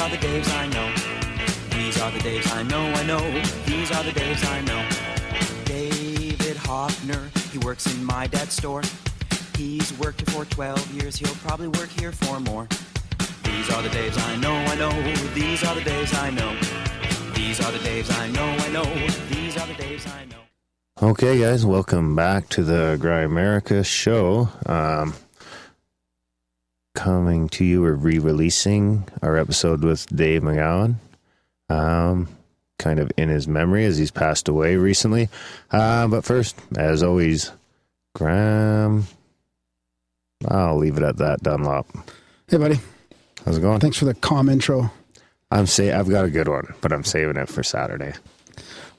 are the Daves I know. These are the days I know, I know. These are the days I know. David Hoffner, he works in my dad's store. He's worked here for 12 years, he'll probably work here for more. These are the days I know, I know. These are the Daves I know. These are the Daves I know, I know. These are the Daves I know. Okay, guys, welcome back to the Grimerica show. Um, coming to you, we're re-releasing our episode with Dave McGowan. Um, kind of in his memory as he's passed away recently. Uh, but first, as always, Graham. I'll leave it at that. Dunlop. Hey, buddy. How's it going? Thanks for the calm intro. I'm say I've got a good one, but I'm saving it for Saturday.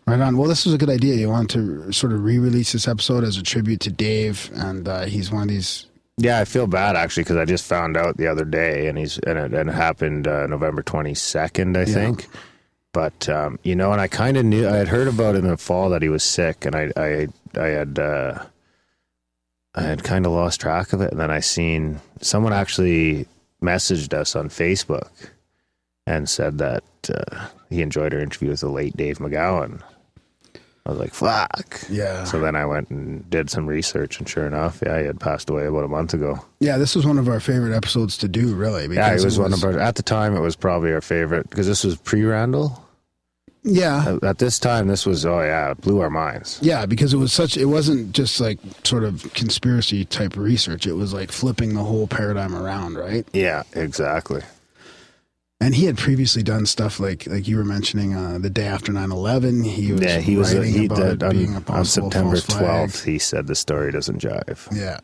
Right on. Well, this was a good idea. You wanted to sort of re-release this episode as a tribute to Dave, and uh, he's one of these. Yeah, I feel bad actually because I just found out the other day, and he's and it, and it happened uh, November twenty second, I Yeah. think. But um, you know, and I kind of knew I had heard about in the fall that he was sick, and I I I had uh, I had kind of lost track of it, and then I seen someone actually messaged us on Facebook and said that uh, he enjoyed our interview with the late Dave McGowan. I was like, "Fuck!" Yeah. So then I went and did some research, and sure enough, yeah, he had passed away about a month ago. Yeah, this was one of our favorite episodes to do, really. Yeah, it because was, one of our. At the time, it was probably our favorite because this was pre-Randall. Yeah, At, at this time, this was oh yeah, it blew our minds. yeah, because it was such. It wasn't just like sort of conspiracy type research. It was like flipping the whole paradigm around, right? Yeah, exactly. And he had previously done stuff like like you were mentioning uh, the day after 9-11. He was yeah, he was. writing he about did a on, on September false flag. twelfth. He said the story doesn't jive, Yeah,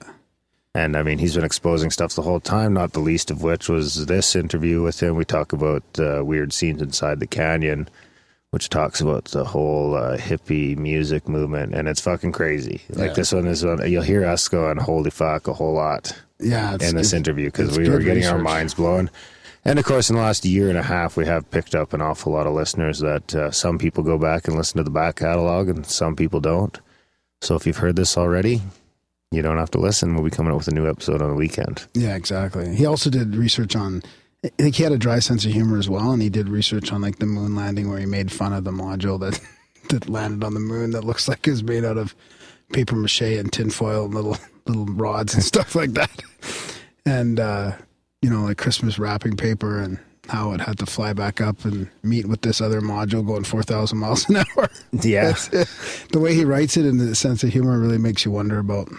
and I mean he's been exposing stuff the whole time. Not the least of which was this interview with him. We talk about uh, weird scenes inside the canyon, which talks about the whole uh, hippie music movement, and it's fucking crazy. Like Yeah. this one is one you'll hear us going "Holy fuck" a whole lot. yeah. In this interview because we were getting our minds blown. And of course, in the last year and a half, we have picked up an awful lot of listeners that uh, some people go back and listen to the back catalog and some people don't. So if you've heard this already, you don't have to listen. We'll be coming up with a new episode on the weekend. Yeah, exactly. He also did research on. I think he had a dry sense of humor as well, and he did research on like the moon landing, where he made fun of the module that that landed on the moon that looks like was made out of paper mache and tinfoil and little little rods and stuff like that, and uh, you know, like Christmas wrapping paper and how it had to fly back up and meet with this other module going four thousand miles an hour. Yeah. the way he writes it and the sense of humor really makes you wonder about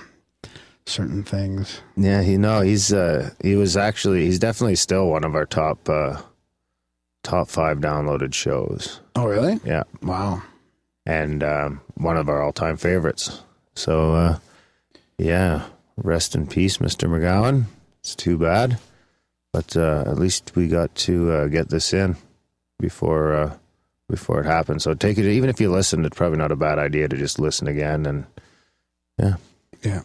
certain things. Yeah, you know, he's uh he was actually he's definitely still one of our top uh top 5 downloaded shows. Oh, really? Yeah. Wow. and um, one of our all-time favorites. So, uh, yeah, rest in peace, Mr. McGowan. It's too bad, but uh, at least we got to uh, get this in before uh, before it happened. So take it, even if you listened, it's probably not a bad idea to just listen again and Yeah. Yeah.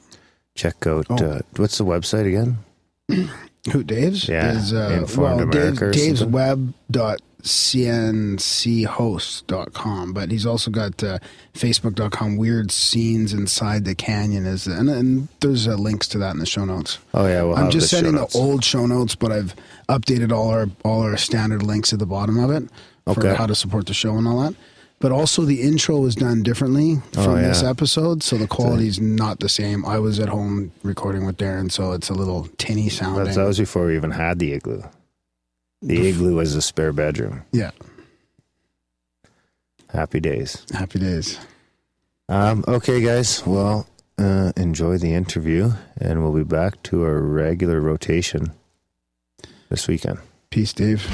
Check out Oh. uh, what's the website again? Who Dave's? Yeah, is, uh, Informed well, America or Dave's web dot cnchost.com but he's also got uh, facebook.com weird scenes inside the canyon is and, and there's uh, links to that in the show notes. Oh yeah, we'll i'm just the sending the old show notes but i've updated all our all our standard links at the bottom of it for Okay. how to support the show and all that. But also the intro was done differently Oh, from this episode so the quality's not the same. I was at home recording with darren so it's a little tinny sounding that was before we even had the igloo. The igloo was a spare bedroom. yeah Happy days. happy days Um, okay, guys. Well, uh, enjoy the interview, and we'll be back to our regular rotation this weekend. Peace, Dave.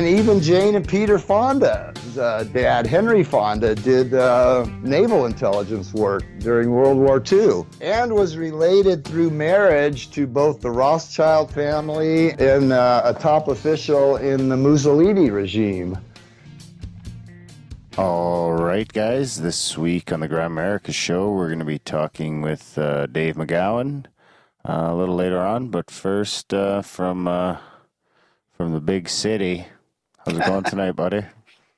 And even Jane and Peter Fonda's uh, dad, Henry Fonda, did uh, naval intelligence work during World War II and was related through marriage to both the Rothschild family and uh, a top official in the Mussolini regime. All right, guys. This week on the Grimerica Show, we're going to be talking with uh, Dave McGowan uh, a little later on. But first, uh, from from the big city, how's it going tonight, buddy?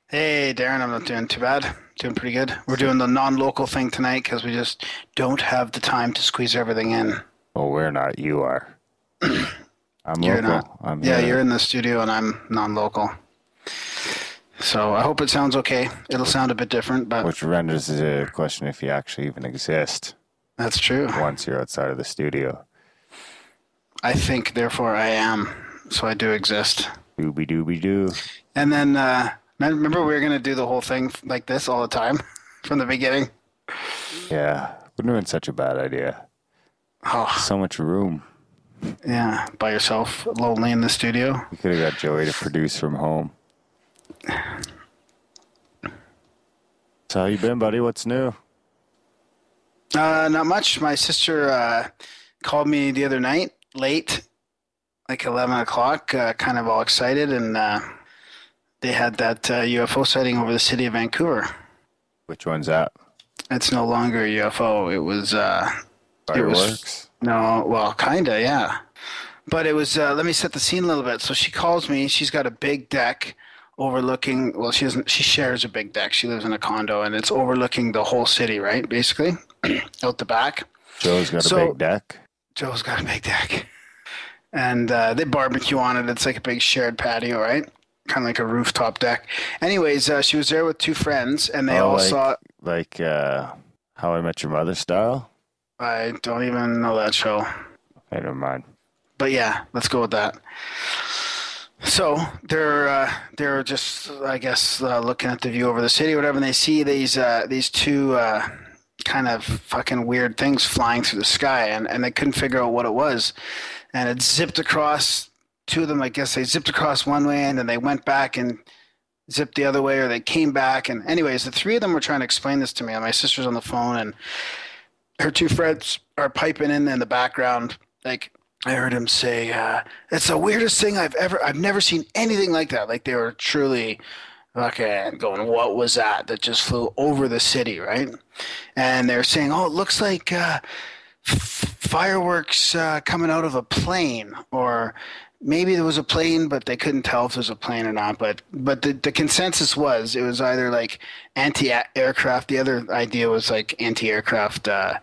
Hey, Darren, I'm not doing too bad. Doing pretty good. We're doing the non-local thing tonight because we just don't have the time to squeeze everything in. Oh, we're not. You are. I'm You're local. not. I'm yeah, here. you're in the studio and I'm non-local. So I hope it sounds okay. It'll sound a bit different, but Which renders the question if you actually even exist that's true. once you're outside of the studio. I think, therefore, I am. So I do exist. Dooby dooby doo. And then uh, remember we were gonna do the whole thing like this all the time from the beginning. Yeah, we're doing such a bad idea. Oh, So much room. yeah, by yourself, lonely in the studio. You could have got Joey to produce from home. So how you been, buddy? What's new? Uh, not much. My sister uh, called me the other night, late, like eleven o'clock, uh, kind of all excited, and uh, they had that uh, UFO sighting over the city of Vancouver. Which one's that? It's no longer a UFO. It was uh, It was- Fireworks. No, well, kinda, yeah. But it was. Uh, let me set the scene a little bit. So she calls me. She's got a big deck overlooking. Well, she doesn't. She shares a big deck. She lives in a condo, and it's overlooking the whole city, right? Basically, out the back. Joe's got a big deck. Joe's got a big deck, and uh, they barbecue on it. It's like a big shared patio, right? Kind of like a rooftop deck. Anyways, uh, she was there with two friends, and they Oh, all like- saw. Like uh, How I Met Your Mother style. I don't even know that show. Hey, never mind. but yeah, let's go with that. So they're uh, they're just I guess uh, looking at the view over the city, or whatever, and they see these uh, these two uh, kind of fucking weird things flying through the sky, and, and they couldn't figure out what it was, and it zipped across. Two of them, I guess, they zipped across one way, and then they went back and zipped the other way, or they came back, and anyways, the three of them were trying to explain this to me, and my sister's on the phone, and her two friends are piping in in the background, like I heard him say, uh, "It's the weirdest thing I've ever. I've never seen anything like that." Like they were truly fucking going, "What was that that just flew over the city?" Right? And they're saying, "Oh, it looks like uh, fireworks uh, coming out of a plane, or maybe there was a plane, but they couldn't tell if it was a plane or not. But but the, the consensus was it was either like anti-aircraft. The other idea was like anti-aircraft." Uh,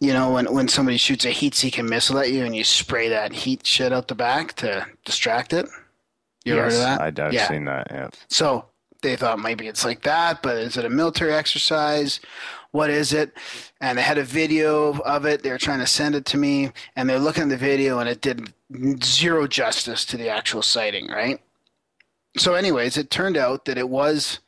you know, when, when somebody shoots a heat seeking missile at you and you spray that heat shit out the back to distract it. You ever heard of that? I've yeah. seen that. Yeah. So they thought maybe it's like that, but is it a military exercise? What is it? And they had a video of it. They were trying to send it to me, and they're looking at the video, and it did zero justice to the actual sighting, right? So, anyways, it turned out that it was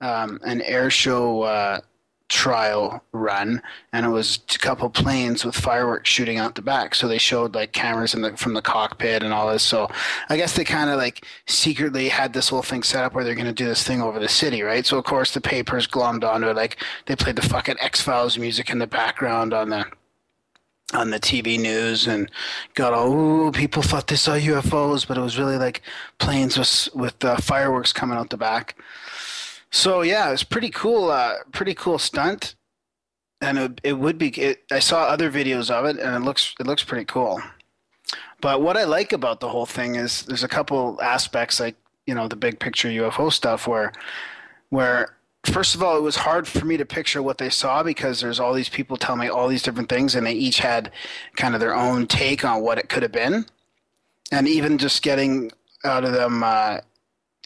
um, an air show uh, trial run, and it was a couple planes with fireworks shooting out the back. So they showed like cameras in the from the cockpit and all this. So I guess they kind of like secretly had this whole thing set up where they're going to do this thing over the city, right? So of course the papers glommed onto it. Like they played the fucking X Files music in the background on the on the TV news and got all ooh people thought they saw UFOs, but it was really like planes with with uh, fireworks coming out the back. So yeah, it was pretty cool. Uh, pretty cool stunt, and it, it would be. It, I saw other videos of it, and it looks it looks pretty cool. But what I like about the whole thing is there's a couple aspects, like you know the big picture UFO stuff, where where first of all it was hard for me to picture what they saw because there's all these people telling me all these different things, and they each had kind of their own take on what it could have been, and even just getting out of them. Uh,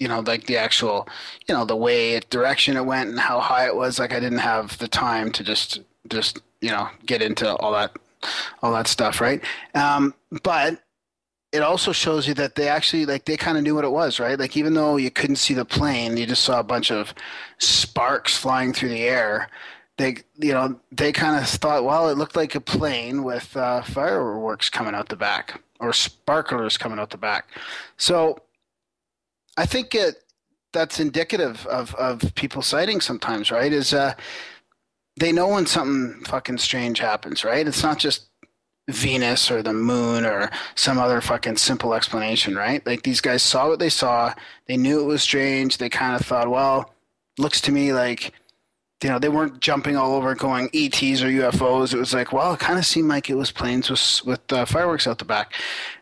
you know, like the actual, you know, the way it, direction it went and how high it was. Like I didn't have the time to just, just, you know, get into all that, all that stuff, right? Um, but it also shows you that they actually, like, they kind of knew what it was, right? Like even though you couldn't see the plane, you just saw a bunch of sparks flying through the air. They, you know, they kind of thought, well, it looked like a plane with uh, fireworks coming out the back or sparklers coming out the back. So I think it that's indicative of, of people sighting sometimes, right? Is uh, they know when something fucking strange happens, right? It's not just Venus or the moon or some other fucking simple explanation, right? Like these guys saw what they saw, they knew it was strange, they kind of thought, well, looks to me like you know, they weren't jumping all over going ETs or UFOs. It was like, well, it kind of seemed like it was planes with with uh, fireworks out the back,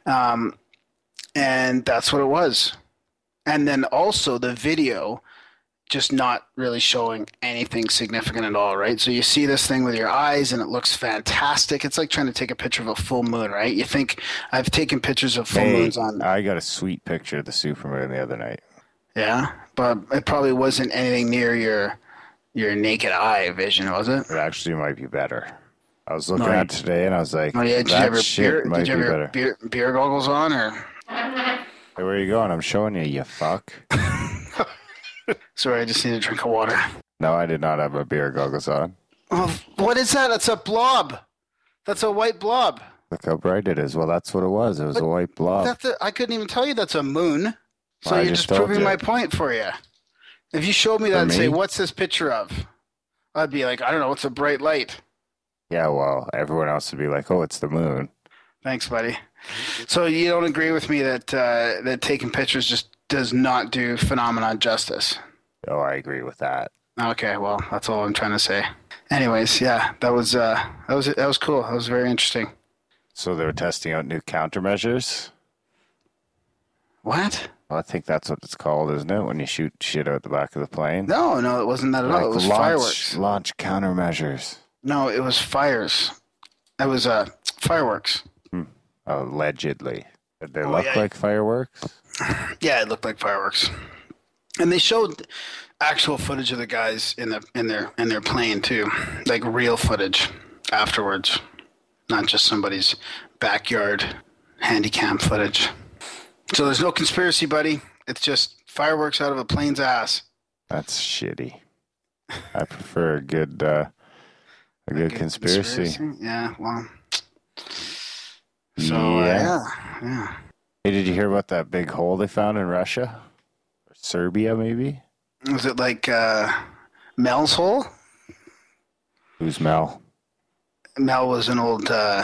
um, and that's what it was and then also the video just not really showing anything significant at all, right? So you see this thing with your eyes and it looks fantastic. It's like trying to take a picture of a full moon, right? You think I've taken pictures of full Hey, moons on I got a sweet picture of the supermoon the other night. Yeah, but it probably wasn't anything near your your naked eye vision, was it? It actually might be better. I was looking No, at today and I was like, Oh yeah, did you that have your shit beer, might did you be have your better. beer, beer goggles on, or Hey, where are you going? I'm showing you, you fuck. sorry, I just need a drink of water. No, I did not have my beer goggles on. Oh, what is that? That's a blob. That's a white blob. Look how bright it is. Well, that's what it was. It was a white blob. That's a, I couldn't even tell you that's a moon. So Well, you're just just, proving you. my point for you. If you showed me that For and say, "What's this picture of?" I'd be like, "I don't know. It's a bright light." Yeah, well, everyone else would be like, oh, it's the moon. Thanks, buddy. So you don't agree with me that uh, that taking pictures just does not do phenomenon justice? Oh, I agree with that. Okay, well, that's all I'm trying to say. Anyways, yeah, that was uh, that was that was cool. That was very interesting. So they were testing out new countermeasures. What? Well, I think that's what it's called, isn't it? When you shoot shit out the back of the plane. No, no, it wasn't that at all. It was launch, fireworks. Launch countermeasures. No, it was fires. It was uh, fireworks. Allegedly. Did they Oh, look yeah. like fireworks? Yeah, it looked like fireworks. And they showed actual footage of the guys in the in their in their plane too, like real footage afterwards, not just somebody's backyard handycam footage. So there's no conspiracy, buddy. It's just fireworks out of a plane's ass. That's shitty. I prefer a good, uh, a good, conspiracy. Yeah, well. So uh, Yeah. yeah, yeah. Hey, did you hear about that big hole they found in Russia? Or Serbia, maybe? Was it like uh, Mel's hole? Who's Mel? Mel was an old uh,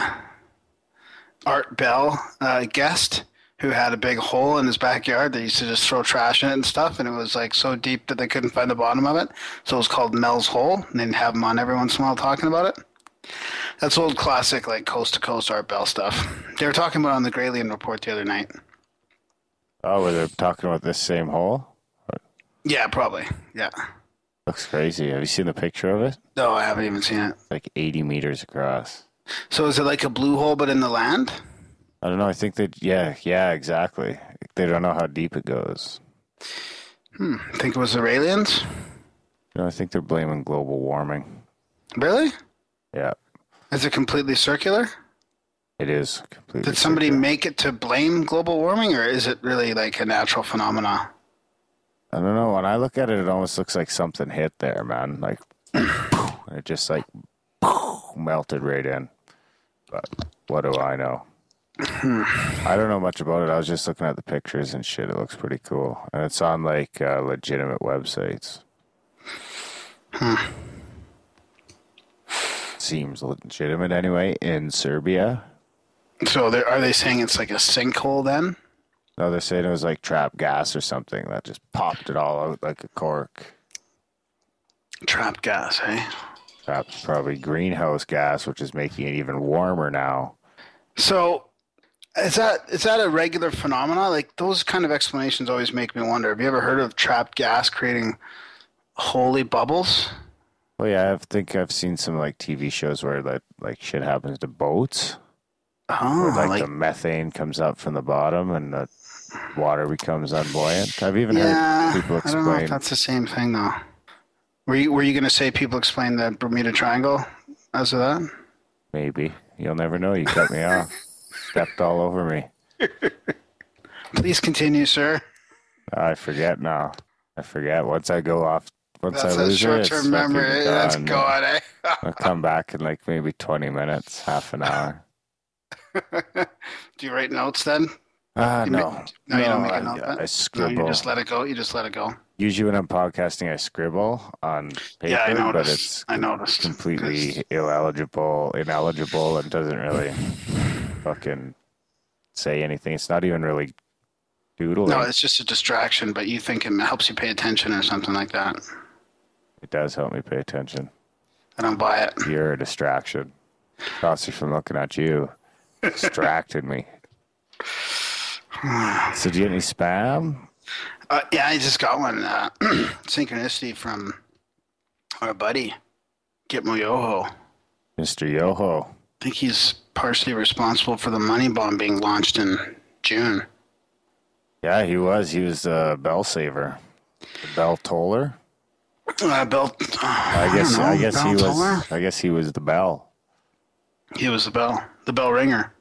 Art Bell uh, guest who had a big hole in his backyard. They used to just throw trash in it and stuff, and it was like so deep that they couldn't find the bottom of it. So it was called Mel's Hole, and they'd have him on every once in a while talking about it. That's old classic, like coast to coast Art Bell stuff. They were talking about on the Graylian report the other night. Oh, were they talking about this same hole? Yeah, probably. Yeah. Looks crazy. Have you seen the picture of it? No, I haven't even seen it. Like 80 meters across. So is it like a blue hole but in the land? I don't know. I think that, yeah, yeah, exactly. They don't know how deep it goes. I think it was the aliens. Know, I think they're blaming global warming. Really? Yeah, Is it completely circular? it is completely. Did somebody circular. make it to blame global warming, or is it really like a natural phenomena? I don't know. When I look at it, it almost looks like something hit there, man. Like, and it just like melted right in. But what do I know? I don't know much about it. I was just looking at the pictures and shit. It looks pretty cool, and it's on like uh, legitimate websites. Seems legitimate anyway. In Serbia, So they're- are they saying it's like a sinkhole then? no, they're saying it was like trap gas or something that just popped it all out like a cork. Trapped gas, eh? That's probably greenhouse gas, which is making it even warmer now. So is that is that a regular phenomena? Like those kind of explanations always make me wonder. Have you ever heard of trapped gas creating holy bubbles? Well, yeah, I think I've seen some like TV shows where like like shit happens to boats, Oh, where like, like, the methane comes up from the bottom and the water becomes unbuoyant. I've even yeah. heard people I don't know if explain. that's the same thing though. Were you were you going to say people explain the Bermuda Triangle as of that? Maybe you'll never know. You cut me off, stepped all over me. Please continue, sir. I forget now. I forget once I go off. Once That's I a lose it, it's short-term fucking memory. That's gone. gone, eh? I'll come back in like maybe twenty minutes, half an hour. Do you write notes then? Ah, You no, make- no, you don't make a I, note? I No, scribble. you just let it go. You just let it go. Usually when I'm podcasting, I scribble on paper, Yeah, I but noticed. it's I noticed. completely ineligible, ineligible, and doesn't really fucking say anything. It's not even really doodling. No, it's just a distraction, but you think it helps you pay attention or something like that. It does help me pay attention. I don't buy it. You're a distraction. Me from looking at you. Distracted me. So do you get any spam? Uh, yeah, I just got one. Uh, synchronicity from our buddy, Gitmo Yoho. Mr. Yoho. I think he's partially responsible for the money bomb being launched in June. Yeah, he was. He was a bell saver, the bell toller. Uh, Bell. I guess. don't I, guess he was. I guess he was the bell. He was the bell, the bell ringer.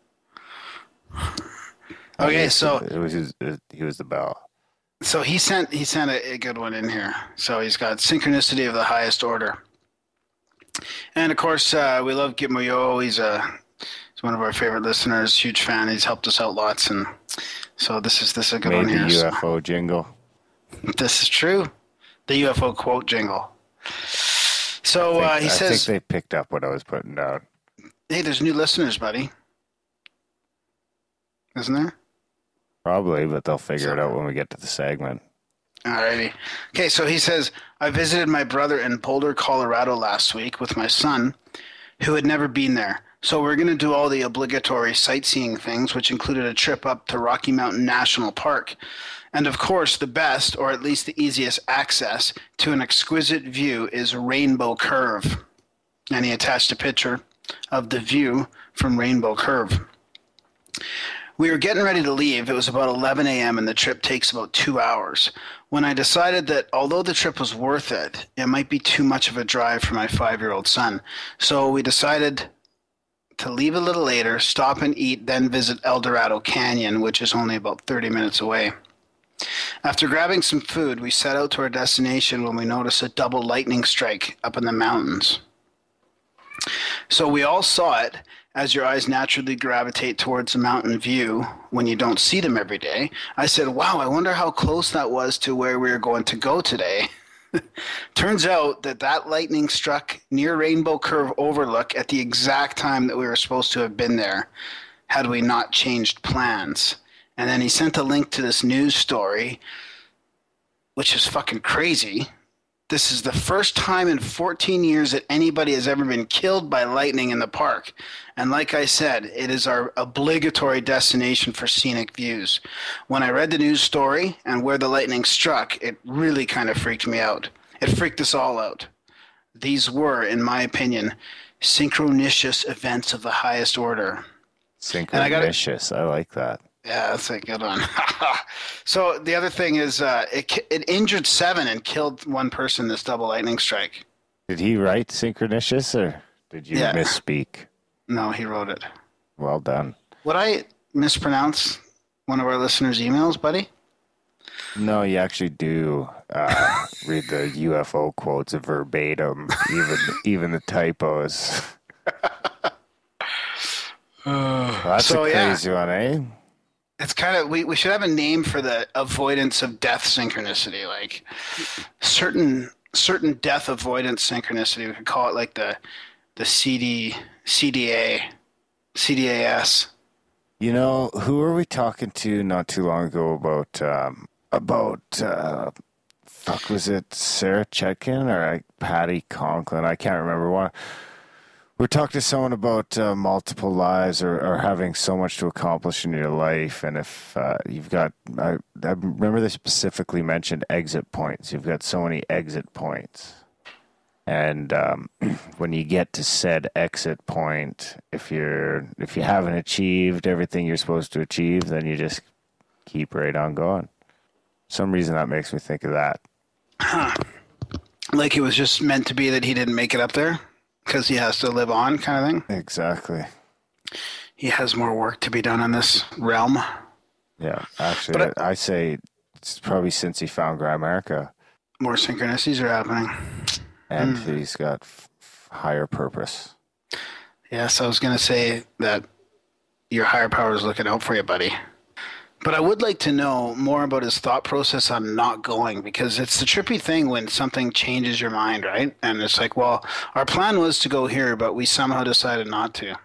Okay, so it was. His, he was the bell. so he sent he sent a, a good one in here. So he's got synchronicity of the highest order, and of course uh, we love Gitmo. He's a he's one of our favorite listeners, huge fan. He's helped us out lots, and so this is this is a good Made one the here. So- UFO jingle. This is true. The UFO quote jingle. So I uh, he I says, think they picked up what I was putting down. "Hey, there's new listeners, buddy." Isn't there? Probably, but they'll figure it out when we get to the segment. Alrighty. Okay, so he says, I visited my brother in Boulder, Colorado last week with my son, who had never been there. So we're going to do all the obligatory sightseeing things, which included a trip up to Rocky Mountain National Park. And of course, the best, or at least the easiest access to an exquisite view is Rainbow Curve. And he attached a picture of the view from Rainbow Curve. We were getting ready to leave. It was about 11 a.m., and the trip takes about two hours. When I decided that although the trip was worth it, it might be too much of a drive for my five year old son. So we decided to leave a little later, stop and eat, then visit El Dorado Canyon, which is only about 30 minutes away. After grabbing some food, we set out to our destination when we noticed a double lightning strike up in the mountains. So we all saw it as your eyes naturally gravitate towards a mountain view when you don't see them every day. I said, Wow, I wonder how close that was to where we were going to go today. Turns out that that lightning struck near Rainbow Curve Overlook at the exact time that we were supposed to have been there had we not changed plans. And then he sent a link to this news story, which is fucking crazy. This is the first time in 14 years that anybody has ever been killed by lightning in the park. And like I said, it is our obligatory destination for scenic views. When I read the news story and where the lightning struck, it really kind of freaked me out. It freaked us all out. These were, in my opinion, synchronicious events of the highest order. I gotta- Synchronicious. I like that. Yeah, that's a good one. so the other thing is, uh, it it injured seven and killed one person. This double lightning strike. Did he write synchronicious or did you Yeah. misspeak? No, he wrote it. Well done. Would I mispronounce one of our listeners' emails, buddy? No, you actually do uh, read the UFO quotes verbatim, even even the typos. That's So, a yeah. crazy one, eh? It's kind of we, we should have a name for the avoidance of death synchronicity, like certain certain death avoidance synchronicity. We could call it like the the CD CDA CDAS. You know, who were we talking to not too long ago about um, about uh, fuck was it Sarah Chetkin or uh, Patty Conklin? I can't remember one. We talked to someone about uh, multiple lives or, or having so much to accomplish in your life, and if uh, you've got, I, I remember they specifically mentioned exit points. You've got so many exit points, and um, when you get to said exit point, if you're if you haven't achieved everything you're supposed to achieve, then you just keep right on going. some reason that makes me think of that. Like it was just meant to be that he didn't make it up there because he has to live on, kind of thing. Exactly. He has more work to be done in this realm. Yeah. Actually, But I, I say it's probably since he found Grimerica More synchronicities are happening. and Hmm. he's got f- higher purpose. Yes, I was going to say that your higher power is looking out for you, buddy. But I would like to know more about his thought process on not going because it's the trippy thing when something changes your mind, right? And it's like, well, our plan was to go here, but we somehow decided not to.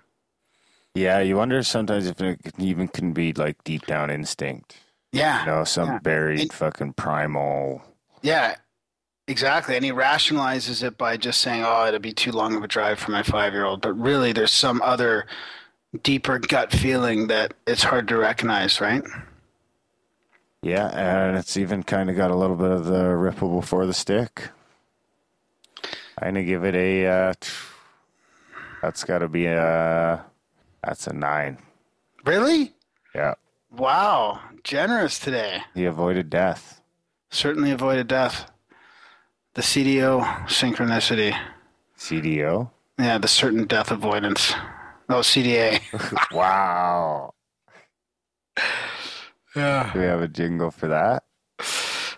Yeah, you wonder sometimes if it even can be like deep down instinct. Yeah. You know, some Yeah. buried And- fucking primal. Yeah, exactly. And he rationalizes it by just saying, oh, it'd be too long of a drive for my five year old. But really, there's some other deeper gut feeling that it's hard to recognize, right? Yeah, and it's even kind of got a little bit of the ripple before the stick. I'm gonna give it a. Uh, that's got to be a. That's a nine. Really? Yeah, Wow, generous today. he avoided death. Certainly avoided death. The CDO synchronicity. CDO. Yeah, the certain death avoidance. Oh, CDA. Wow. Yeah. Do we have a jingle for that?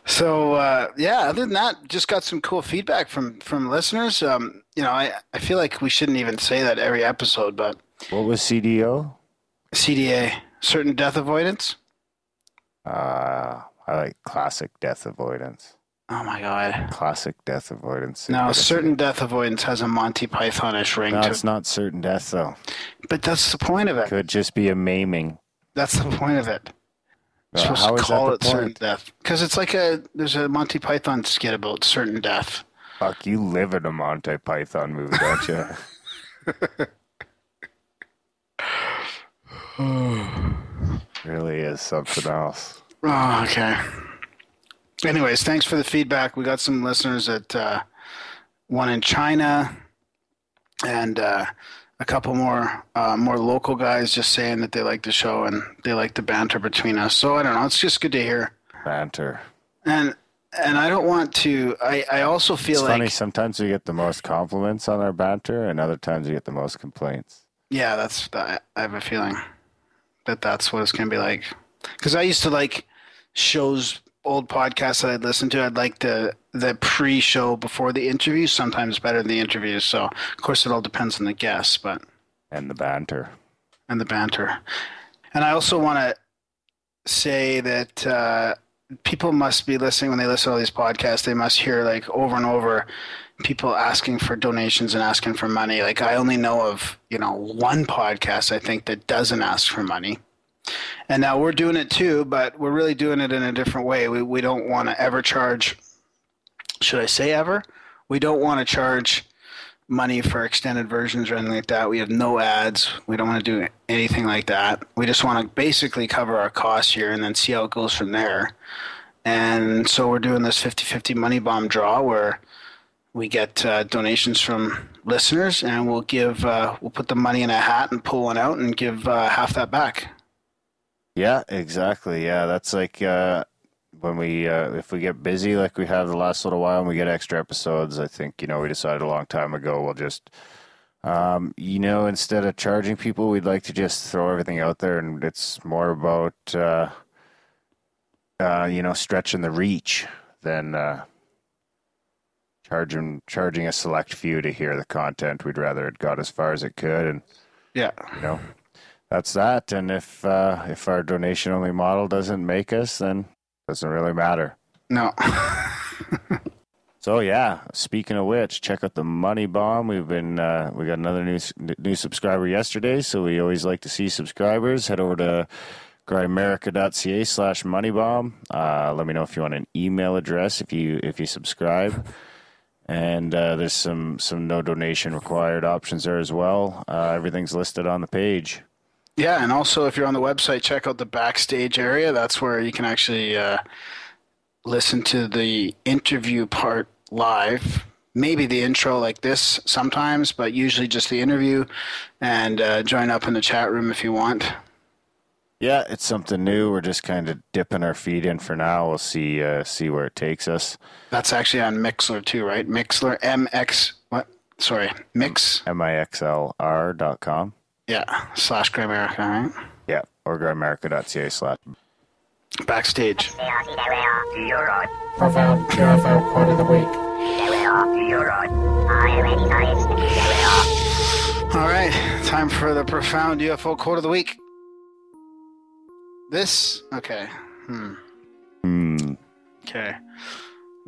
So uh, yeah, other than that, just got some cool feedback from from listeners. Um, you know, I I feel like we shouldn't even say that every episode, but What was CDO? CDA, certain death avoidance. Uh, I like classic death avoidance. Oh my god. Classic death avoidance. No, certain death avoidance has a Monty Pythonish ring No, to it's it. not certain death though. But that's the point of it. Could just be a maiming. That's the point of it. Uh, supposed how to is that call the it certain death because it's like a there's a Monty Python skit about certain death. Fuck, you live in a Monty Python movie, don't you? really is something else. Oh, okay. Anyways, thanks for the feedback. We got some listeners at uh, one in China, and uh, a couple more uh, more local guys just saying that they like the show and they like the banter between us. So I don't know. It's just good to hear. Banter. And and I don't want to. I I also feel It's like funny. Sometimes we get the most compliments on our banter, and other times we get the most complaints. Yeah, that's. I I have a feeling that that's what it's gonna be like. Because I used to like shows, old podcasts that I'd listen to. I'd like the the pre-show before the interview. Sometimes better than the interviews. So of course it all depends on the guests, but And the banter. and the banter. And I also want to say that uh, people must be listening when they listen to all these podcasts. They must hear like over and over people asking for donations and asking for money. Like I only know of you know one podcast I think that doesn't ask for money. And now we're doing it too, but we're really doing it in a different way. We we don't want to ever charge. Should I say ever? We don't want to charge money for extended versions or anything like that. We have no ads. We don't want to do anything like that. We just want to basically cover our costs here and then see how it goes from there. And so we're doing this 50 50 money bomb draw where we get uh, donations from listeners and we'll give, uh, we'll put the money in a hat and pull one out and give uh, half that back. Yeah, exactly. Yeah, that's like uh, when we uh, if we get busy like we have the last little while and we get extra episodes. I think you know we decided a long time ago we'll just um, you know instead of charging people, we'd like to just throw everything out there, and it's more about uh, uh, you know stretching the reach than uh, charging charging a select few to hear the content. We'd rather it got as far as it could and Yeah. you know that's that and if uh if our donation only model doesn't make us then it doesn't really matter. No. so yeah speaking of which check out the money bomb. We've been uh we got another new new subscriber yesterday so we always like to see subscribers. Head over to grimerica.ca slash moneybomb uh let me know if you want an email address if you if you subscribe. And uh, there's some some no donation required options there as well. Uh, everything's listed on the page Yeah, and also if you're on the website, check out the backstage area. That's where you can actually uh, listen to the interview part live. Maybe the intro like this sometimes, but usually just the interview. And uh, join up in the chat room if you want. Yeah, it's something new. We're just kind of dipping our feet in for now. We'll see uh, see where it takes us. That's actually on Mixlr too, right? Mixlr, MX, what? Sorry, Mix, mixlr dot com. Yeah, slash Grimerica, right? Yeah, or grimerica.ca slash. Backstage. Profound UFO quote of the week. All right, time for the profound UFO quote of the week. This, okay. Hmm. Hmm. Okay.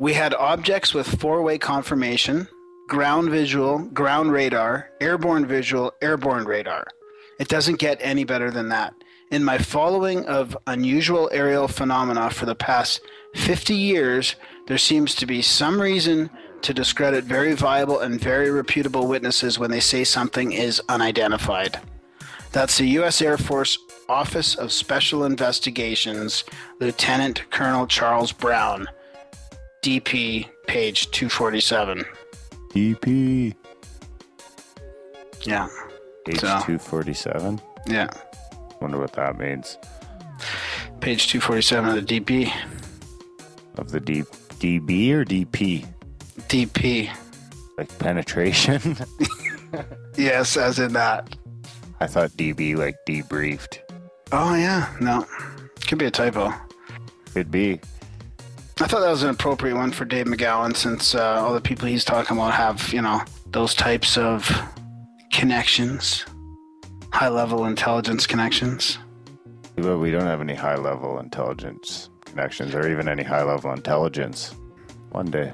We had objects with four way confirmation, ground visual, ground radar, airborne visual, airborne radar. It doesn't get any better than that. In my following of unusual aerial phenomena for the past 50 years, there seems to be some reason to discredit very viable and very reputable witnesses when they say something is unidentified. That's the U.S. Air Force Office of Special Investigations, Lieutenant Colonel Charles Brown, DP, page 247. DP. Yeah, H So- two forty seven. yeah. Wonder what that means. Page 247 of the DP. Of the D DB or DP? DP. Like penetration? Yes, as in that. I thought DB like debriefed. Oh, yeah. No. Could be a typo. Could be. I thought that was an appropriate one for Dave McGowan since uh, all the people he's talking about have, you know, those types of connections, high level intelligence connections. But we don't have any high level intelligence connections or even any high level intelligence. One day.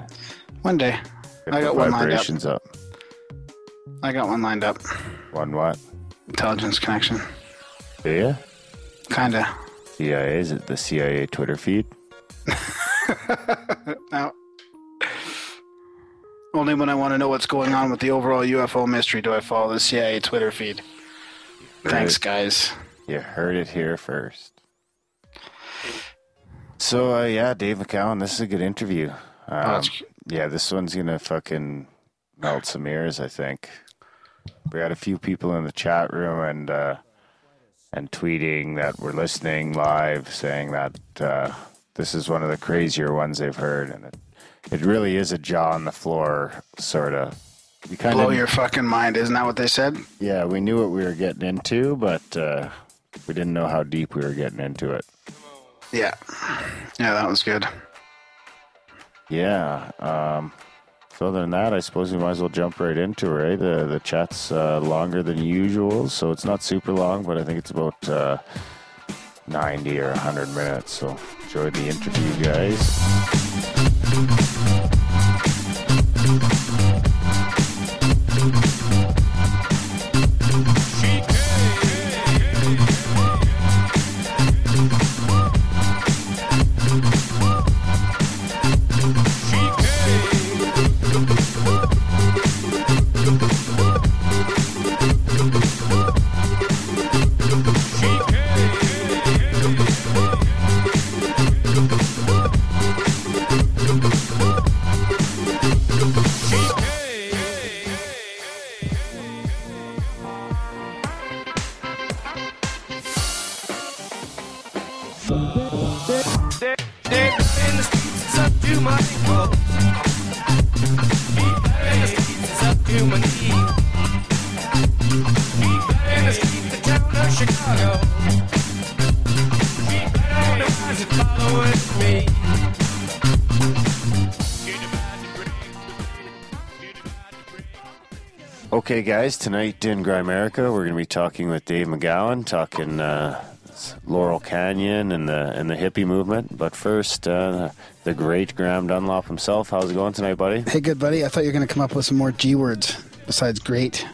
One day, Get I got one lined up. up. I got one lined up. One what? Intelligence connection. Do you? Kinda. CIA? Is it the CIA Twitter feed? No. Only when I want to know what's going on with the overall UFO mystery do I follow the CIA Twitter feed. Thanks, guys. You heard it here first. So uh, yeah, Dave McGowan, this is a good interview. Um, that's- yeah, this one's gonna fucking melt some ears. I think we had a few people in the chat room and uh, and tweeting that we're listening live, saying that uh, this is one of the crazier ones they've heard, and it, it really is a jaw on the floor sort of. You kind Blow of your fucking mind, isn't that what they said? yeah, we knew what we were getting into, but uh, we didn't know how deep we were getting into it. Yeah. Yeah, that was good. Yeah. Um, so other than that, I suppose we might as well jump right into it. Right? The the chat's uh, longer than usual, so it's not super long, but I think it's about uh, ninety or hundred minutes. So enjoy the interview, guys. Okay, guys, tonight in Grimerica, we're going to be talking with Dave McGowan, talking uh, Laurel Canyon and the and the hippie movement. But first, uh, the great Graham Dunlop himself. How's it going tonight, buddy? Hey, good buddy. I thought you were going to come up with some more G words besides great.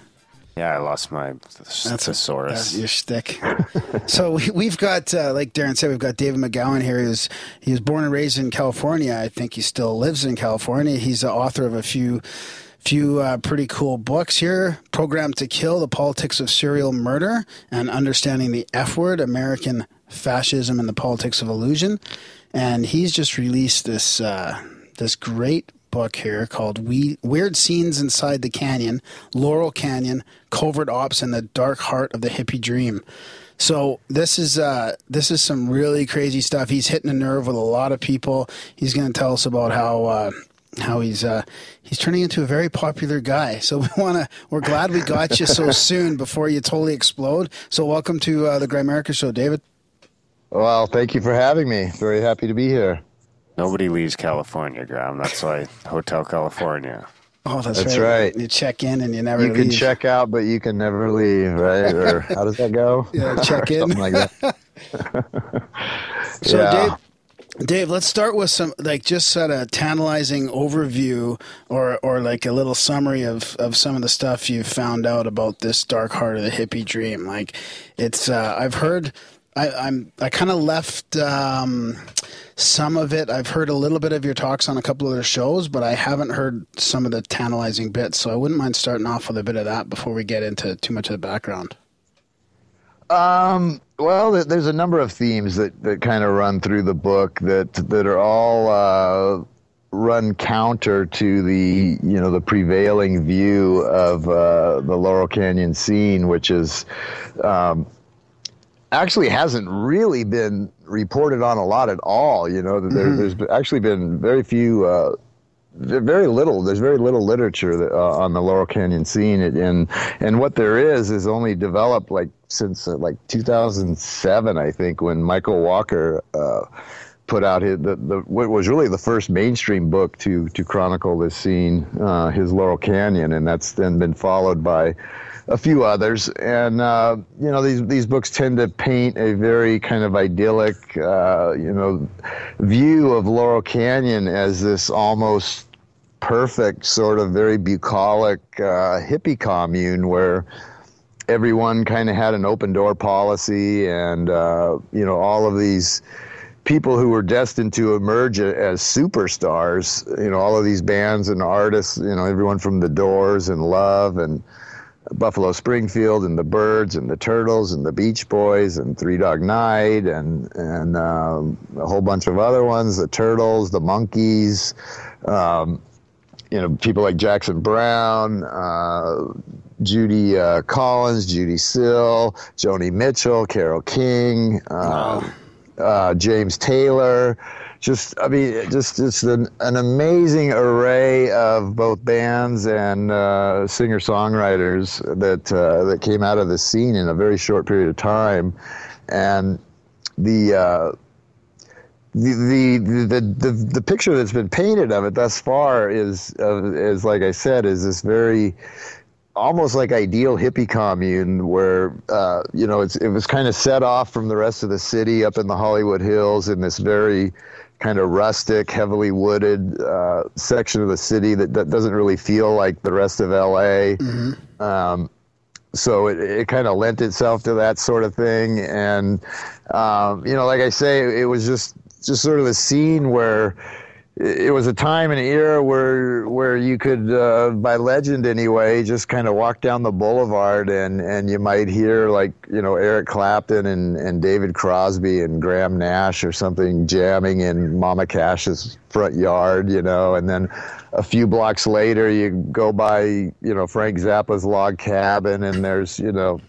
Yeah, I lost my That's thesaurus. your shtick. so we, we've got, uh, like Darren said, we've got David McGowan here. He was, he was born and raised in California. I think he still lives in California. He's the author of a few few uh, pretty cool books here Programmed to Kill, The Politics of Serial Murder, and Understanding the F Word, American Fascism and the Politics of Illusion. And he's just released this, uh, this great book here called we- Weird Scenes Inside the Canyon, Laurel Canyon, Covert Ops, and the Dark Heart of the Hippie Dream. So this is uh, this is some really crazy stuff. He's hitting a nerve with a lot of people. He's going to tell us about how uh, how he's uh, he's turning into a very popular guy. So we want to we're glad we got you so soon before you totally explode. So welcome to uh, the Grimerica Show, David. Well, thank you for having me. Very happy to be here. Nobody leaves California, Graham. That's why Hotel California. Oh, that's, right. That's right. right. You check in and you never You can check out, but you can never leave, right? Or how does that go? Yeah, check in. Something like that. So Yeah. Dave, Dave, let's start with some like just sort of tantalizing overview or or like a little summary of of some of the stuff you've found out about this dark heart of the hippie dream. Like it's uh, I've heard I, I'm I kind of left um, some of it. I've heard a little bit of your talks on a couple of other shows, but I haven't heard some of the tantalizing bits. So I wouldn't mind starting off with a bit of that before we get into too much of the background. Um, Well, there's a number of themes that, that kind of run through the book that that are all uh, run counter to the you know the prevailing view of uh, the Laurel Canyon scene, which is um, actually hasn't really been reported on a lot at all. You know, there, there's actually been very few. Uh, very little. There's very little literature that, uh, on the Laurel Canyon scene, and and what there is is only developed like since uh, like 2007, I think, when Michael Walker uh, put out his the, the what was really the first mainstream book to to chronicle this scene, uh, his Laurel Canyon, and that's then been followed by a few others. And uh, you know, these these books tend to paint a very kind of idyllic, uh, you know, view of Laurel Canyon as this almost perfect sort of very bucolic uh, hippie commune where everyone kind of had an open door policy and uh, you know all of these people who were destined to emerge as superstars you know all of these bands and artists you know everyone from the doors and love and buffalo springfield and the Byrds and the turtles and the beach boys and three dog night and and um, a whole bunch of other ones the turtles the Monkees um, you know, people like Jackson Browne, uh, Judy uh, Collins, Judee Sill, Joni Mitchell, Carole King, uh, uh, James Taylor. Just, I mean, just just an, an amazing array of both bands and uh, singer songwriters that uh, that came out of the scene in a very short period of time, and the uh, the, the the the picture that's been painted of it thus far is uh, is like I said is this very almost like ideal hippie commune where uh, you know it's it was kind of set off from the rest of the city up in the Hollywood Hills in this very kind of rustic, heavily wooded uh, section of the city that, that doesn't really feel like the rest of LA. Um, so it, it kind of lent itself to that sort of thing and um, you know like i say it was just just sort of a scene where it was a time and era where where you could uh, by legend anyway just kind of walk down the boulevard and and you might hear like you know Eric Clapton and and David Crosby and Graham Nash or something jamming in Mama Cass's front yard you know and then a few blocks later you go by you know Frank Zappa's log cabin and there's you know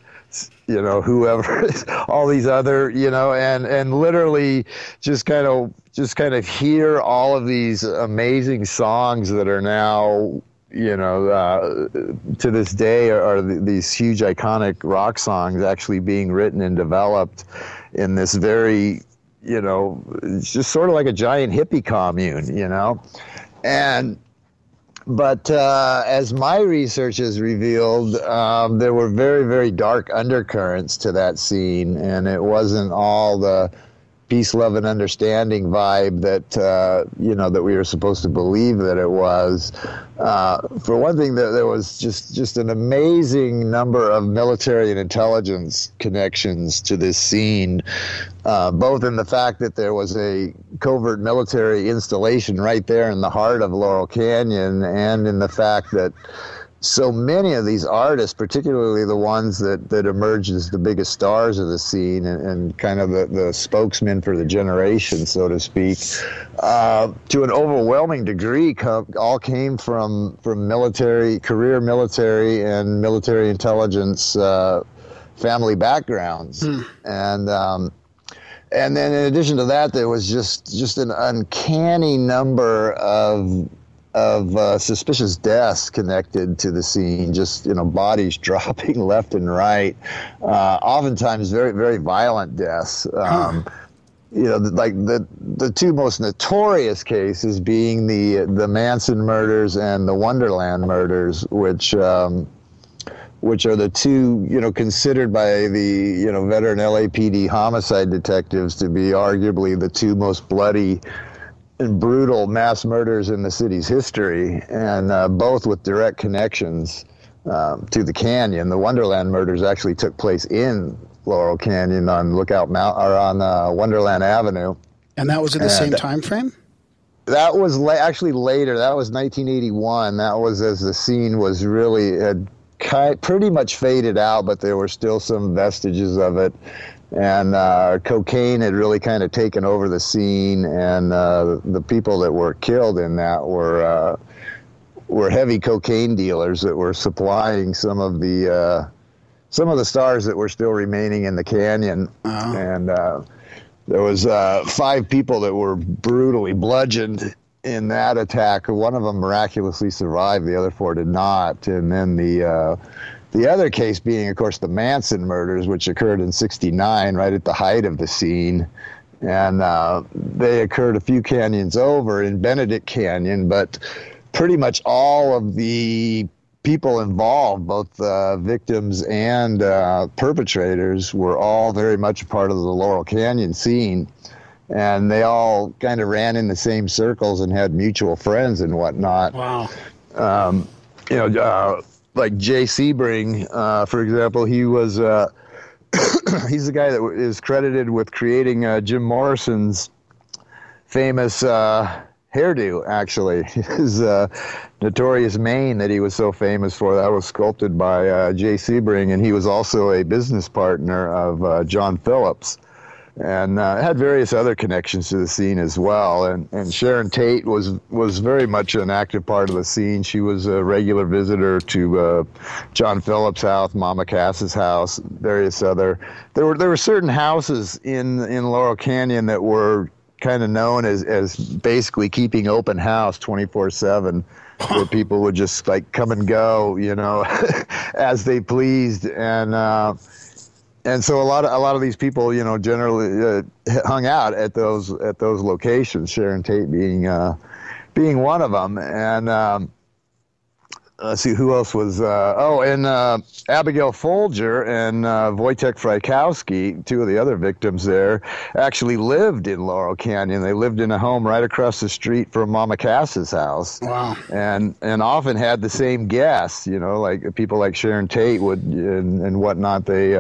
you know whoever all these other you know and and literally just kind of just kind of hear all of these amazing songs that are now you know uh, to this day are, are these huge iconic rock songs actually being written and developed in this very you know it's just sort of like a giant hippie commune you know? And but uh, as my research has revealed, um, there were very, very dark undercurrents to that scene, and it wasn't all the peace, love, and understanding vibe that uh, you know that we were supposed to believe that it was. Uh, for one thing, there, was just just an amazing number of military and intelligence connections to this scene, uh, both in the fact that there was a covert military installation right there in the heart of Laurel Canyon, and in the fact that so many of these artists, particularly the ones that, that emerged as the biggest stars of the scene and, and kind of the, the spokesmen for the generation, so to speak, uh, to an overwhelming degree, co- all came from, from military, career military and military intelligence uh, family backgrounds. And, um, and then in addition to that, there was just, just an uncanny number of of uh, suspicious deaths connected to the scene, just you know bodies dropping left and right, uh, oftentimes very very violent deaths. Um, You know, like the the two most notorious cases being the the Manson murders and the Wonderland murders, which. Um, which are the two, you know, considered by the, you know, veteran LAPD homicide detectives to be arguably the two most bloody brutal mass murders in the city's history, and uh, both with direct connections um, to the canyon. The Wonderland murders actually took place in Laurel Canyon on Lookout Mount or on uh, Wonderland Avenue. And that was at the same time frame? That was la- actually later. That was 1981. That was as the scene was really had ki- pretty much faded out, but there were still some vestiges of it and uh, cocaine had really kind of taken over the scene, and uh, the people that were killed in that were uh, were heavy cocaine dealers that were supplying some of the uh, some of the stars that were still remaining in the canyon, and uh, there was uh, five people that were brutally bludgeoned in that attack. One of them miraculously survived; the other four did not. And then the uh, the other case being, of course, the Manson murders, which occurred in '69, right at the height of the scene. And uh, they occurred a few canyons over in Benedict Canyon, but pretty much all of the people involved, both uh, victims and uh, perpetrators, were all very much a part of the Laurel Canyon scene. And they all kind of ran in the same circles and had mutual friends and whatnot. Wow. Um, you know, uh, like Jay Sebring, uh, for example, he was uh, he's the guy that is credited with creating uh, Jim Morrison's famous uh, hairdo. Actually, his uh, notorious mane that he was so famous for that was sculpted by uh, Jay Sebring, and he was also a business partner of John Phillips. And uh, had various other connections to the scene as well. And, and Sharon Tate was was very much an active part of the scene. She was a regular visitor to uh, John Phillips' house, Mama Cass's house, various other. There were there were certain houses in in Laurel Canyon that were kind of known as as basically keeping open house 24 seven. Where people would just like come and go, you know, as they pleased, and uh, and so a lot of a lot of these people, you know, generally uh, hung out at those at those locations. Sharon Tate being uh, being one of them, and um, let's see who else was. Uh, oh, and uh, Abigail Folger and uh, Wojtek Frykowski, two of the other victims there, actually lived in Laurel Canyon. They lived in a home right across the street from Mama Cass's house. Wow. And and often had the same guests. You know, like people like Sharon Tate would and, and whatnot. They.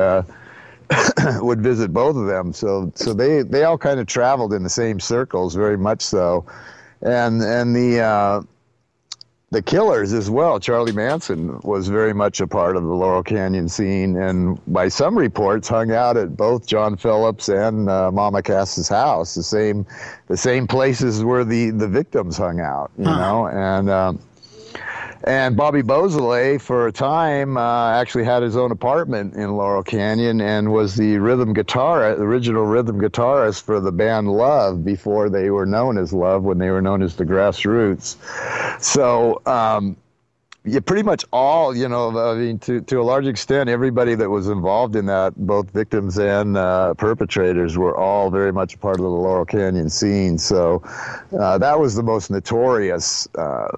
Would visit both of them. So so they they all kind of traveled in the same circles, very much so, and and the. Uh, the killers as well. Charlie Manson was very much a part of the Laurel Canyon scene, and by some reports, hung out at both John Phillips and uh, Mama Cass's house, the same, the same places where the the victims hung out. You huh. know, and um, and Bobby Beausoleil, for a time, uh, actually had his own apartment in Laurel Canyon and was the rhythm guitar, original rhythm guitarist for the band Love before they were known as Love, when they were known as the Grassroots. So, um, yeah, pretty much all, you know, I mean, to, to a large extent, everybody that was involved in that, both victims and uh, perpetrators, were all very much part of the Laurel Canyon scene. So uh, that was the most notorious, uh,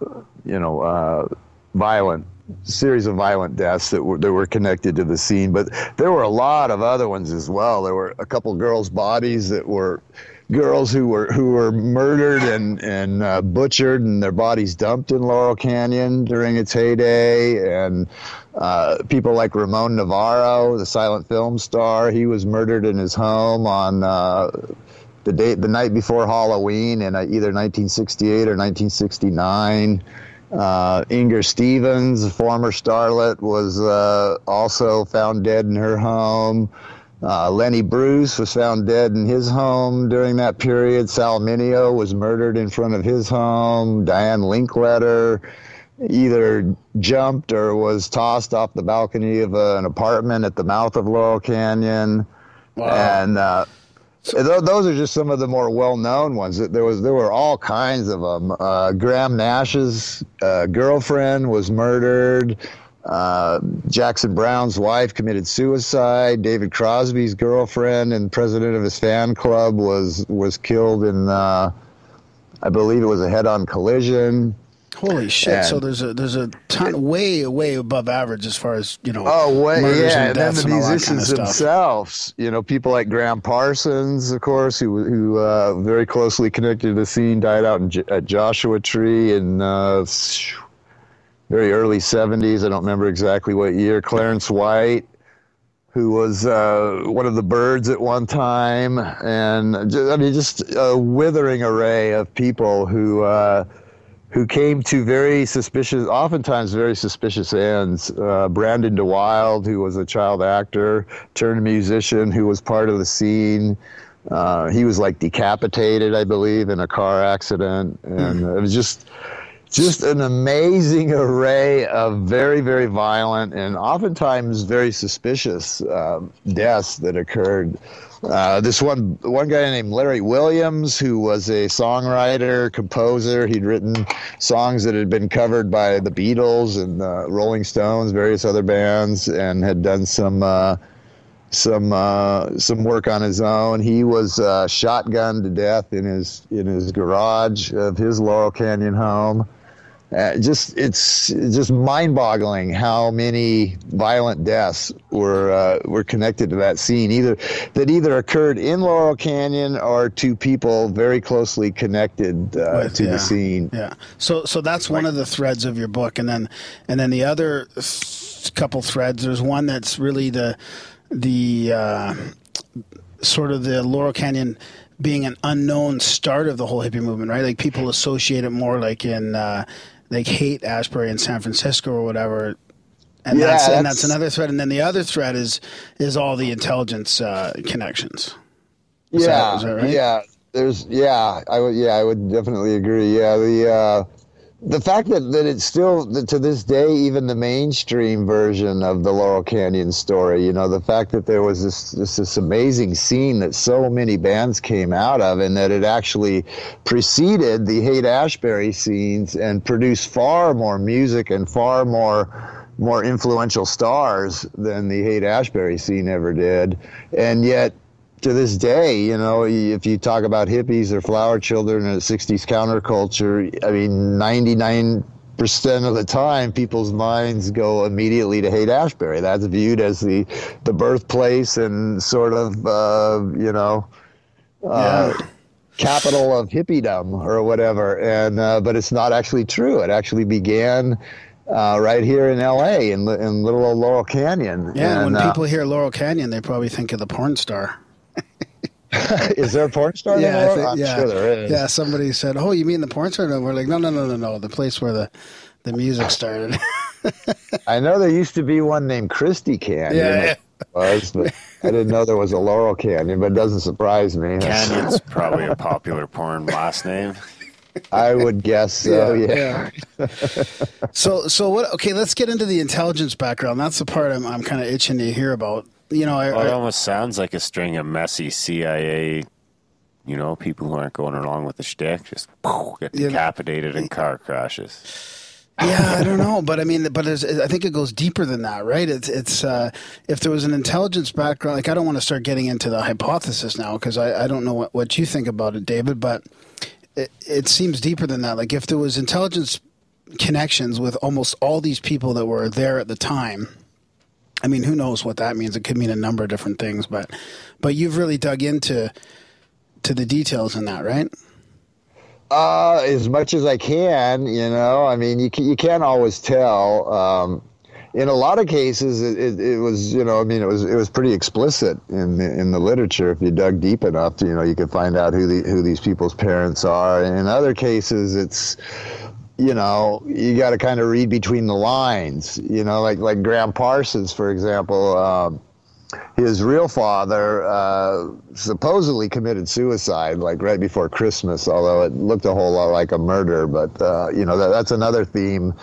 you know, uh, violent series of violent deaths that were that were connected to the scene. But there were a lot of other ones as well. There were a couple girls' bodies that were girls who were who were murdered and and uh, butchered and their bodies dumped in Laurel Canyon during its heyday, and uh, people like Ramon Novarro, the silent film star, he was murdered in his home on. Uh, the day, the night before Halloween, in uh, either 1968 or 1969, uh, Inger Stevens, former starlet, was uh, also found dead in her home. Uh, Lenny Bruce was found dead in his home during that period. Sal Mineo was murdered in front of his home. Diane Linkletter either jumped or was tossed off the balcony of uh, an apartment at the mouth of Laurel Canyon. Wow. And uh, so, those are just some of the more well-known ones. There was there were all kinds of them. Uh, Graham Nash's uh, girlfriend was murdered. Uh, Jackson Browne's wife committed suicide. David Crosby's girlfriend and president of his fan club was was killed in, uh, I believe it was a head-on collision. Holy shit! And, so there's a there's a ton way way above average as far as you know. Oh, way yeah, and, and then the musicians kind of themselves. You know, people like Gram Parsons, of course, who who uh, very closely connected to the scene, died out in, at Joshua Tree and uh, very early 70s. I don't remember exactly what year. Clarence White, who was uh, one of the Byrds at one time, and just, I mean, just a withering array of people who uh, who came to very suspicious, oftentimes very suspicious ends. Uh, Brandon deWilde, who was a child actor turned musician, who was part of the scene. Uh, he was like decapitated, I believe, in a car accident, and it was just just an amazing array of very, very violent and oftentimes very suspicious uh, deaths that occurred. Uh, this one, one guy named Larry Williams, who was a songwriter, composer. He'd written songs that had been covered by the Beatles and uh, Rolling Stones, various other bands, and had done some uh, some uh, some work on his own. He was uh, shotgunned to death in his in his garage of his Laurel Canyon home. Uh, just it's just mind-boggling how many violent deaths were uh, were connected to that scene, either that either occurred in Laurel Canyon or to people very closely connected uh, With- to yeah. the scene. Yeah. So so that's one of the threads of your book, and then and then the other th- couple threads. There's one that's really the the uh, sort of the Laurel Canyon being an unknown start of the whole hippie movement, right? Like people associate it more like in uh, like Haight Ashbury in San Francisco or whatever. And Yeah, that's, and that's- that's another thread, and then the other thread is is all the intelligence uh, connections. Is yeah, is that right? yeah. There's yeah, I would yeah, I would definitely agree. Yeah, the uh, the fact that, that it's still to this day even the mainstream version of the Laurel Canyon story. You know, the fact that there was this this, this amazing scene that so many bands came out of, and that it actually preceded the Haight Ashbury scenes and produced far more music and far more more influential stars than the Haight Ashbury scene ever did, and yet to this day, you know, if you talk about hippies or flower children or 60s counterculture, I mean, 99% of the time, people's minds go immediately to Haight Ashbury. That's viewed as the, the birthplace and sort of, uh, you know, uh, capital of hippiedom or whatever. And, uh, but it's not actually true. It actually began uh, right here in LA in, in little old Laurel Canyon. Yeah, And, when uh, people hear Laurel Canyon, they probably think of the porn star. is there a porn star in Yeah, I think, I'm yeah, sure there is. Yeah, somebody said, "Oh, you mean the porn star?" And we're like, "No, no, no, no, no, the place where the the music started." I know there used to be one named Christie Canyon. Yeah, it Was, but I didn't know there was a Laurel Canyon, but it doesn't surprise me. Canyon's probably a popular porn last name. I would guess so, yeah. so, so what? Okay, let's get into the intelligence background. That's the part I'm I'm kind of itching to hear about. You know, I, it almost sounds like a string of messy CIA, you know, people who aren't going along with the shtick just get Yeah. decapitated in car crashes. yeah, I don't know, but I mean, but I think it goes deeper than that, right? It's it's uh, if there was an intelligence background, like I don't want to start getting into the hypothesis now because I, I don't know what, what you think about it, David, but it, it seems deeper than that. Like if there was intelligence connections with almost all these people that were there at the time. I mean, who knows what that means? It could mean a number of different things, but but you've really dug into to the details in that, right? Uh, as much as I can, you know. I mean, you can, you can't always tell. Um, in a lot of cases, it, it, it was, you know, I mean, it was it was pretty explicit in the, in the literature. If you dug deep enough, you know, you could find out who the who these people's parents are. In other cases, it's you know, you got to kind of read between the lines. You know, like like Graham Parsons, for example. Um, his real father uh, supposedly committed suicide, like right before Christmas. Although it looked a whole lot like a murder, but uh, you know that, that's another theme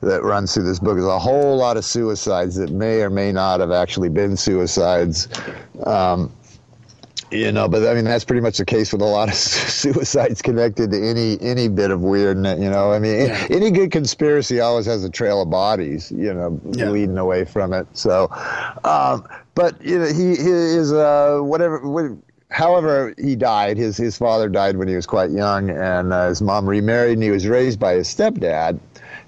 that runs through this book. Is a whole lot of suicides that may or may not have actually been suicides. Um, you know, but I mean that's pretty much the case with a lot of suicides connected to any any bit of weirdness. You know, I mean, Yeah. any good conspiracy always has a trail of bodies. You know, Yeah. leading away from it. So, um, but you know, he, he is uh, whatever. What, however, he died. His his father died when he was quite young, and uh, his mom remarried, and he was raised by his stepdad.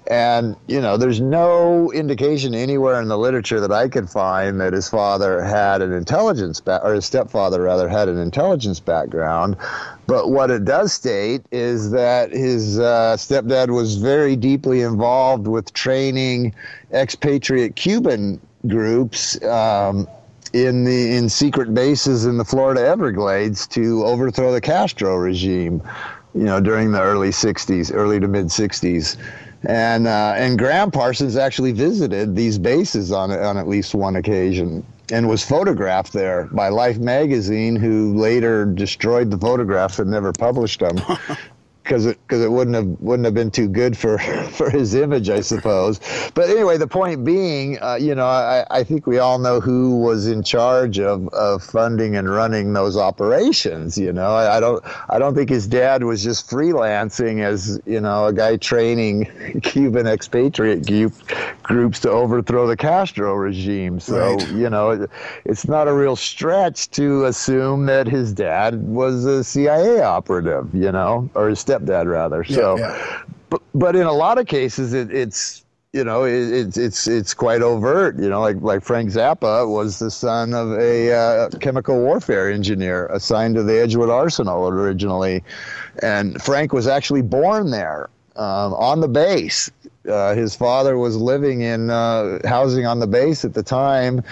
And you know, there's no indication anywhere in the literature that I could find that his father had an intelligence back, or his stepfather rather had an intelligence background. But what it does state is that his uh, stepdad was very deeply involved with training expatriate Cuban groups. Um, in the in secret bases in the Florida Everglades to overthrow the Castro regime. you know, during the early 60s, early to mid 60s. And, uh, and Graham Parsons actually visited these bases on, on at least one occasion and was photographed there by Life magazine, who later destroyed the photographs and never published them. because it because it wouldn't have wouldn't have been too good for for his image, I suppose. But anyway, the point being, uh, you know, I, I think we all know who was in charge of, of funding and running those operations. You know, I, I don't I don't think his dad was just freelancing as you know a guy training Cuban expatriate group, groups to overthrow the Castro regime. So right. you know, it, it's not a real stretch to assume that his dad was a CIA operative. You know, or his step stepdad rather. So, yeah. but but in a lot of cases, it, it's you know it, it's it's it's quite overt. You know, like like Frank Zappa was the son of a uh, chemical warfare engineer assigned to the Edgewood Arsenal originally, and Frank was actually born there um, on the base. Uh, his father was living in uh, housing on the base at the time,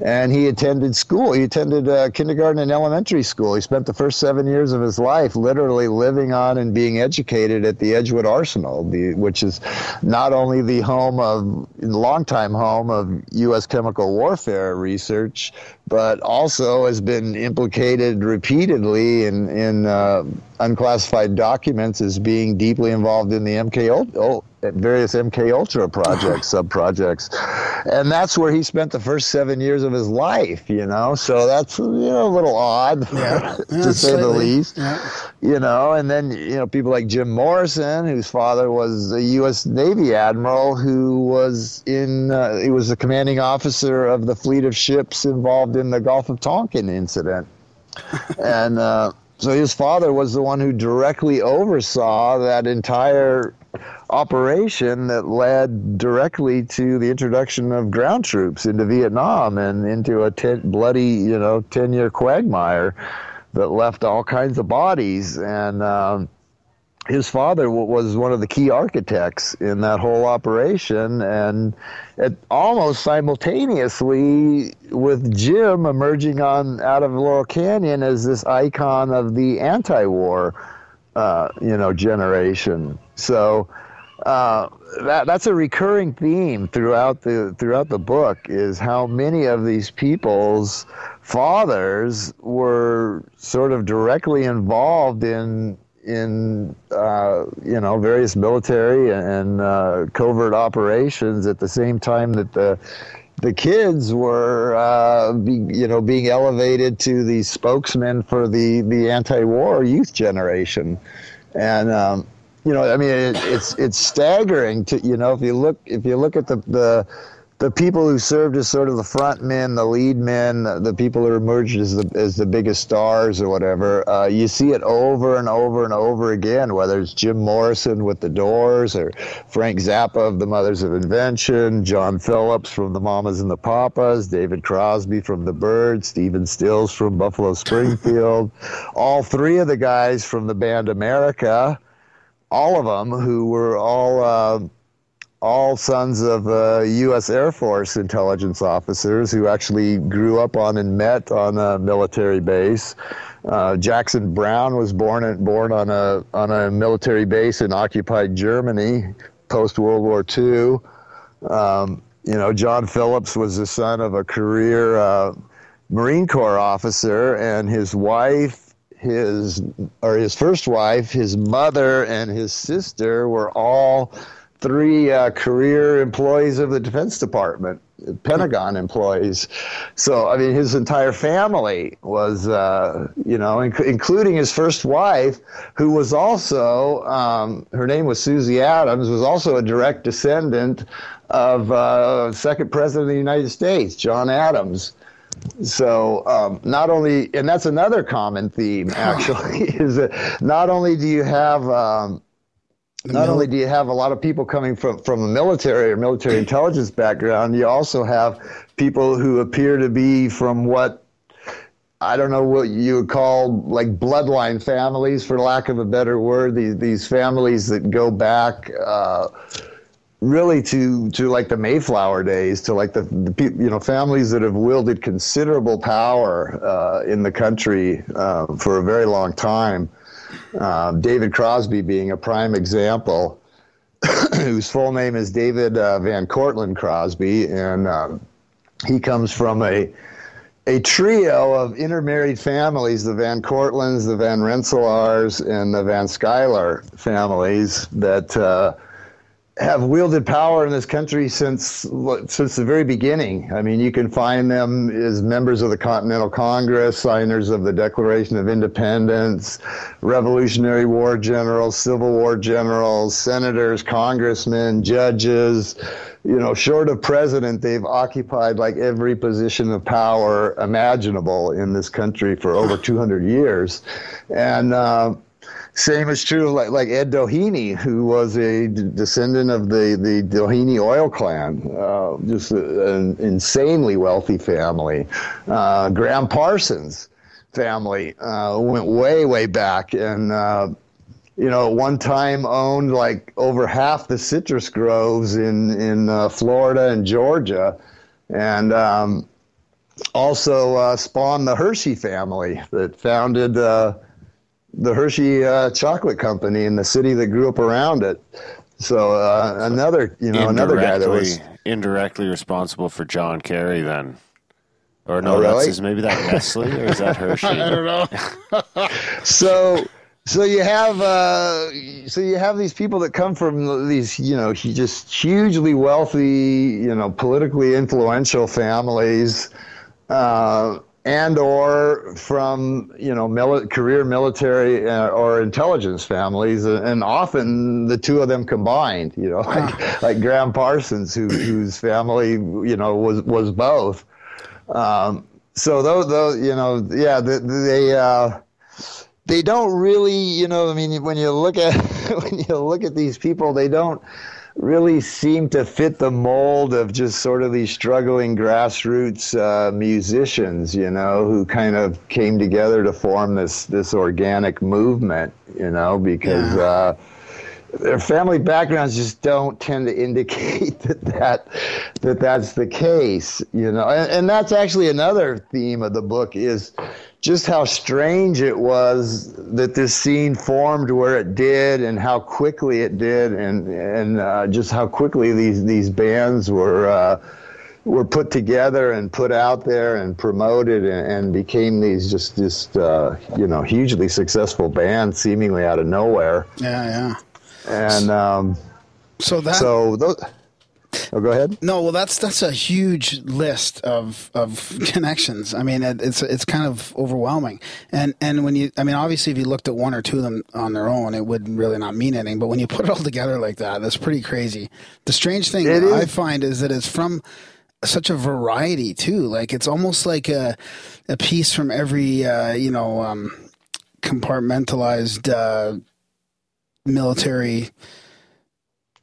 and he attended school. He attended uh, kindergarten and elementary school. He spent the first seven years of his life literally living on and being educated at the Edgewood Arsenal, the, which is not only the home of, longtime home of U.S. chemical warfare research, but also has been implicated repeatedly in, in uh, unclassified documents as being deeply involved in the MK oh, various MK Ultra projects, sub projects, and that's where he spent the first seven years of his life. You know, so that's you know a little odd, yeah. to yeah, say the least. Yeah. You know, and then you know people like Jim Morrison, whose father was a U.S. Navy admiral who was in uh, he was the commanding officer of the fleet of ships involved in the Gulf of Tonkin incident, and. Uh, so his father was the one who directly oversaw that entire operation that led directly to the introduction of ground troops into Vietnam and into a ten, bloody, you know, 10 year quagmire that left all kinds of bodies. And um, his father was one of the key architects in that whole operation. And it, almost simultaneously with Jim emerging on out of Laurel Canyon as this icon of the anti war. Uh, you know, generation. So uh, that that's a recurring theme throughout the throughout the book is how many of these people's fathers were sort of directly involved in in uh, you know various military and uh, covert operations at the same time that the the kids were uh, be, you know being elevated to the spokesmen for the the anti-war youth generation. And um, you know, I mean, it, it's it's staggering to you know if you look if you look at the the the people who served as sort of the front men, the lead men, the people who emerged as the as the biggest stars or whatever, uh, you see it over and over and over again. Whether it's Jim Morrison with the Doors, or Frank Zappa of the Mothers of Invention, John Phillips from the Mamas and the Papas, David Crosby from the Byrds, Stephen Stills from Buffalo Springfield, all three of the guys from the band America all of them who were all uh, all sons of uh, U.S. Air Force intelligence officers who actually grew up on and met on a military base. Uh, Jackson Browne was born at, born on a on a military base in occupied Germany post World War II. Um, you know, John Phillips was the son of a career uh, Marine Corps officer, and his wife his or his first wife, his mother, and his sister were all three uh, career employees of the Defense Department, Pentagon employees. So, I mean, his entire family was, uh, you know, inc- including his first wife, who was also, um, her name was Susie Adams, was also a direct descendant of uh, second president of the United States, John Adams. So um, not only, and that's another common theme actually, is that not only do you have um, not only do you have a lot of people coming from, from a military or military intelligence background, you also have people who appear to be from what I don't know what you would call like bloodline families, for lack of a better word. These these families that go back. Uh, really to to like the Mayflower days, to like the, the you know families that have wielded considerable power uh, in the country uh, for a very long time. Uh, David Crosby being a prime example, whose full name is David uh, Van Cortlandt Crosby, and um, he comes from a a trio of intermarried families, the Van Cortlandts, the Van Rensselaers, and the Van Schuyler families that uh, have wielded power in this country since since the very beginning. I mean, you can find them as members of the Continental Congress, signers of the Declaration of Independence, Revolutionary War generals, Civil War generals, senators, congressmen, judges. You know, short of president, they've occupied like every position of power imaginable in this country for over 200 years, and. Uh, same is true like like Ed Doheny, who was a d- descendant of the the Doheny oil clan, uh, just a, an insanely wealthy family. Uh, Graham Parsons family uh, went way way back and. Uh, you know, one time owned like over half the citrus groves in in uh, Florida and Georgia, and um, also uh, spawned the Hershey family that founded the Hershey uh, Chocolate Company in the city that grew up around it. So uh, another, you know, another guy that was indirectly responsible for John Kerry then. Or no, Oh, that's really? his, maybe that Nestle or is that Hershey? I don't know. so so you have uh, so you have these people that come from these you know just hugely wealthy you know politically influential families uh, and or from you know mili- career military uh, or intelligence families uh, and often the two of them combined you know like, like Graham Parsons who, whose family you know was was both. Um, so those those you know yeah they, they uh, they don't really, you know, I mean, when you look at when you look at these people, they don't really seem to fit the mold of just sort of these struggling grassroots uh, musicians, you know, who kind of came together to form this this organic movement, you know, because. Uh, their family backgrounds just don't tend to indicate that that, that that's the case, you know. And, and that's actually another theme of the book is just how strange it was that this scene formed where it did, and how quickly it did, and and uh, just how quickly these these bands were. Uh, were put together and put out there and promoted and, and became these just just uh, you know hugely successful bands seemingly out of nowhere Yeah, yeah. and um, So that so those. Oh, go ahead. No, well, that's that's a huge list of of connections. I mean, it, it's it's kind of overwhelming. And and when you, I mean, obviously, if you looked at one or two of them on their own, it would really not mean anything. But when you put it all together like that, that's pretty crazy. The strange thing It I find is that it's from such a variety too. Like it's almost like a a piece from every uh, you know um, compartmentalized uh, military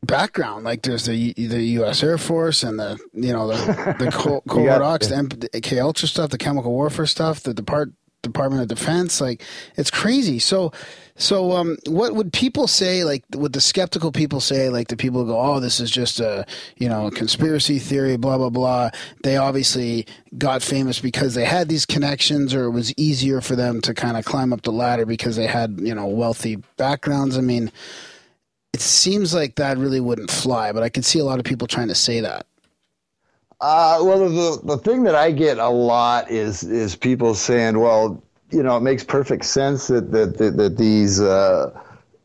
background. Like there's the the U.S. Air Force and the you know the the co- You got- covert the M- the Ultra stuff, the chemical warfare stuff, the Depart Department of Defense. Like it's crazy. So so um, what would people say? Like would the skeptical people say? Like the people who go, oh, this is just a you know conspiracy theory, blah blah blah. They obviously got famous because they had these connections, or it was easier for them to kind of climb up the ladder because they had you know wealthy backgrounds. I mean it seems like that really wouldn't fly, but I can see a lot of people trying to say that. Uh, well, the the thing that I get a lot is is people saying, well, you know, it makes perfect sense that that that, that these. Uh,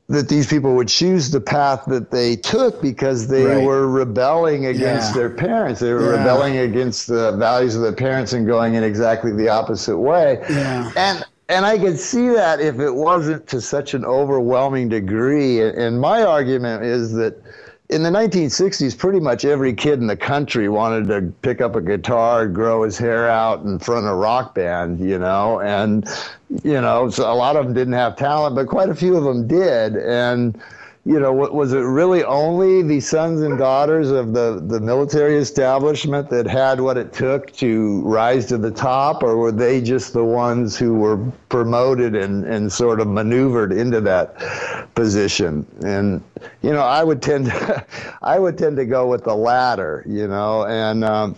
that these people would choose the path that they took because they Right. were rebelling against Yeah. their parents. They were Yeah. rebelling against the values of their parents and going in exactly the opposite way. Yeah. And and I could see that if it wasn't to such an overwhelming degree. And my argument is that in the 1960s, pretty much every kid in the country wanted to pick up a guitar, grow his hair out, and front a rock band, you know. And, you know, so a lot of them didn't have talent, but quite a few of them did. And, you know, was it really only the sons and daughters of the, the military establishment that had what it took to rise to the top, or were they just the ones who were promoted and, and sort of maneuvered into that position? And, you know, I would tend to, I would tend to go with the latter, you know, and um,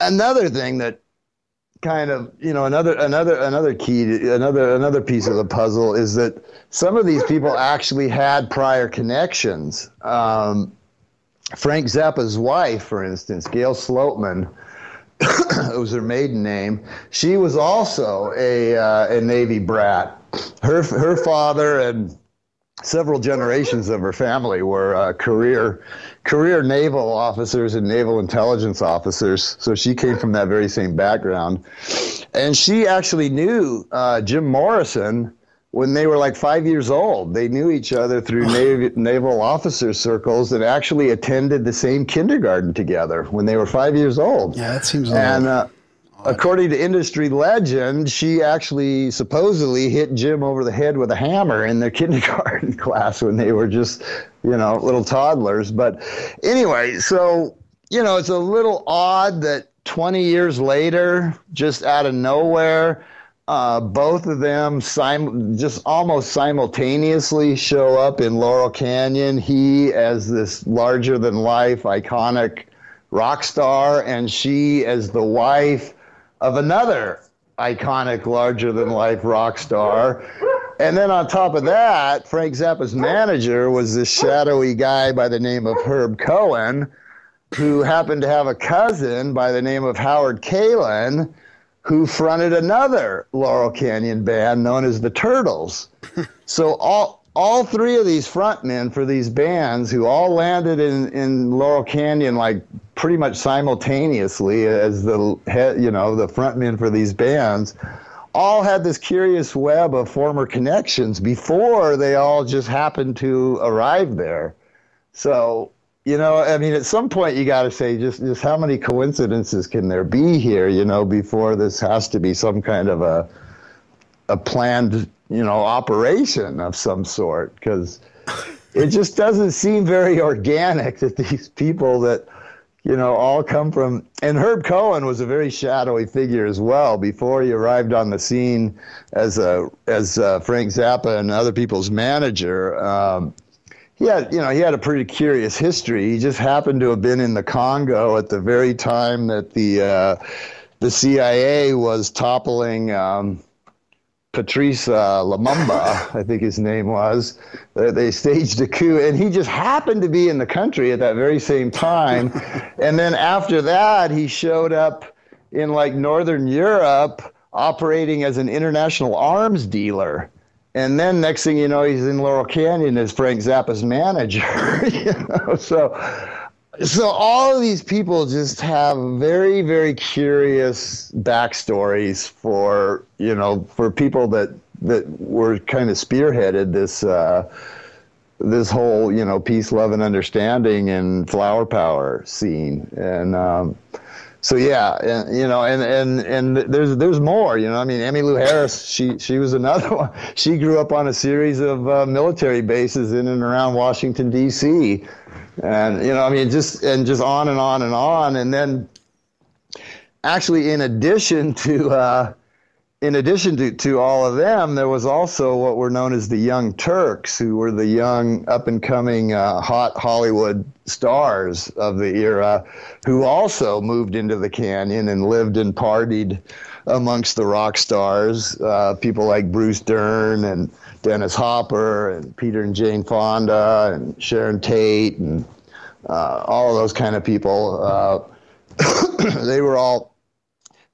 another thing that kind of you know another another another key to, another another piece of the puzzle is that some of these people actually had prior connections. Um, Frank Zappa's wife, for instance, Gail Sloatman, it was her maiden name. She was also a uh, a Navy brat. Her her father and several generations of her family were uh, career career naval officers and naval intelligence officers. So she came from that very same background, and she actually knew uh, Jim Morrison when they were like five years old. They knew each other through nav- naval officer circles and actually attended the same kindergarten together when they were five years old. Yeah, that seems. And uh, according to industry legend, she actually supposedly hit Jim over the head with a hammer in their kindergarten class when they were just, you know, little toddlers. But anyway, so, you know, it's a little odd that 20 years later, just out of nowhere, uh, both of them sim- just almost simultaneously show up in Laurel Canyon. He as this larger than life iconic rock star, and she as the wife of another iconic larger than life rock star. And then on top of that, Frank Zappa's manager was this shadowy guy by the name of Herb Cohen, who happened to have a cousin by the name of Howard Kaylan, who fronted another Laurel Canyon band known as the Turtles. so all all three of these frontmen for these bands, who all landed in, in Laurel Canyon like pretty much simultaneously as the head, you know, the frontmen for these bands, all had this curious web of former connections before they all just happened to arrive there. So, you know, I mean, at some point you got to say just just how many coincidences can there be here, you know, before this has to be some kind of a a planned, you know, operation of some sort because it just doesn't seem very organic that these people that you know all come from and Herb Cohen was a very shadowy figure as well before he arrived on the scene as a as uh, Frank Zappa and other people's manager. Um, he had, you know, he had a pretty curious history. He just happened to have been in the Congo at the very time that the uh, the CIA was toppling um, Patrice uh, Lumumba, I think his name was. They, they staged a coup, and he just happened to be in the country at that very same time. and then after that, he showed up in like Northern Europe, operating as an international arms dealer. And then next thing you know, he's in Laurel Canyon as Frank Zappa's manager. you know, so so all of these people just have very very curious backstories for you know for people that that were kind of spearheaded this uh, this whole you know peace love and understanding and flower power scene. And um, so yeah and, you know and and and there's there's more you know i mean Emmylou harris she she was another one. She grew up on a series of uh, military bases in and around washington d.c and you know i mean just and just on and on and on. And then actually in addition to uh, in addition to, to all of them, there was also what were known as the Young Turks, who were the young, up and coming, uh, hot Hollywood stars of the era, who also moved into the canyon and lived and partied amongst the rock stars. Uh, people like Bruce Dern and Dennis Hopper and Peter and Jane Fonda and Sharon Tate and uh, all of those kind of people. Uh, they were all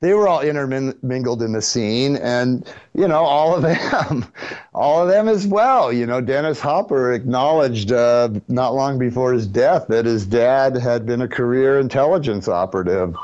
they were all intermingled in the scene and you know all of them all of them as well you know dennis hopper acknowledged uh, not long before his death that his dad had been a career intelligence operative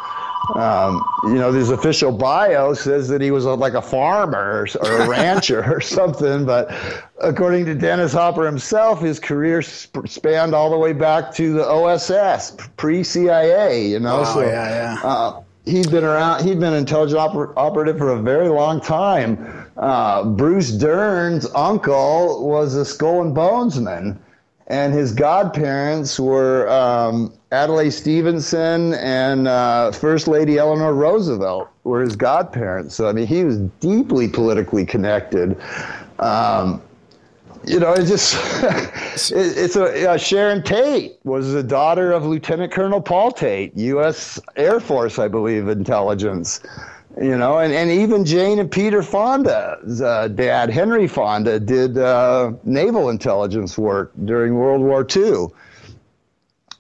um, you know his official bio says that he was a, like a farmer or, a rancher or something but according to dennis hopper himself his career sp- spanned all the way back to the oss pre-cia you know Oh, so yeah, yeah. uh, he'd been around. He'd been an intelligence oper- operative for a very long time. Uh, Bruce Dern's uncle was a skull and bonesman, and his godparents were um, Adlai Stevenson and uh, First Lady Eleanor Roosevelt were his godparents. So I mean, he was deeply politically connected. Um, you know, it just it, it's a uh, Sharon Tate was the daughter of Lieutenant Colonel Paul Tate, U.S. Air Force, I believe, intelligence. You know, and, and even Jane and Peter Fonda's uh, dad, Henry Fonda, did uh, naval intelligence work during World War II.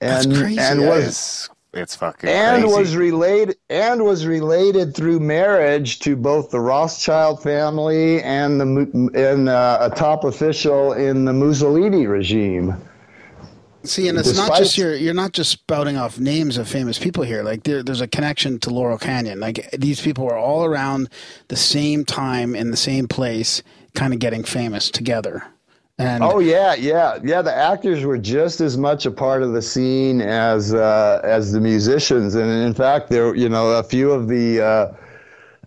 That's And, crazy. and was It's, it's fucking and crazy. was related and was related through marriage to both the Rothschild family and the and uh, a top official in the Mussolini regime. See, and it's not just you're you're not just spouting off names of famous people here. Like there, there's a connection to Laurel Canyon. Like these people were all around the same time in the same place, kind of getting famous together. And Oh yeah, yeah, yeah. The actors were just as much a part of the scene as uh, as the musicians, and in fact, there you know a few of the. Uh,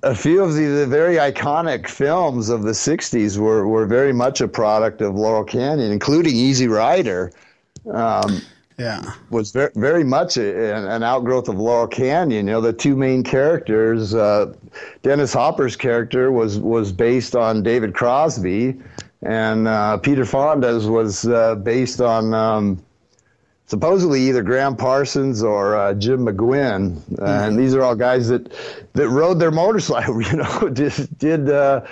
a few of the, the very iconic films of the 60s were, were very much a product of Laurel Canyon, including Easy Rider. Um, yeah, was very, very much a, an, an outgrowth of Laurel Canyon. You know, the two main characters, uh, Dennis Hopper's character was was based on David Crosby, and uh, Peter Fonda's was uh, based on um, supposedly either Gram Parsons or uh, Jim McGuinn. And these are all guys that that rode their motorcycle. You know, just did. Uh,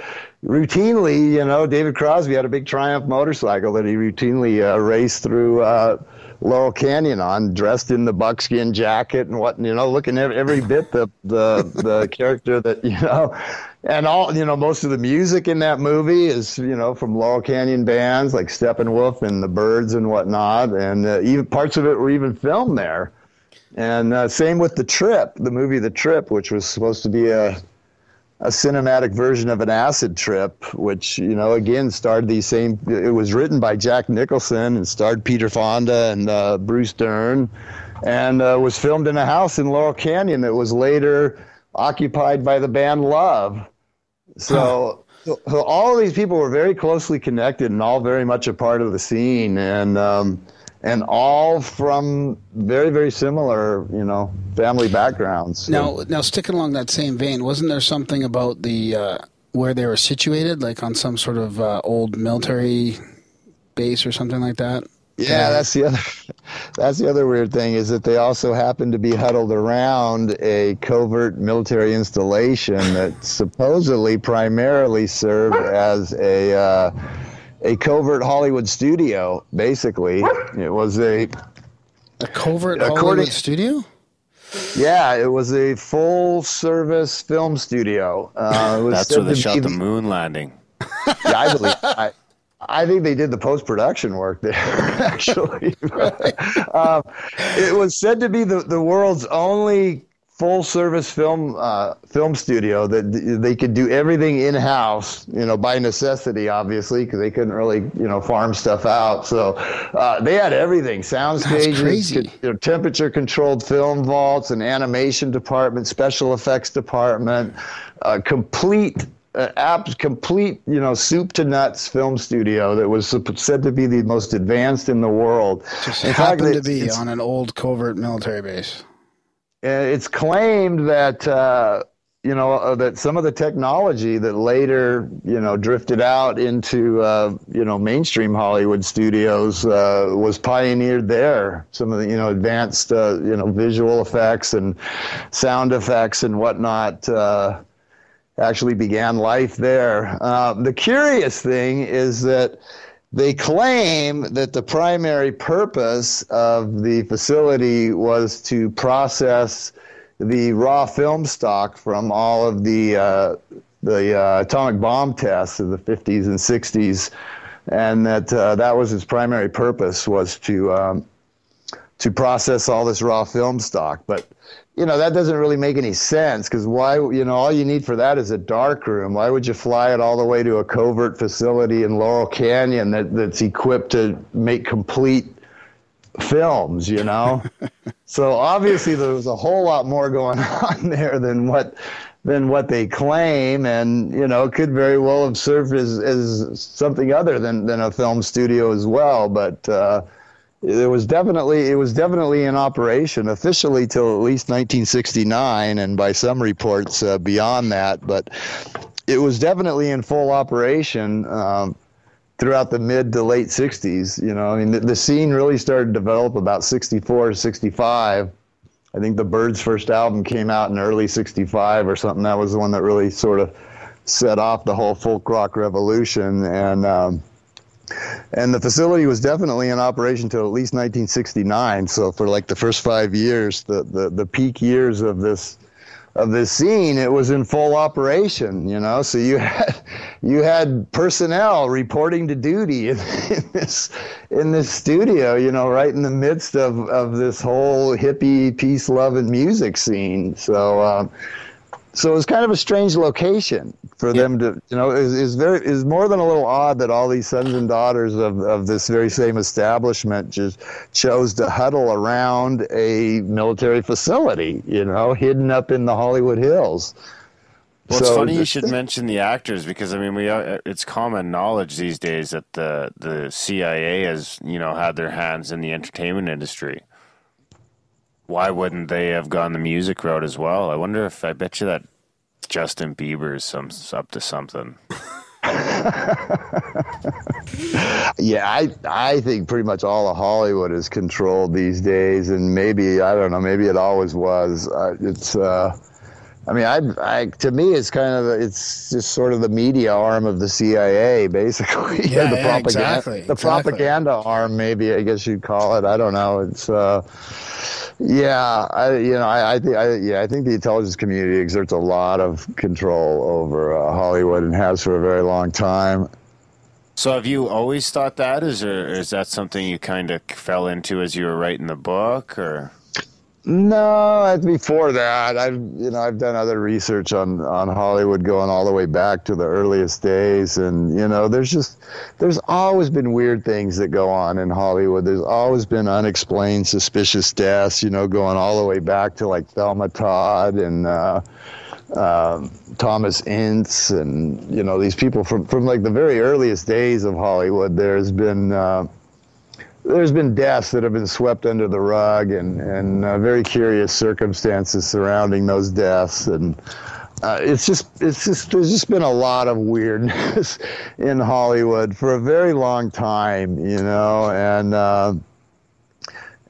routinely, you know, David Crosby had a big Triumph motorcycle that he routinely uh, raced through uh, Laurel Canyon on, dressed in the buckskin jacket and what, you know, looking every, every bit the the the character that you know, and all you know, most of the music in that movie is you know from Laurel Canyon bands like Steppenwolf and the Byrds and whatnot, and uh, even parts of it were even filmed there. And uh, same with the Trip, the movie The Trip, which was supposed to be a a cinematic version of an acid trip, which you know again starred these same. It was written by Jack Nicholson and starred Peter Fonda and uh, Bruce Dern, and uh, was filmed in a house in Laurel Canyon that was later occupied by the band Love. So. so all these people were very closely connected and all very much a part of the scene, and um, and all from very very similar, you know, family backgrounds. Now, now sticking along that same vein, wasn't there something about the uh, where they were situated, like on some sort of uh, old military base or something like that? Yeah, that's the other. That's the other weird thing is that they also happen to be huddled around a covert military installation that supposedly primarily served as a uh, a covert Hollywood studio. Basically, it was a A covert According- Hollywood studio. yeah, it was a full service film studio. Uh, it was That's where they shot the moon landing. Yeah, I believe. I, I think they did the post production work there. Actually, um, it was said to be the, the world's only full service film uh, film studio that they could do everything in house. You know, by necessity, obviously, because they couldn't really you know farm stuff out. So uh, they had everything: sound stages, you know, temperature controlled film vaults, an animation department, special effects department, a complete uh, app, complete, you know, soup to nuts film studio that was said to be the most advanced in the world. Just In fact, happened to it's- be on an old covert military base. uh, it's claimed that uh, you know uh, that some of the technology that later you know drifted out into uh, you know mainstream Hollywood studios uh, was pioneered there. Some of the you know advanced uh, you know visual effects and sound effects and whatnot. Actually began life there. Uh, the curious thing is that they claim that the primary purpose of the facility was to process the raw film stock from all of the uh, the uh, atomic bomb tests of the 50s and 60s, and that uh, that was its primary purpose was to um, to process all this raw film stock. But you know that doesn't really make any sense because why? You know, all you need for that is a dark room. Why would you fly it all the way to a covert facility in Laurel Canyon that, that's equipped to make complete films? You know, so obviously there was a whole lot more going on there than what than what they claim, and you know, could very well have served as as something other than than a film studio as well, but. Uh, it was definitely it was definitely in operation officially till at least 1969 and by some reports uh, beyond that but it was definitely in full operation um, throughout the mid to late 60s you know i mean the, the scene really started to develop about 64 65 I think the Byrds' first album came out in early '65 or something. That was the one that really sort of set off the whole folk rock revolution. And um, and the facility was definitely in operation till at least 1969. So for like the first five years, the the, the peak years of this of this scene, it was in full operation, you know. So you had you had personnel reporting to duty in, in this in this studio, you know, right in the midst of of this whole hippie peace, love, and music scene. So. Um, so it was kind of a strange location for yeah. them to, you know, is is very is more than a little odd that all these sons and daughters of, of this very same establishment just chose to huddle around a military facility, you know, hidden up in the Hollywood Hills. Well, it's so, funny you should mention the actors because I mean, we it's common knowledge these days that the the CIA has you know had their hands in the entertainment industry why wouldn't they have gone the music route as well? I wonder if I bet you that Justin Bieber is some up to something. yeah, I I think pretty much all of Hollywood is controlled these days, and maybe I don't know, maybe it always was. Uh, it's. Uh, I mean, I, I, to me, it's kind of, it's just sort of the media arm of the CIA, basically. Yeah, the yeah, propaganda, exactly. The exactly. propaganda arm, maybe I guess you'd call it. I don't know. It's, uh, yeah, I, you know, I, I think, I, yeah, I think the intelligence community exerts a lot of control over uh, Hollywood and has for a very long time. So, have you always thought that, is, or is that something you kind of fell into as you were writing the book, or? No, before that, I've you know I've done other research on on Hollywood going all the way back to the earliest days, and you know there's just there's always been weird things that go on in Hollywood. There's always been unexplained suspicious deaths, you know, going all the way back to like Thelma Todd and. Uh, um, Thomas Ince and you know these people from from like the very earliest days of Hollywood. There's been uh, there's been deaths that have been swept under the rug and, and uh, very curious circumstances surrounding those deaths. And uh, it's just, it's just, there's just been a lot of weirdness in Hollywood for a very long time, you know, and, uh,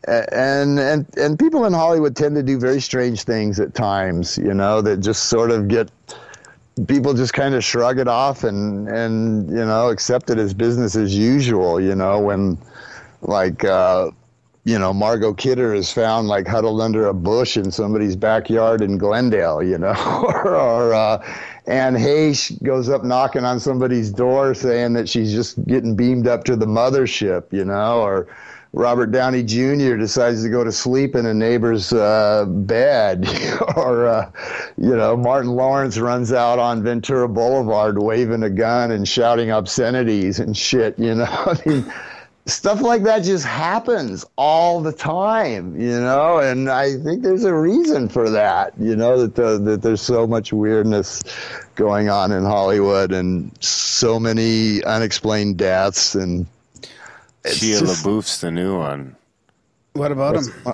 and and and people in Hollywood tend to do very strange things at times, you know, that just sort of get people just kind of shrug it off and and you know accept it as business as usual, you know, when like uh, you know Margot Kidder is found like huddled under a bush in somebody's backyard in Glendale, you know, or, uh, Anne Heche goes up knocking on somebody's door saying that she's just getting beamed up to the mothership, you know, or Robert Downey Jr. decides to go to sleep in a neighbor's uh, bed, or uh, you know, Martin Lawrence runs out on Ventura Boulevard waving a gun and shouting obscenities and shit, you know. I mean stuff like that just happens all the time, you know, and I think there's a reason for that, you know, that the, that there's so much weirdness going on in Hollywood and so many unexplained deaths and Shia just, LaBeouf's the new one. What about him?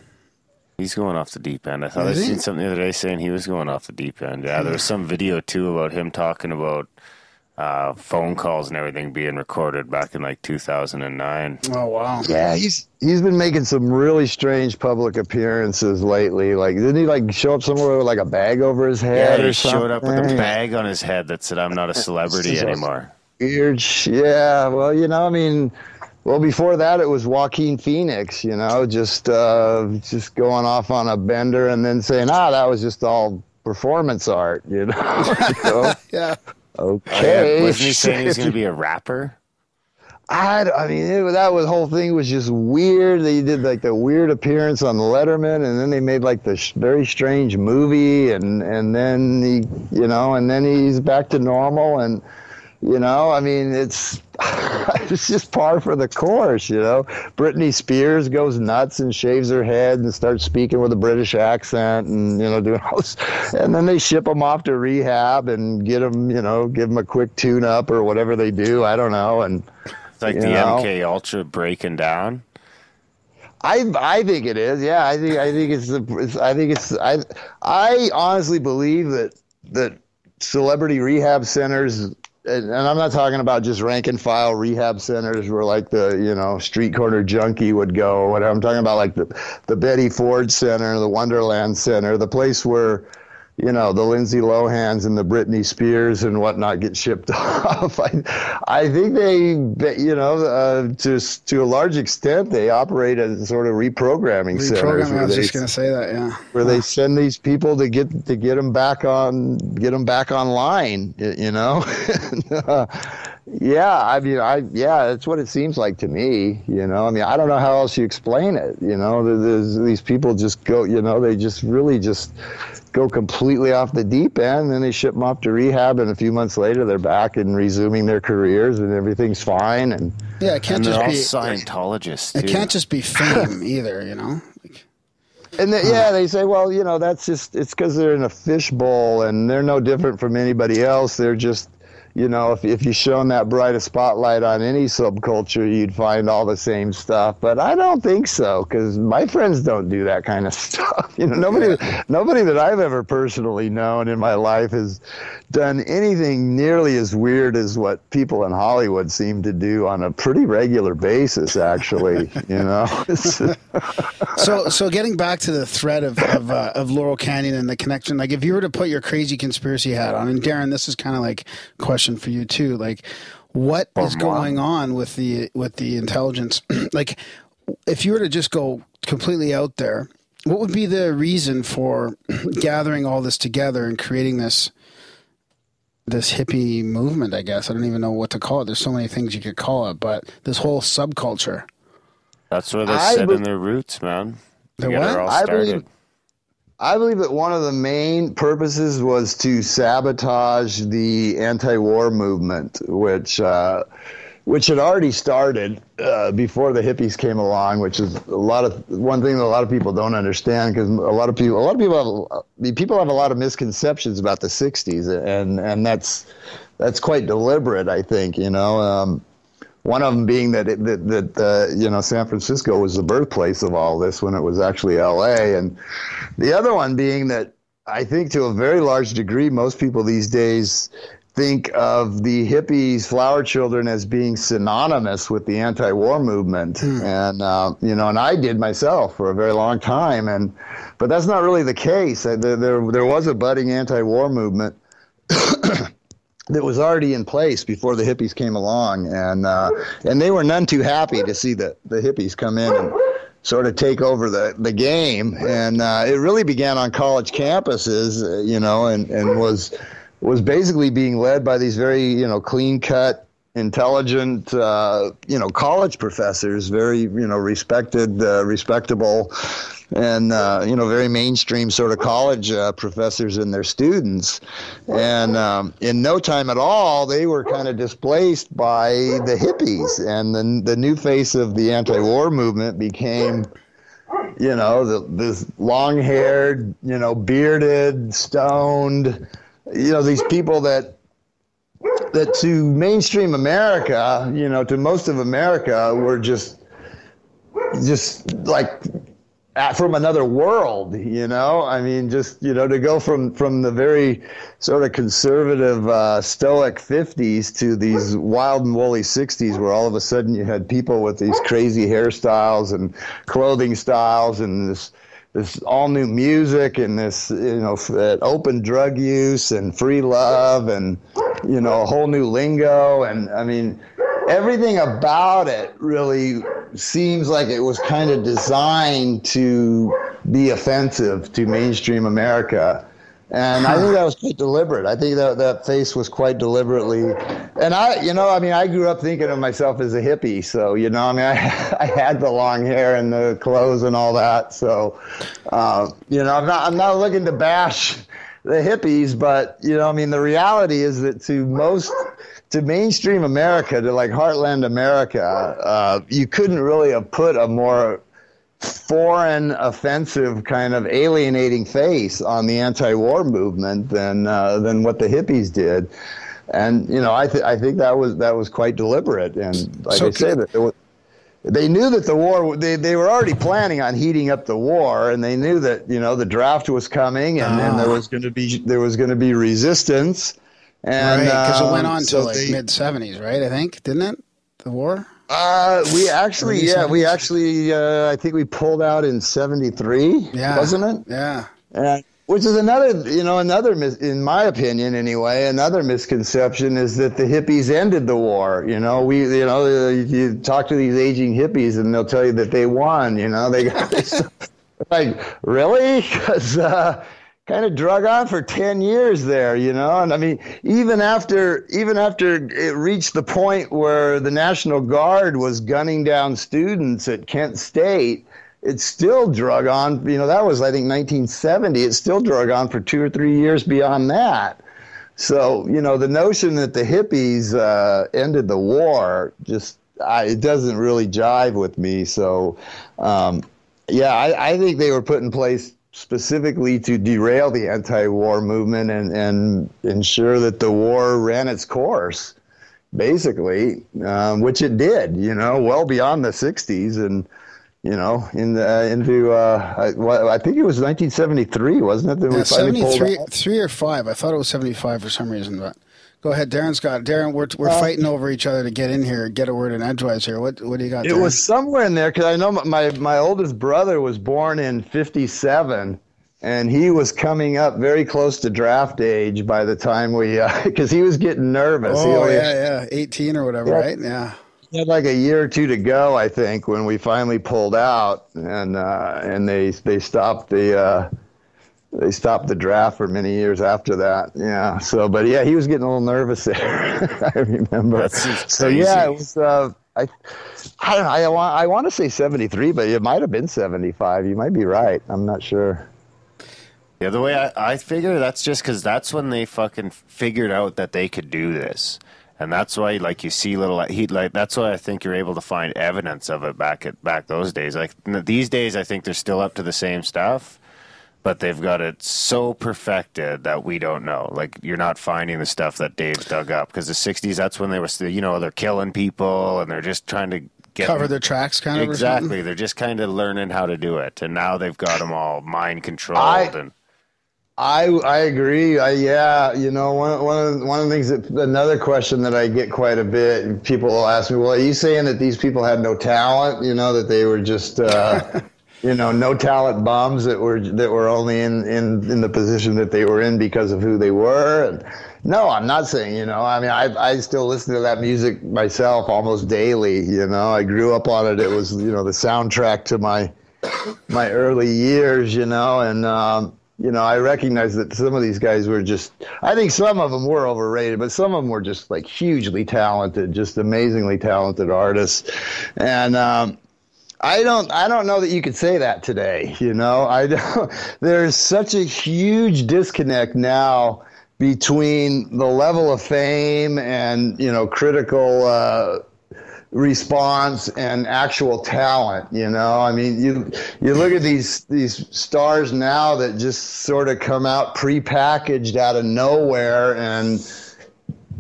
He's going off the deep end. I thought I seen something the other day saying he was going off the deep end. Yeah, there was some video too about him talking about uh, phone calls and everything being recorded back in like 2009. Oh wow! Yeah, he's he's been making some really strange public appearances lately. Like, didn't he like show up somewhere with like a bag over his head? Yeah, he showed up with a bag on his head that said, "I'm not a celebrity anymore." Weird. Yeah. Well, you know, I mean. Well, before that, it was Joaquin Phoenix, you know, just uh, just going off on a bender and then saying, "Ah, that was just all performance art," you know. so, yeah. Okay. Wasn't he saying he was going to be a rapper? I, I mean, it, that was whole thing was just weird. They did like the weird appearance on Letterman, and then they made like the sh- very strange movie, and and then he, you know, and then he's back to normal, and you know, I mean, it's it's just par for the course. You know, Britney Spears goes nuts and shaves her head and starts speaking with a British accent, and you know, doing all this, and then they ship them off to rehab and get them, you know, give them a quick tune up or whatever they do. I don't know, and it's like the know, MK Ultra breaking down. I I think it is. Yeah, I think I think it's, it's I think it's I I honestly believe that that celebrity rehab centers and, I'm not talking about just rank and file rehab centers where like the you know street corner junkie would go or whatever. I'm talking about like the the Betty Ford Center, the Wonderland Center, the place where you know the Lindsay Lohans and the Britney Spears and whatnot get shipped off. I, I think they, you know, uh, to to a large extent, they operate as sort of reprogramming, centers. Reprogramming. I was they- just gonna say that. Yeah. where they send these people to get to get them back on get them back online you know yeah i mean i yeah that's what it seems like to me you know i mean i don't know how else you explain it you know there's, these people just go you know they just really just go completely off the deep end and then they ship them off to rehab and a few months later they're back and resuming their careers and everything's fine and Yeah. It can't And they're all just be. Scientologists. It too. can't just be fame either. You know. Like, And the, yeah, they say, well, you know, that's just it's because they're in a fishbowl and they're no different from anybody else. They're just, you know, if if you shone that bright a spotlight on any subculture, you'd find all the same stuff. But I don't think so because my friends don't do that kind of stuff. You know, nobody nobody that I've ever personally known in my life has done anything nearly as weird as what people in Hollywood seem to do on a pretty regular basis. Actually, you know. so so getting back to the thread of of, uh, of Laurel Canyon and the connection, like if you were to put your crazy conspiracy hat on, and Darren, this is kind of like a question for you too, like what is going on with the with the intelligence? like if you were to just go completely out there, what would be the reason for gathering all this together and creating this? This hippie movement, I guess. I don't even know what to call it. There's so many things you could call it, but this whole subculture. That's where they I set be- in their roots, man. The To what? all I started. believe- I believe that one of the main purposes was to sabotage the anti-war movement, which uh, which had already started uh, before the hippies came along. Which is a lot of one thing that a lot of people don't understand because a lot of people a lot of people have people have a lot of misconceptions about the '60s, and and that's that's quite deliberate. I think you know. Um, one of them being that it, that, that uh, you know San Francisco was the birthplace of all this when it was actually L.A. and the other one being that I think to a very large degree most people these days think of the hippies flower children as being synonymous with the anti-war movement. And uh, you know and I did myself for a very long time. And but that's not really the case. There there, there was a budding anti-war movement that was already in place before the hippies came along, and uh, and they were none too happy to see the the hippies come in and sort of take over the the game. And uh, it really began on college campuses, uh, you know, and and was was basically being led by these very you know clean cut. Intelligent, uh, you know, college professors, very, you know, respected, uh, respectable, and uh, you know very mainstream sort of college uh, professors and their students. And um, in no time at all they were kind of displaced by the hippies. And the, the new face of the anti-war movement became you know the, this long-haired you know bearded stoned you know these people that that to mainstream america you know to most of america were just just like from another world, you know. I mean, just you know, to go from from the very sort of conservative, uh, stoic '50s to these wild and woolly '60s, where all of a sudden you had people with these crazy hairstyles and clothing styles and this this all new music and this you know uh, open drug use and free love and you know a whole new lingo and I mean everything about it really seems like it was kind of designed to be offensive to mainstream America. And I think that was quite deliberate. I think that that face was quite deliberately, and I, you know, I mean, I grew up thinking of myself as a hippie, so you know, I mean, I, I had the long hair and the clothes and all that, so, uh, you know, I'm not, I'm not looking to bash the hippies, but you know, I mean, the reality is that to most, to mainstream America, to like heartland America, uh, you couldn't really have put a more foreign, offensive, kind of alienating face on the anti-war movement than uh, than what the hippies did. And you know, I th- I think that was that was quite deliberate. And like So I say, that was, they knew that the war they, they were already planning on heating up the war and they knew that you know the draft was coming and, and there was going to be there was going to be resistance And right, because it um, went on so to like mid '70s, right? I think didn't it? The war. Uh, we actually, yeah, we actually, uh, I think we pulled out in '73, Yeah, wasn't it? Yeah. Uh, which is another, you know, another, mis- in my opinion anyway, another misconception is that the hippies ended the war. You know, we, you know, uh, you talk to these aging hippies and they'll tell you that they won. You know, they got like really because uh, kind of drug on for 10 years there you know? And i mean even after even after it reached the point where the national guard was gunning down students at kent state it still drug on you know that was i think 1970 it still drug on for two or three years beyond that. So you know the notion that the hippies uh, ended the war just I, it doesn't really jive with me. So um, yeah, I, I think they were put in place specifically to derail the anti-war movement and, and ensure that the war ran its course, basically, um, which it did. You know, well beyond the '60s, and you know, in the, into uh, I, well, I think it was 1973, wasn't it? That Yeah, finally 73, three or five. I thought it was 75 for some reason, but go ahead, Darren's got Darren. We're we're uh, fighting over each other to get in here, get a word in edgewise here. What what do you got? It was somewhere in there because I know my my oldest brother was born in '57, and he was coming up very close to draft age by the time we uh, because he was getting nervous. he Oh only yeah, yeah, 18 or whatever, Yeah. right? Yeah. had like a year or two to go, I think, when we finally pulled out, and uh, and they they stopped the. Uh, They stopped the draft for many years after that. Yeah. So, but yeah, he was getting a little nervous there. I remember. So yeah, it was. Uh, I, I don't know. I want. I want to say seventy three, but it might have been seventy five. You might be right. I'm not sure. Yeah, the way I, I figure that's just because that's when they fucking figured out that they could do this, and that's why like you see little heat like that's why I think you're able to find evidence of it back at back those days. Like these days, I think they're still up to the same stuff, but they've got it so perfected that we don't know. Like you're not finding the stuff that Dave's dug up because the '60s that's when they were still you know they're killing people and they're just trying to get Cover their tracks, kind of. exactly. They're just kind of learning how to do it, and now they've got them all mind controlled I- and. I I agree. I, yeah, you know, one one of the, one of the things that another question that I get quite a bit. People will ask me, "Well, are you saying that these people had no talent? You know, that they were just, uh, you know, no talent bums that were that were only in in in the position that they were in because of who they were?" And no, I'm not saying. You know, I mean, I I still listen to that music myself almost daily. You know, I grew up on it. It was you know the soundtrack to my my early years, you know, and um, you know, I recognize that some of these guys were just. I think some of them were overrated, but some of them were just like hugely talented, just amazingly talented artists, and. Um, I don't I don't know that you could say that today, you know. I don't there's such a huge disconnect now between the level of fame and, you know, critical uh response and actual talent you know i mean you you look at these these stars now that just sort of come out prepackaged out of nowhere and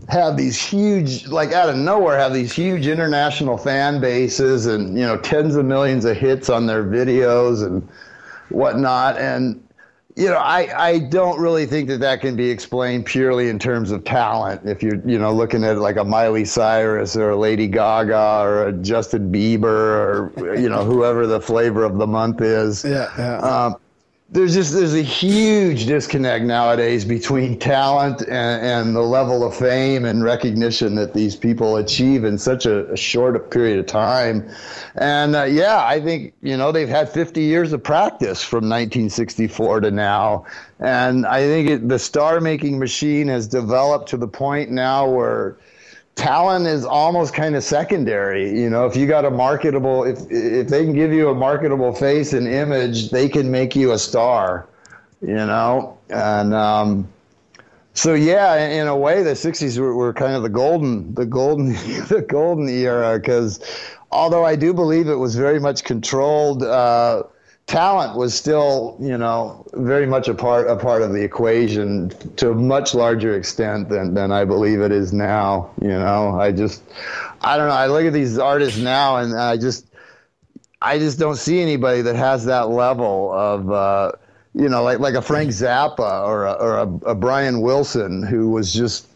have these huge like out of nowhere have these huge international fan bases and you know tens of millions of hits on their videos and whatnot. And you know I, I don't really think that that can be explained purely in terms of talent. If you're you know looking at like a miley cyrus or a lady gaga or a justin bieber or you know whoever the flavor of the month is. Yeah, yeah. um, there's just there's a huge disconnect nowadays between talent and, and the level of fame and recognition that these people achieve in such a, a short period of time. And uh, yeah, I think you know they've had 50 years of practice from 1964 to now, and I think it, the star making machine has developed to the point now where talent is almost kind of secondary. You know, if you got a marketable, if if they can give you a marketable face and image, they can make you a star. You know, and um, so yeah, in, a way, the '60s were, were kind of the golden, the golden, the golden era because although I do believe it was very much controlled. Uh, talent was still, you know, very much a part a part of the equation to a much larger extent than than I believe it is now. You know, I just, I don't know. I look at these artists now, and I just, I just don't see anybody that has that level of. Uh, you know, like like a Frank Zappa or a, or a, a, Brian Wilson, who was just,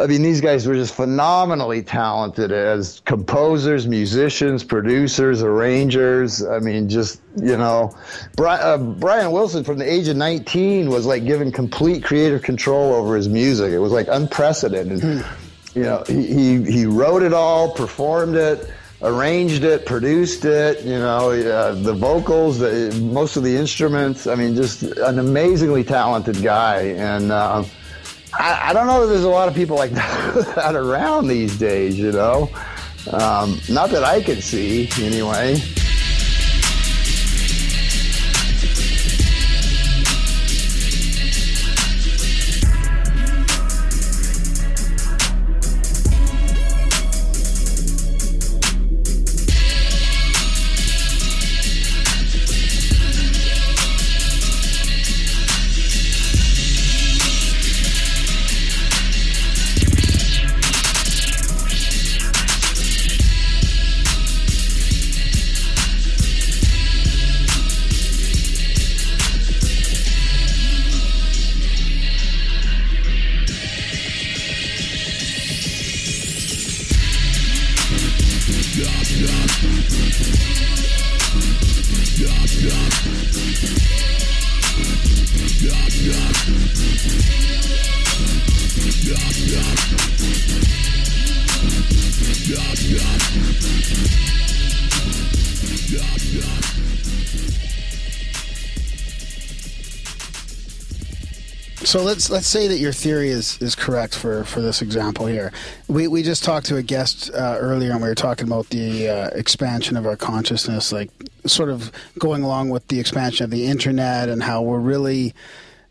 I mean, these guys were just phenomenally talented as composers, musicians, producers, arrangers. I mean, just you know, Brian, uh, Brian Wilson from the age of 19 was like given complete creative control over his music. It was like unprecedented. Hmm. you know, he, he he wrote it all, performed it arranged it, produced it. You know, uh, the vocals, the, most of the instruments. I mean, just an amazingly talented guy. And uh, I, I, don't know that there's a lot of people like that around these days. You know, um, not that I can see anyway. So let's let's say that your theory is, is correct for, for this example here. We we just talked to a guest uh, earlier, and we were talking about the uh, expansion of our consciousness, like sort of going along with the expansion of the internet, and how we're really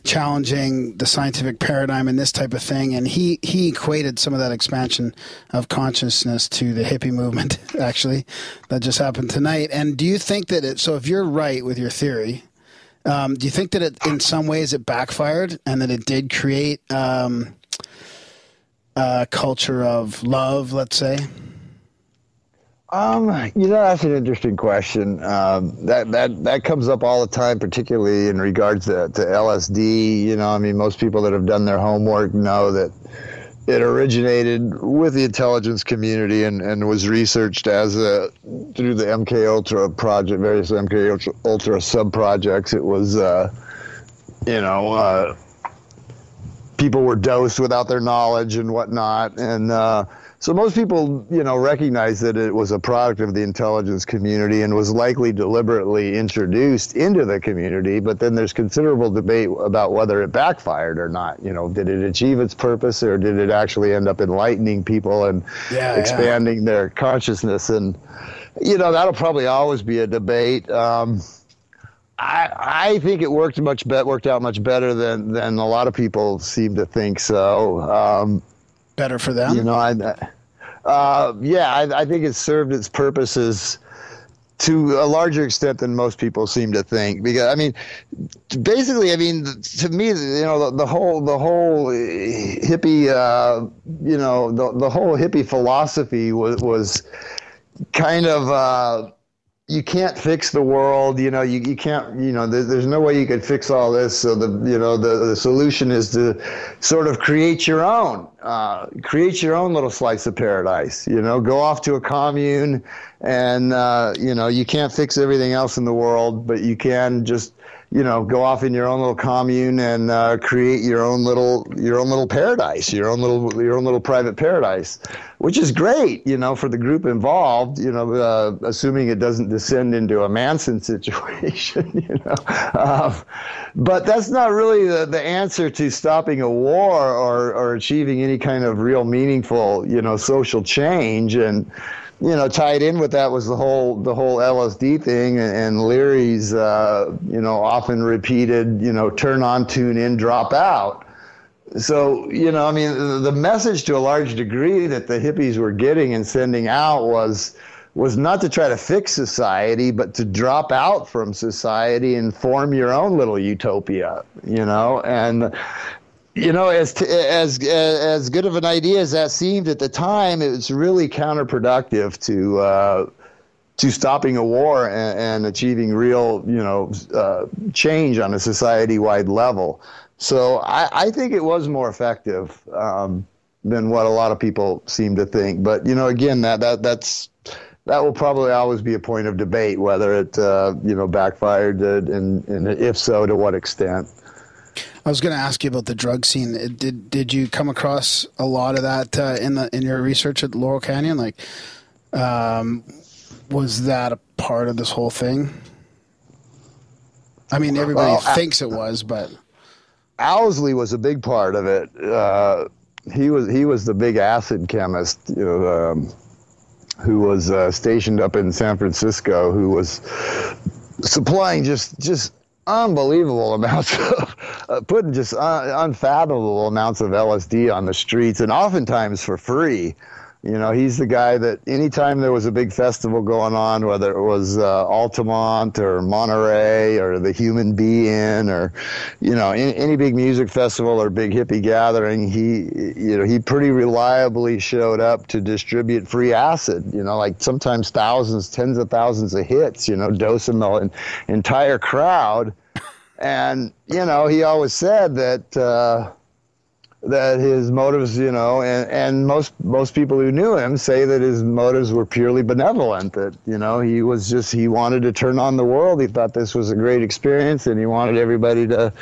challenging the scientific paradigm and this type of thing. And he he equated some of that expansion of consciousness to the hippie movement, actually, that just happened tonight. And do you think that it? So if you're right with your theory um, do you think that it, in some ways it backfired and that it did create um, a culture of love, let's say? Um, you know, that's an interesting question. Um, that that that comes up all the time, particularly in regards to, to LSD. You know, I mean, most people that have done their homework know that it originated with the intelligence community and, and was researched as a through the MK Ultra project, various MK Ultra, Ultra sub projects. It was, uh, you know, uh, people were dosed without their knowledge and whatnot, and uh, so most people, you know, recognize that it was a product of the intelligence community and was likely deliberately introduced into the community. But then there's considerable debate about whether it backfired or not. You know, did it achieve its purpose or did it actually end up enlightening people and yeah, expanding yeah. their consciousness? And you know, that'll probably always be a debate. Um, I, I think it worked much be- worked out much better than than a lot of people seem to think. So. Um, better for them. You know, I, uh, yeah, I, I, think it served its purposes to a larger extent than most people seem to think. Because I mean, basically, I mean, to me, you know, the, the whole the whole hippie, uh, you know, the the whole hippie philosophy was was kind of. Uh, you can't fix the world you know you, you can't you know there, there's no way you could fix all this. So the you know the, the solution is to sort of create your own uh, create your own little slice of paradise you know go off to a commune and uh, you know you can't fix everything else in the world but you can just you know, go off in your own little commune and uh, create your own little your own little paradise, your own little your own little private paradise, which is great, you know, for the group involved. You know, uh, assuming it doesn't descend into a Manson situation, you know. Um, but that's not really the, the answer to stopping a war or or achieving any kind of real meaningful, you know, social change and you know, tied in with that was the whole the whole LSD thing and, and Leary's, uh, you know, often repeated, you know, turn on, tune in, drop out. So, you know, I mean, the message to a large degree that the hippies were getting and sending out was was not to try to fix society, but to drop out from society and form your own little utopia, you know, and you know, as as as good of an idea as that seemed at the time, it was really counterproductive to uh, to stopping a war and, and achieving real, you know, uh, change on a society-wide level. So I, I think it was more effective um, than what a lot of people seem to think. But you know, again, that that that's that will probably always be a point of debate whether it uh, you know backfired and, and if so, to what extent. I was going to ask you about the drug scene. Did did you come across a lot of that uh, in the in your research at Laurel Canyon? Like, um, was that a part of this whole thing? I mean, everybody well, thinks it was, but Owsley was a big part of it. Uh, he was he was the big acid chemist, you know, um, who was uh, stationed up in San Francisco, who was supplying just just unbelievable amounts of uh, putting just un- unfathomable amounts of LSD on the streets, and oftentimes for free. You know, he's the guy that anytime there was a big festival going on, whether it was uh, Altamont or Monterey or the Human Be-In or, you know, any, any, big music festival or big hippie gathering, he, you know, he pretty reliably showed up to distribute free acid. You know, like sometimes thousands, tens of thousands of hits. You know, dosing the entire crowd. And you know, he always said that. Uh, that his motives, you know, and, and most most people who knew him say that his motives were purely benevolent. That you know he was just he wanted to turn on the world. He thought this was a great experience, and he wanted everybody to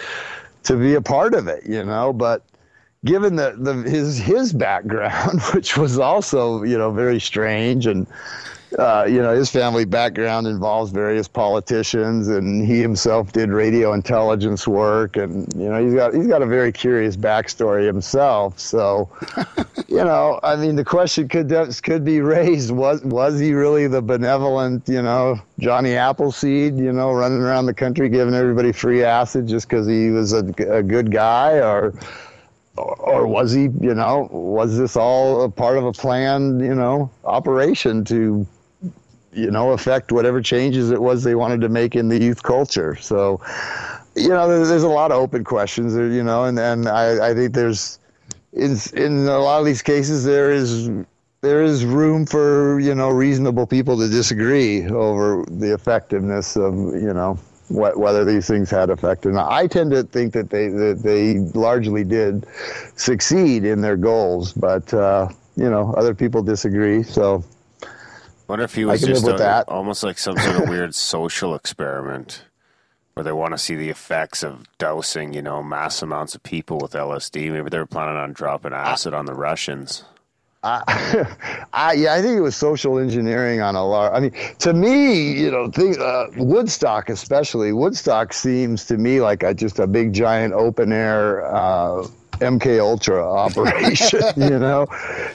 to be a part of it. You know, but given the, the his his background, which was also you know very strange and uh, you know, his family background involves various politicians, and he himself did radio intelligence work, and you know, he's got he's got a very curious backstory himself. So, you know, I mean, the question could could be raised: was was he really the benevolent, you know, Johnny Appleseed, you know, running around the country giving everybody free acid just because he was a, a good guy, or or was he, you know, was this all a part of a planned, you know, operation to you know, affect whatever changes it was they wanted to make in the youth culture. So, you know, there's, there's a lot of open questions, there, you know, and, and I, I think there's, in, in a lot of these cases, there is, there is room for, you know, reasonable people to disagree over the effectiveness of, you know, what, whether these things had effect or not. I tend to think that they, that they largely did succeed in their goals, but, uh, you know, other people disagree. So, wonder if he was just a, almost like some sort of weird social experiment where they want to see the effects of dosing, you know, mass amounts of people with LSD. Maybe they were planning on dropping acid on the Russians. I, I, yeah, I think it was social engineering on a large. I mean, to me, you know, think, uh, Woodstock especially. Woodstock seems to me like a, just a big giant open air uh, MK Ultra operation. you know,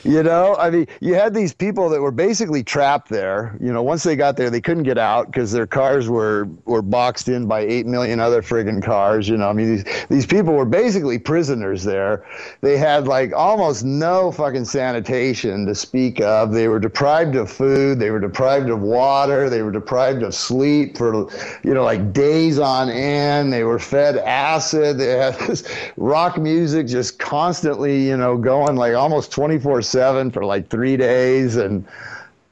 you know. I mean, you had these people that were basically trapped there. You know, once they got there, they couldn't get out because their cars were were boxed in by eight million other friggin' cars. You know, I mean, these these people were basically prisoners there. They had like almost no fucking sanitation to speak of. They were deprived of food. They were deprived of water. They were deprived of sleep for you know like days on end. They were fed acid. They had this rock music just constantly, you know, going like almost 24 7 for like three days. And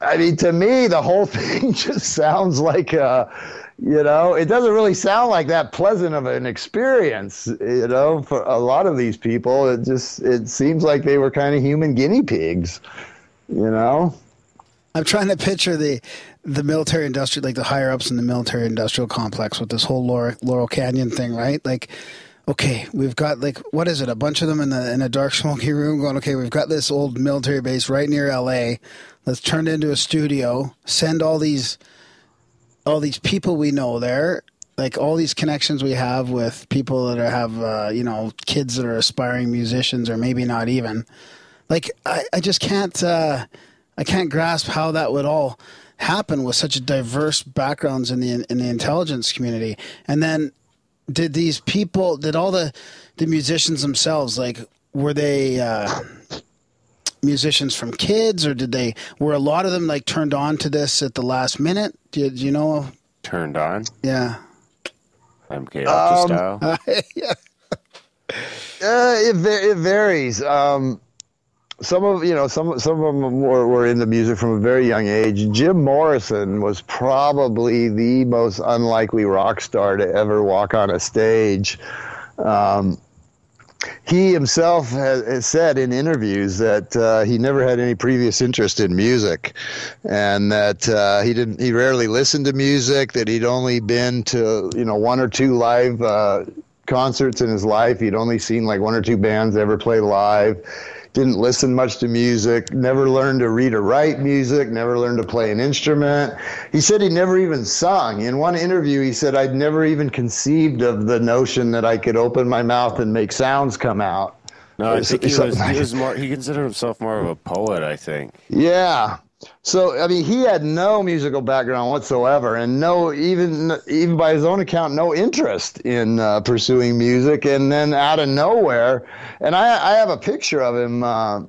I mean, to me, the whole thing just sounds like, uh, you know, it doesn't really sound like that pleasant of an experience, you know, for a lot of these people. It just, it seems like they were kind of human guinea pigs, you know? I'm trying to picture the the military industrial, like the higher ups in the military industrial complex with this whole Laurel, Laurel Canyon thing, right? Like okay, we've got like what is it? A bunch of them in the in a dark smoky room going, okay, we've got this old military base right near LA. Let's turn it into a studio. Send all these all these people we know there, like all these connections we have with people that are, have uh, you know kids that are aspiring musicians or maybe not even. Like I, I just can't uh, I can't grasp how that would all happen with such diverse backgrounds in the in the intelligence community. And then did these people did all the the musicians themselves like were they uh, musicians from kids or did they were a lot of them like turned on to this at the last minute? Did you know? Turned on? Yeah. Mk ultra um, style? Yeah. Uh, it, it varies. Um, some of you know some some of them were, were in the music from a very young age. Jim Morrison was probably the most unlikely rock star to ever walk on a stage. Um, he himself has, said in interviews that uh, he never had any previous interest in music, and that uh, he didn't. He rarely listened to music. That he'd only been to you know one or two live uh, concerts in his life. He'd only seen like one or two bands ever play live didn't listen much to music, never learned to read or write music, never learned to play an instrument. He said he never even sung. In one interview, he said, I'd never even conceived of the notion that I could open my mouth and make sounds come out. No, I think he was, he was more, he considered himself more of a poet, I think. Yeah. So I mean, he had no musical background whatsoever, and no even even by his own account, no interest in uh, pursuing music. And then out of nowhere, and I, I have a picture of him uh,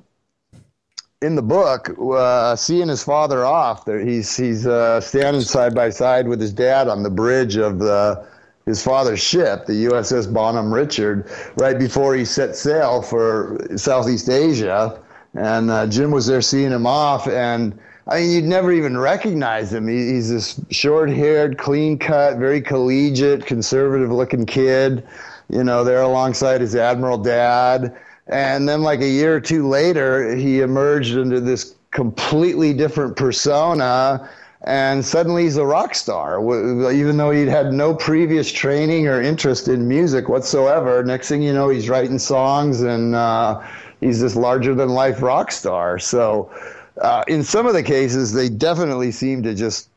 in the book, uh, seeing his father off. There, he's he's uh, standing side by side with his dad on the bridge of the his father's ship, the USS Bon Homme Richard, right before he set sail for Southeast Asia. And uh, Jim was there seeing him off, and I mean, you'd never even recognize him. He, he's this short-haired, clean-cut, very collegiate, conservative-looking kid. You know, there alongside his admiral dad. And then, like a year or two later, he emerged into this completely different persona and suddenly he's a rock star even though he'd had no previous training or interest in music whatsoever next thing you know he's writing songs and uh, he's this larger than life rock star so uh, in some of the cases, they definitely seem to just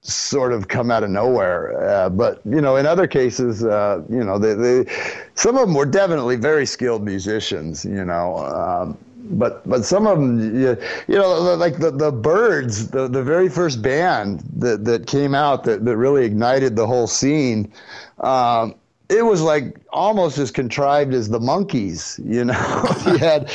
sort of come out of nowhere. Uh, but you know, in other cases, uh, you know, they, they, some of them were definitely very skilled musicians. You know. Um, but but some of them, you, know, like the, the Byrds, the, the very first band that, that came out that, that really ignited the whole scene. Um, it was like almost as contrived as the Monkees you know? You had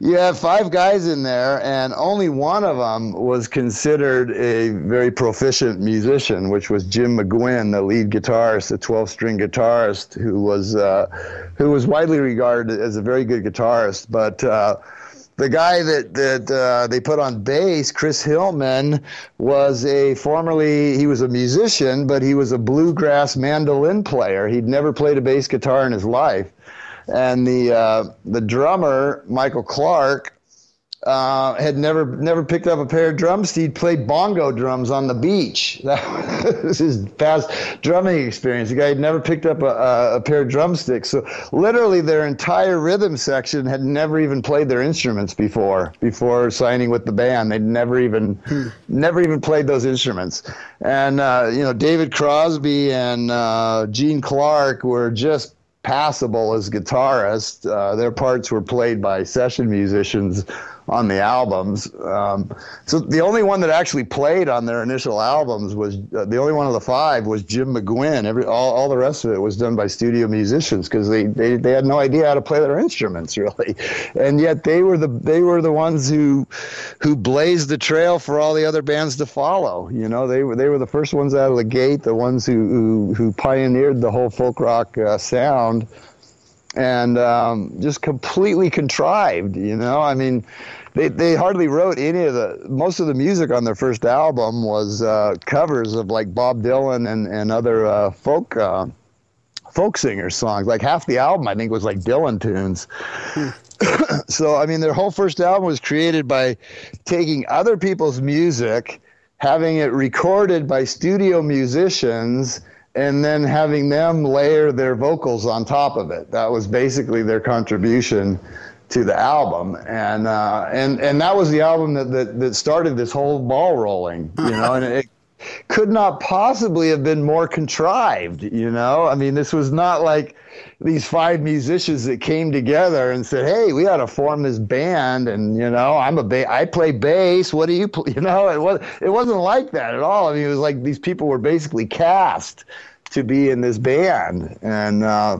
you had five guys in there and only one of them was considered a very proficient musician which was jim mcguinn the lead guitarist the 12 string guitarist who was uh, who was widely regarded as a very good guitarist. But uh, the guy that that uh, they put on bass, Chris Hillman, was a formerly he was a musician, but he was a bluegrass mandolin player. He'd never played a bass guitar in his life, and the uh, the drummer Michael Clarke uh, had never never picked up a pair of drums. He'd played bongo drums on the beach. That was his past drumming experience. The guy had never picked up a, a, pair of drumsticks. So literally, their entire rhythm section had never even played their instruments before. Before signing with the band, they'd never even hmm. never even played those instruments. And uh, you know, David Crosby and uh, Gene Clark were just passable as guitarists. Uh, their parts were played by session musicians on the albums. Um, so the only one that actually played on their initial albums was uh, the only one of the five was Jim McGuinn. Every all, all the rest of it was done by studio musicians because they, they they had no idea how to play their instruments really, and yet they were the they were the ones who who blazed the trail for all the other bands to follow. You know, they were they were the first ones out of the gate, the ones who who, who pioneered the whole folk rock uh, sound and um, just completely contrived. You know, I mean, they they hardly wrote any of the most of the music on their first album was uh, covers of like Bob Dylan and and other uh, folk. Uh, folk singer songs like half the album i think was like dylan tunes hmm. so i mean their whole first album was created by taking other people's music having it recorded by studio musicians and then having them layer their vocals on top of it. That was basically their contribution to the album, and uh, and and that was the album that, that that started this whole ball rolling, you know, and it could not possibly have been more contrived, you know. I mean, this was not like these five musicians that came together and said, "Hey, we got to form this band," and you know, I'm a ba- I play bass. What do you, play? you know? It was it wasn't like that at all. I mean, it was like these people were basically cast to be in this band, and uh,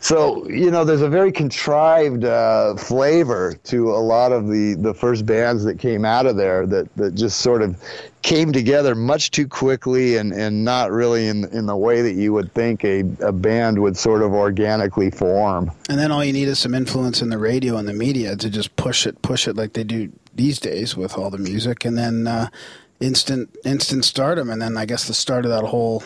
so you know, there's a very contrived uh, flavor to a lot of the the first bands that came out of there that that just sort of came together much too quickly and and not really in in the way that you would think a a band would sort of organically form. And then all you need is some influence in the radio and the media to just push it, push it like they do these days with all the music, and then uh, instant instant stardom, and then I guess the start of that whole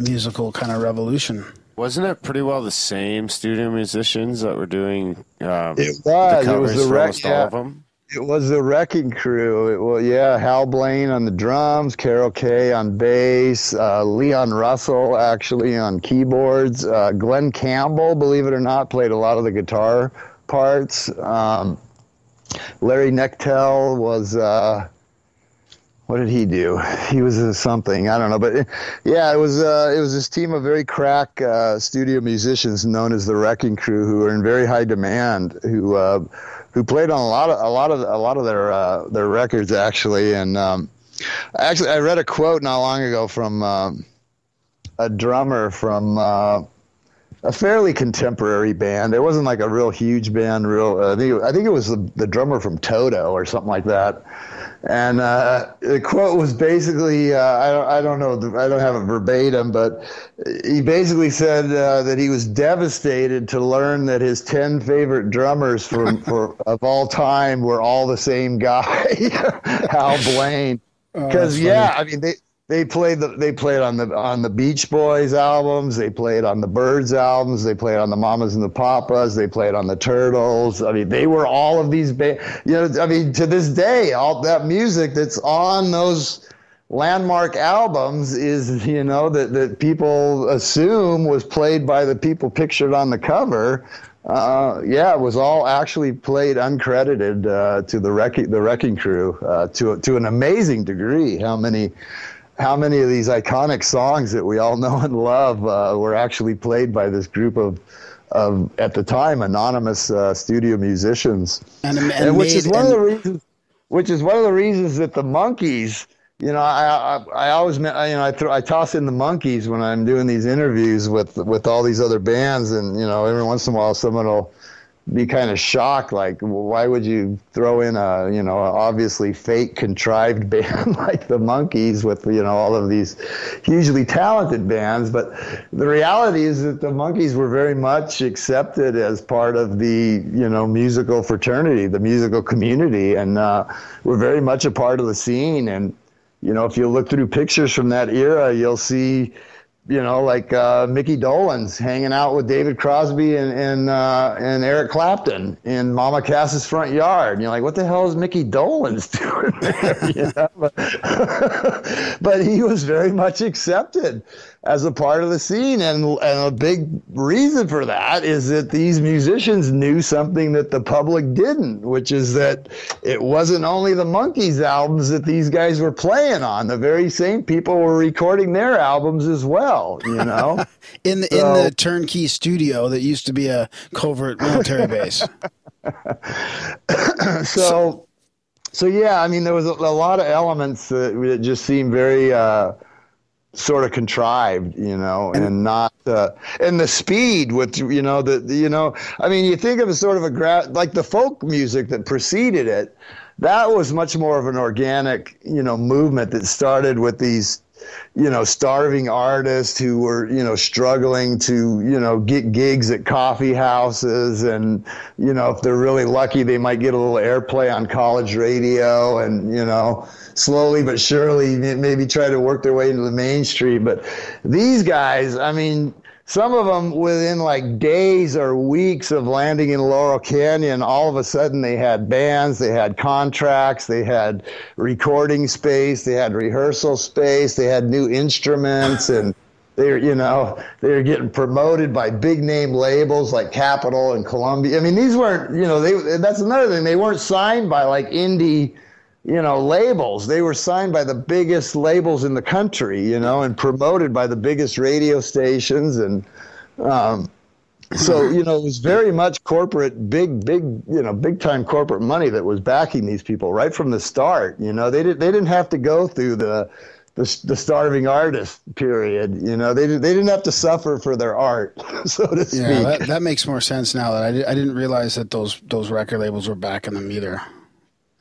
musical kind of revolution. Wasn't it pretty well the same studio musicians that were doing um, It the was. It was the for rec- almost all of them? It was the Wrecking Crew. It yeah, Hal Blaine on the drums, Carol Kaye on bass, uh, Leon Russell actually on keyboards, uh, Glen Campbell, believe it or not, played a lot of the guitar parts. Um, Larry Knechtel was. Uh, what did he do? He was uh, something I don't know, but yeah, it was uh, it was this team of very crack uh, studio musicians known as the Wrecking Crew, who were in very high demand, who uh, who played on a lot of a lot of a lot of their uh, their records actually, and um, actually I read a quote not long ago from um, a drummer from. Uh, a fairly contemporary band. It wasn't like a real huge band. Real, uh, I think it was the, the drummer from Toto or something like that. And uh, the quote was basically, uh, I don't, I don't know, I don't have it verbatim, but he basically said uh, that he was devastated to learn that his ten favorite drummers from for of all time were all the same guy, Hal Blaine. Because yeah, I mean they they played the they played on the on the Beach Boys albums, they played on the Byrds albums, they played on the Mamas and the Papas, they played on the Turtles. I mean, they were all of these you know, I mean, to this day, all that music that's on those landmark albums is you know that that people assume was played by the people pictured on the cover. Uh, yeah, it was all actually played uncredited uh, to the wrecking the wrecking crew uh, to to an amazing degree. How many how many of these iconic songs that we all know and love uh, were actually played by this group of, of at the time anonymous uh, studio musicians, And, and, and which made- is one and- of the reasons. Which is one of the reasons that the Monkees, you know, I I, I always you know I throw, I toss in the Monkees when I'm doing these interviews with with all these other bands, and you know every once in a while someone will be kind of shocked like why would you throw in a you know obviously fake contrived band like the Monkees with you know all of these hugely talented bands but the reality is that the Monkees were very much accepted as part of the you know musical fraternity the musical community and uh, were very much a part of the scene and you know if you look through pictures from that era you'll see you know, like uh, Mickey Dolenz hanging out with David Crosby and and, uh, and Eric Clapton in Mama Cass's front yard. And you're like, what the hell is Mickey Dolenz doing there? But, but he was very much accepted as a part of the scene, and and a big reason for that is that these musicians knew something that the public didn't, which is that it wasn't only the Monkees albums that these guys were playing on. The very same people were recording their albums as well. You know. in the in the turnkey studio that used to be a covert military base. so, so yeah, I mean, there was a, a lot of elements that, that just seemed very uh, sort of contrived, you know, and, not uh, and the speed with you know the, the- you know, I mean, you think of a sort of a gra- like the folk music that preceded it. That was much more of an organic, you know, movement that started with these you know, starving artists who were, you know, struggling to, you know, get gigs at coffee houses. And, you know, if they're really lucky, they might get a little airplay on college radio and, you know, slowly but surely maybe try to work their way into the mainstream. But these guys, I mean, some of them within like days or weeks of landing in Laurel Canyon, all of a sudden they had bands, they had contracts, they had recording space, they had rehearsal space, they had new instruments, and they're you know they're getting promoted by big name labels like Capitol and Columbia. I mean, these weren't you know they that's another thing they weren't signed by like indie you know, labels. They were signed by the biggest labels in the country, you know, and promoted by the biggest radio stations. And um, so, you know, it was very much corporate, big, big, you know, big time corporate money that was backing these people right from the start. You know, they, did, they didn't have to go through the, the, the starving artist period. You know, they they didn't have to suffer for their art, so to speak. Yeah, that, that makes more sense now. That I, did, I didn't realize that those those record labels were backing them either.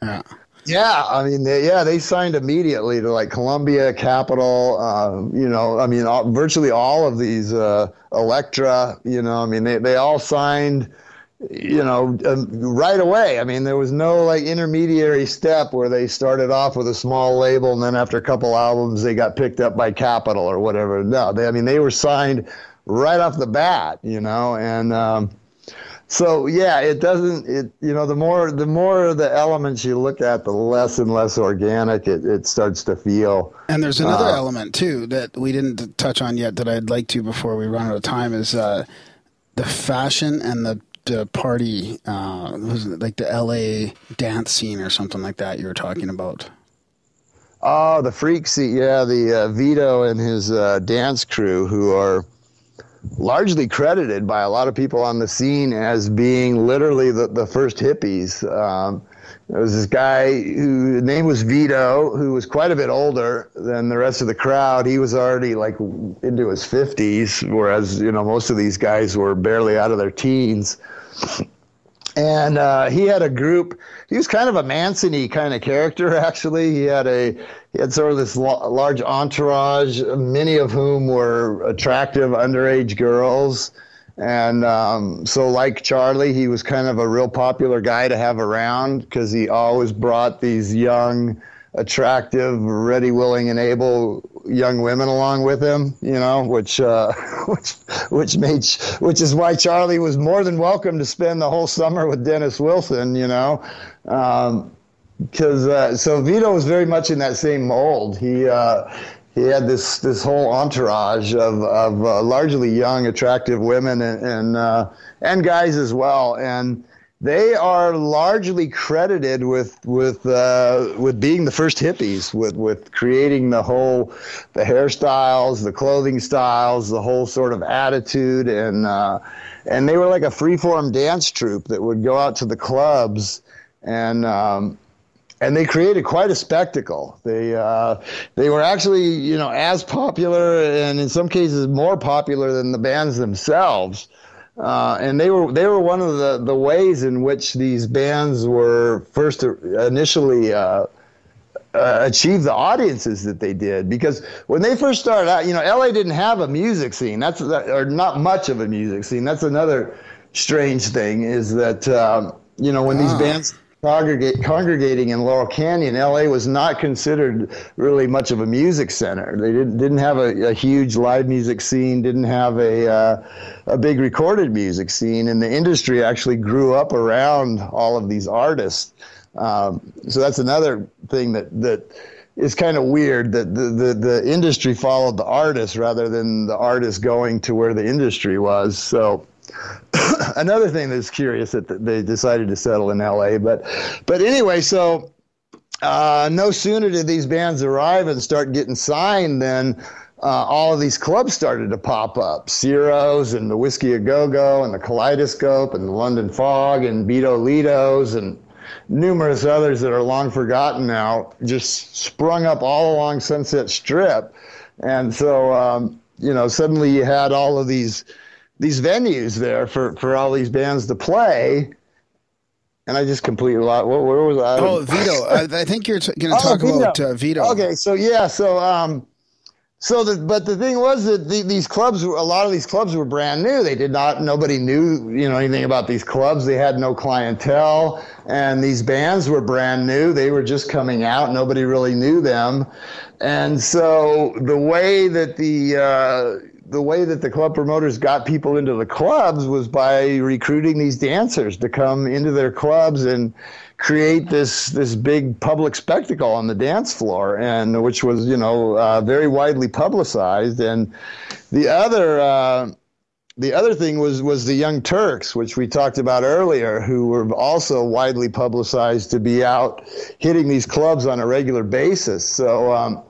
Yeah. Yeah, I mean, they, yeah, they signed immediately to like Columbia, Capitol. Uh, you know, I mean, all, virtually all of these uh, Elektra. You know, I mean, they they all signed you know, um, right away. I mean, there was no like intermediary step where they started off with a small label and then after a couple albums they got picked up by Capitol or whatever. No, they, I mean, they were signed right off the bat, you know, and um, so yeah, it doesn't. It you know, the more the more the elements you look at, the less and less organic it, it starts to feel. And there's another uh, element too that we didn't touch on yet that I'd like to before we run out of time is. Uh, the fashion and the the party, uh, was like the L.A. dance scene or something like that you were talking about? Oh, the freak scene, yeah, the uh, Vito and his uh, dance crew, who are largely credited by a lot of people on the scene as being literally the, the first hippies. Um, there was this guy whose name was Vito, who was quite a bit older than the rest of the crowd. He was already like into his 50s, whereas, you know, most of these guys were barely out of their teens and uh, he had a group. He was kind of a Manson-y kind of character. Actually, he had a he had sort of this large entourage, many of whom were attractive underage girls. And um, so, like Charlie, he was kind of a real popular guy to have around because he always brought these young attractive, ready, willing, and able young women along with him. You know, which uh, which which made which is why Charlie was more than welcome to spend the whole summer with Dennis Wilson. You know. Um, because uh, so Vito was very much in that same mold. He uh, he had this this whole entourage of of uh, largely young, attractive women and and, uh, and guys as well, and they are largely credited with with uh, with being the first hippies, with with creating the whole the hairstyles, the clothing styles, the whole sort of attitude, and uh, and they were like a freeform dance troupe that would go out to the clubs and. Um, and they created quite a spectacle. They uh, they were actually you know as popular and in some cases more popular than the bands themselves. Uh, and they were they were one of the, the ways in which these bands were first initially uh, uh, achieve the audiences that they did because when they first started out, you know, LA didn't have a music scene. That's or not much of a music scene. That's another strange thing is that um, you know when these ah. bands congregate, congregating in Laurel Canyon, LA was not considered really much of a music center. They didn't didn't have a, a huge live music scene, didn't have a uh, a big recorded music scene, and the industry actually grew up around all of these artists. Um, so that's another thing that that is kind of weird that the, the, the industry followed the artist rather than the artist going to where the industry was. So another thing that's curious that they decided to settle in LA. But but anyway, so uh, no sooner did these bands arrive and start getting signed than uh, all of these clubs started to pop up. Ciro's and the Whisky A Go Go and the Kaleidoscope and the London Fog and Bido Lito's and numerous others that are long forgotten now just sprung up all along Sunset Strip. And so, um, you know, suddenly you had all of these these venues there for, for all these bands to play. And I just completely lost. Where, where was I? Oh, Vito. I, I think you're t- going to oh, talk Vito. about uh, Vito. Okay, so yeah, so um, so the but the thing was that the, these clubs, a lot of these clubs were brand new. They did not. Nobody knew you know anything about these clubs. They had no clientele, and these bands were brand new. They were just coming out. Nobody really knew them, and so the way that the uh, the way that the club promoters got people into the clubs was by recruiting these dancers to come into their clubs and create this this big public spectacle on the dance floor, and which was you know uh, very widely publicized. And the other uh, the other thing was was the Young Turks, which we talked about earlier, who were also widely publicized to be out hitting these clubs on a regular basis. So. Um,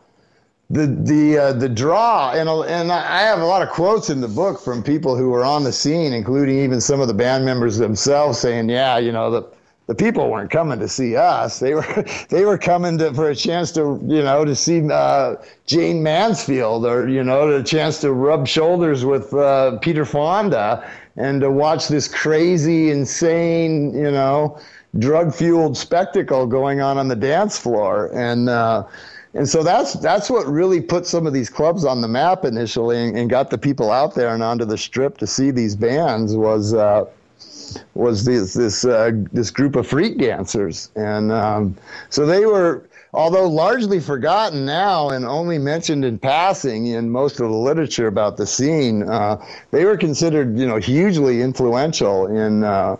the the uh, the draw and and I have a lot of quotes in the book from people who were on the scene, including even some of the band members themselves, saying, "Yeah, you know the the people weren't coming to see us. They were they were coming to, for a chance to you know to see uh, Jayne Mansfield or you know a chance to rub shoulders with uh, Peter Fonda and to watch this crazy, insane, you know, drug fueled spectacle going on on the dance floor and. And so that's that's what really put some of these clubs on the map initially and, and got the people out there and onto the strip to see these bands was uh, was this this uh, this group of freak dancers, and um, so they were. Although largely forgotten now and only mentioned in passing in most of the literature about the scene, uh, they were considered, you know, hugely influential in uh,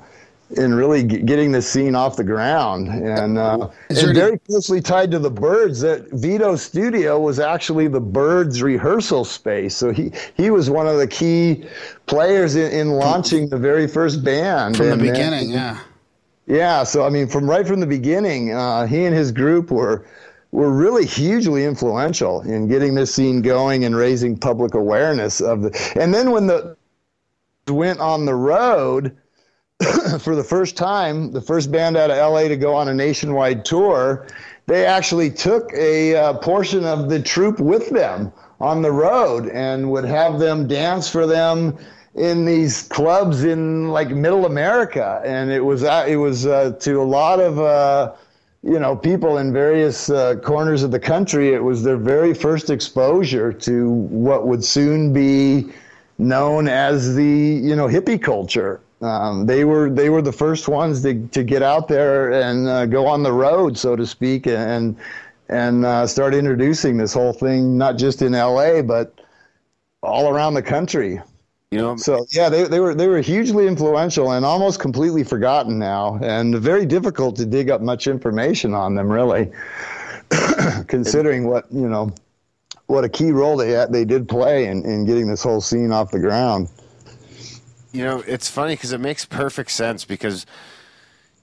in really g- getting the scene off the ground and, uh, and any- very closely tied to the Byrds that vito's studio was actually the Byrds rehearsal space so he he was one of the key players in, in launching the very first band From the And then- beginning, yeah. yeah, so I mean, from right from the beginning, uh, he and his group were were really hugely influential in getting this scene going and raising public awareness of the. And then when the went on the road for the first time, the first band out of LA to go on a nationwide tour, they actually took a uh, portion of the troupe with them on the road and would have them dance for them in these clubs in like middle America, and it was uh, it was uh, to a lot of uh, you know people in various uh, corners of the country. It was their very first exposure to what would soon be known as the you know hippie culture. Um, they were they were the first ones to to get out there and uh, go on the road, so to speak, and and uh, start introducing this whole thing, not just in L.A. but all around the country. You know, So yeah, they, they were they were hugely influential and almost completely forgotten now, and very difficult to dig up much information on them, really, considering what you know, what a key role they had, they did play in, in getting this whole scene off the ground. You know, it's funny because it makes perfect sense because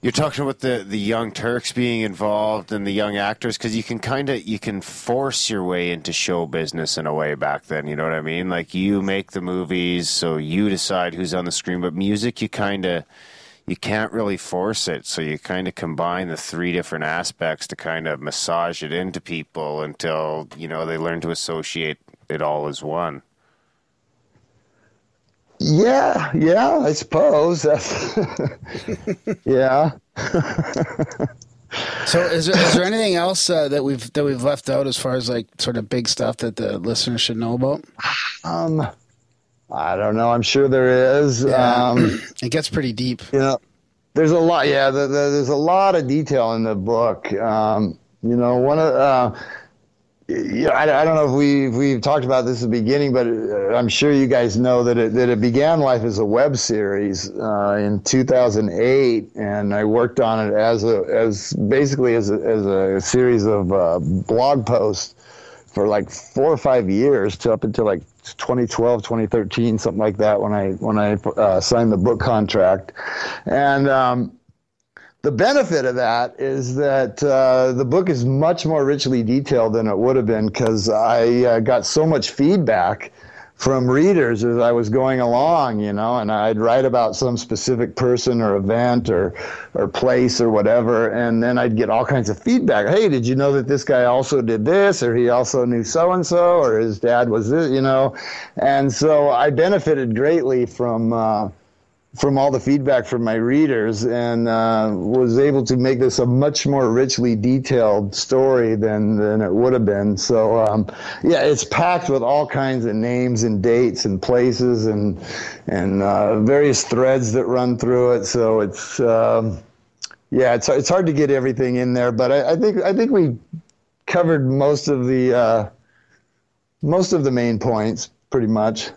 you're talking about the the young Turks being involved and the young actors because you can kind of you can force your way into show business in a way back then. You know what I mean? Like you make the movies, so you decide who's on the screen. But music, you kind of you can't really force it. So you kind of combine the three different aspects to kind of massage it into people until you know they learn to associate it all as one. Yeah, yeah, I suppose that's yeah. So, is there, is there anything else uh, that we've that we've left out as far as like sort of big stuff that the listeners should know about? Um, I don't know. I'm sure there is. Um, It gets pretty deep. you know, there's a lot. Yeah, the, the, there's a lot of detail in the book. Um, you know, one of uh, yeah, I, I don't know if we we've talked about this at the beginning, but uh, I'm sure you guys know that it that it began life as a web series uh, in 2008, and I worked on it as a as basically as a, as a series of uh, blog posts for like four or five years to up until like 2012 2013 something like that when i when i uh, signed the book contract. And um, the benefit of that is that uh, the book is much more richly detailed than it would have been because I uh, got so much feedback from readers as I was going along, you know, and I'd write about some specific person or event or or place or whatever, and then I'd get all kinds of feedback. Hey, did you know that this guy also did this, or he also knew so and so, or his dad was this, you know, and so I benefited greatly from. Uh, from all the feedback from my readers and uh, was able to make this a much more richly detailed story than, than it would have been. So, um, yeah, it's packed with all kinds of names and dates and places and, and uh, various threads that run through it. So it's, um, yeah, it's, it's hard to get everything in there, but I, I think, I think we covered most of the, uh, most of the main points pretty much.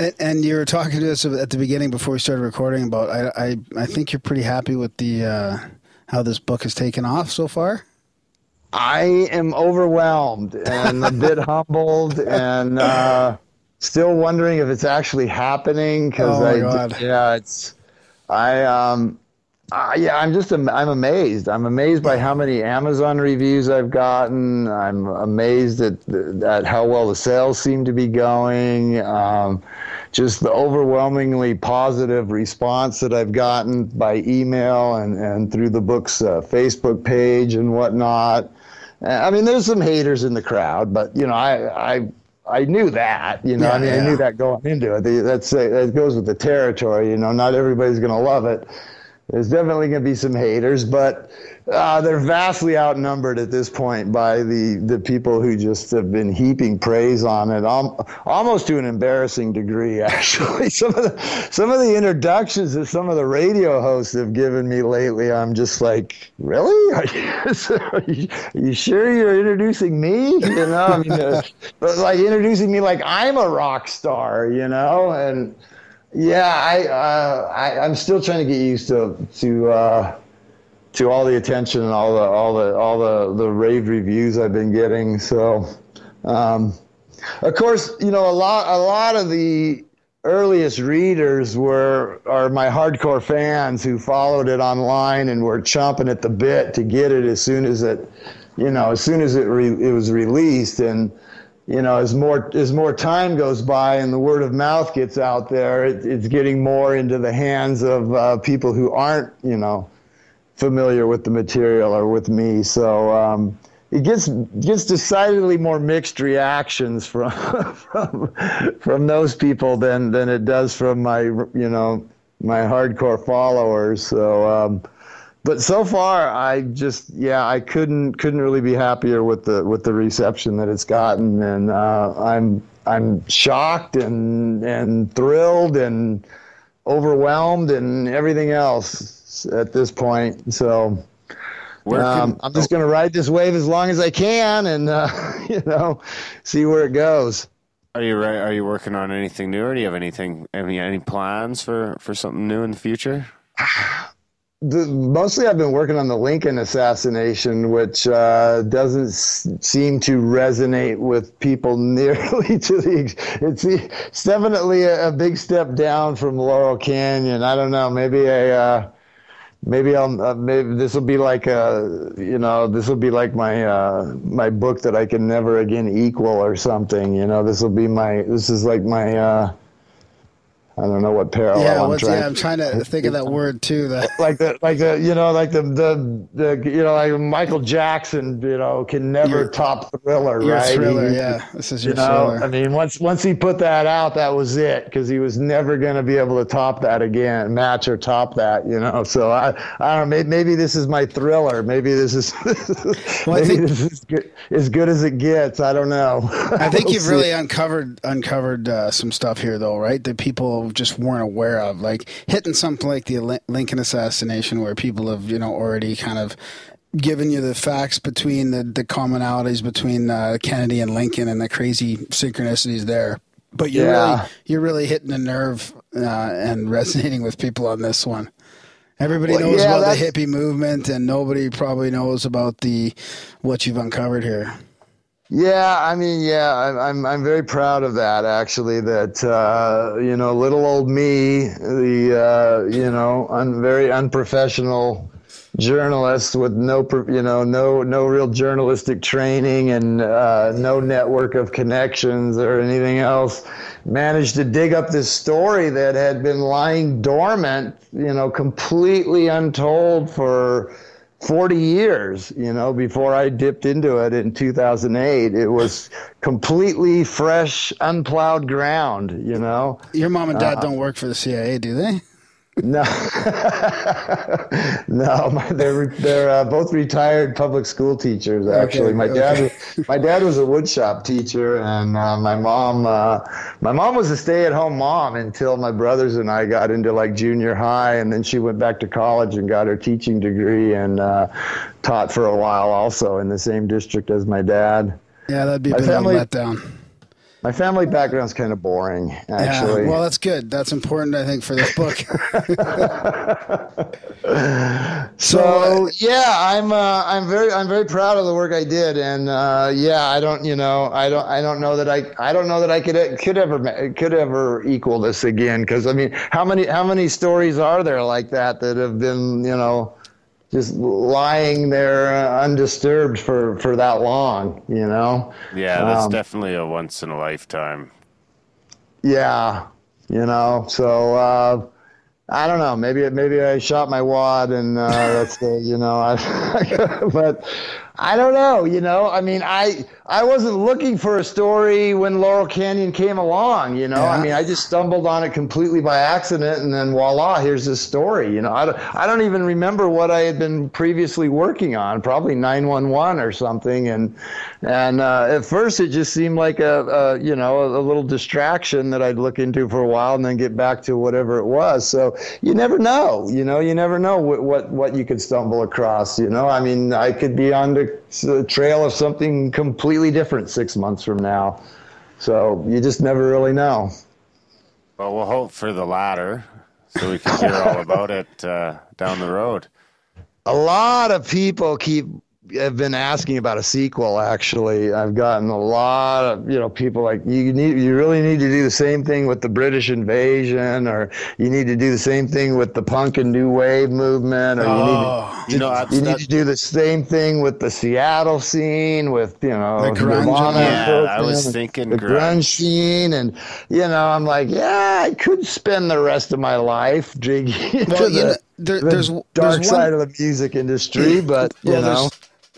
And, and you were talking to us at the beginning before we started recording about. I I, I think you're pretty happy with the uh, how this book has taken off so far. I am overwhelmed and a bit humbled and uh, still wondering if it's actually happening because Oh, I God. yeah it's I um Uh, yeah, I'm just I'm amazed. I'm amazed by how many Amazon reviews I've gotten. I'm amazed at at how well the sales seem to be going. Um, just the overwhelmingly positive response that I've gotten by email and and through the book's uh, Facebook page and whatnot. I mean, there's some haters in the crowd, but you know, I I I knew that. You know, Yeah, I mean, yeah. I knew that going into it. That's uh, that goes with the territory. You know, not everybody's going to love it. There's definitely going to be some haters, but uh, they're vastly outnumbered at this point by the, the people who just have been heaping praise on it, al- almost to an embarrassing degree. Actually, some of the some of the introductions that some of the radio hosts have given me lately, I'm just like, really? Are you, are you, are you sure you're introducing me? You know, I mean, uh, like introducing me like I'm a rock star, you know, and. Yeah, I, uh, I I'm still trying to get used to to uh, to all the attention and all the all the all the the rave reviews I've been getting. So, um, of course, you know a lot a lot of the earliest readers were are my hardcore fans who followed it online and were chomping at the bit to get it as soon as it you know as soon as it re- it was released and you know, as more as more time goes by and the word of mouth gets out there, it, it's getting more into the hands of uh, people who aren't, you know, familiar with the material or with me. So um, it gets gets decidedly more mixed reactions from from from those people than than it does from my, you know, my hardcore followers. So. Um, but so far i just yeah i couldn't couldn't really be happier with the with the reception that it's gotten and uh, i'm i'm shocked and and thrilled and overwhelmed and everything else at this point so can- um, i'm just going to ride this wave as long as i can and uh, you know see where it goes Are you right? Are you working on anything new, or do you have anything, any any plans for for something new in the future? the, mostly I've been working on the Lincoln assassination, which uh, doesn't s- seem to resonate with people nearly to the. It's, it's definitely a, a big step down from Laurel Canyon. I don't know. Maybe a. Uh, maybe I'll. Uh, maybe this will be like a. You know, this will be like my uh, my book that I can never again equal or something. You know, this will be my. This is like my. I don't know what parallel Yeah, I'm trying. yeah, I'm trying to think of that word too. That like the like the you know like the the, the you know like Michael Jackson you know can never Your- top Thriller your right thriller. He- Yeah, this is your you know thriller. I mean once once he put that out that was it because he was never going to be able to top that again match or top that you know so I I don't know maybe, maybe this is my Thriller maybe this is Well, I maybe think- this is good, as good as it gets I don't know I think We'll you've see. really uncovered uncovered uh, some stuff here, though, right? That people just weren't aware of, like hitting something like the Lincoln assassination, where people have, you know, already kind of given you the facts between the the commonalities between uh, Kennedy and Lincoln and the crazy synchronicities there. But you're Yeah. really you're really hitting a nerve uh, and resonating with people on this one. Everybody Well, knows yeah, about the hippie movement, and nobody probably knows about the what you've uncovered here. Yeah, I mean, yeah, I'm I'm I'm very proud of that actually. That uh, you know, little old me, the uh, you know, un, very unprofessional journalist with no you know no no real journalistic training and uh, no network of connections or anything else, managed to dig up this story that had been lying dormant, you know, completely untold for 40 years, you know, before I dipped into it in 2008. It was completely fresh, unplowed ground, you know. Your mom and dad Uh, don't work for the CIA, do they? No, no, my, they're they're uh, both retired public school teachers. Actually, Okay, my dad okay. was, my dad was a woodshop teacher, and uh, my mom uh, my mom was a stay at home mom until my brothers and I got into like junior high, and then she went back to college and got her teaching degree and uh, taught for a while also in the same district as my dad. Yeah, that'd be a My bit family- of a letdown. My family background's kind of boring, actually. Yeah, well, that's good. That's important, I think, for this book. so yeah, I'm uh, I'm very I'm very proud of the work I did, and uh, yeah, I don't you know I don't I don't know that I I don't know that I could could ever could ever equal this again because I mean how many how many stories are there like that that have been you know just lying there undisturbed for for that long you know Yeah, that's Um, definitely a once in a lifetime. Yeah, you know. So uh, I don't know. Maybe maybe I shot my wad, and uh, that's the you know. I, but I don't know. You know. I mean, I I wasn't looking for a story when Laurel Canyon came along. You know. I mean, I just stumbled on it completely by accident, and then voila, here's this story. You know. I don't, I don't even remember what I had been previously working on. Probably 911 or something, and and uh, at first it just seemed like a, a you know a, a little distraction that I'd look into for a while and then get back to whatever it was. So you never know, you know, you never know what what, what you could stumble across. You know, I mean, I could be on the, the trail of something completely different six months from now. So you just never really know. Well, we'll hope for the latter so we can hear all about it uh, down the road. a lot of people keep have been asking about a sequel actually i've gotten a lot of you know people like you need you really need to do the same thing with the british invasion or you need to do the same thing with the punk and new wave movement or you Oh, need You know, you need to do the same thing with the Seattle scene, with you know The grunge Nirvana Yeah, and I was thinking the grunge. grunge scene, and you know I'm like, yeah, I could spend the rest of my life drinking Well, you know, there, the there's dark there's one, side of the music industry, but you well, know. there's,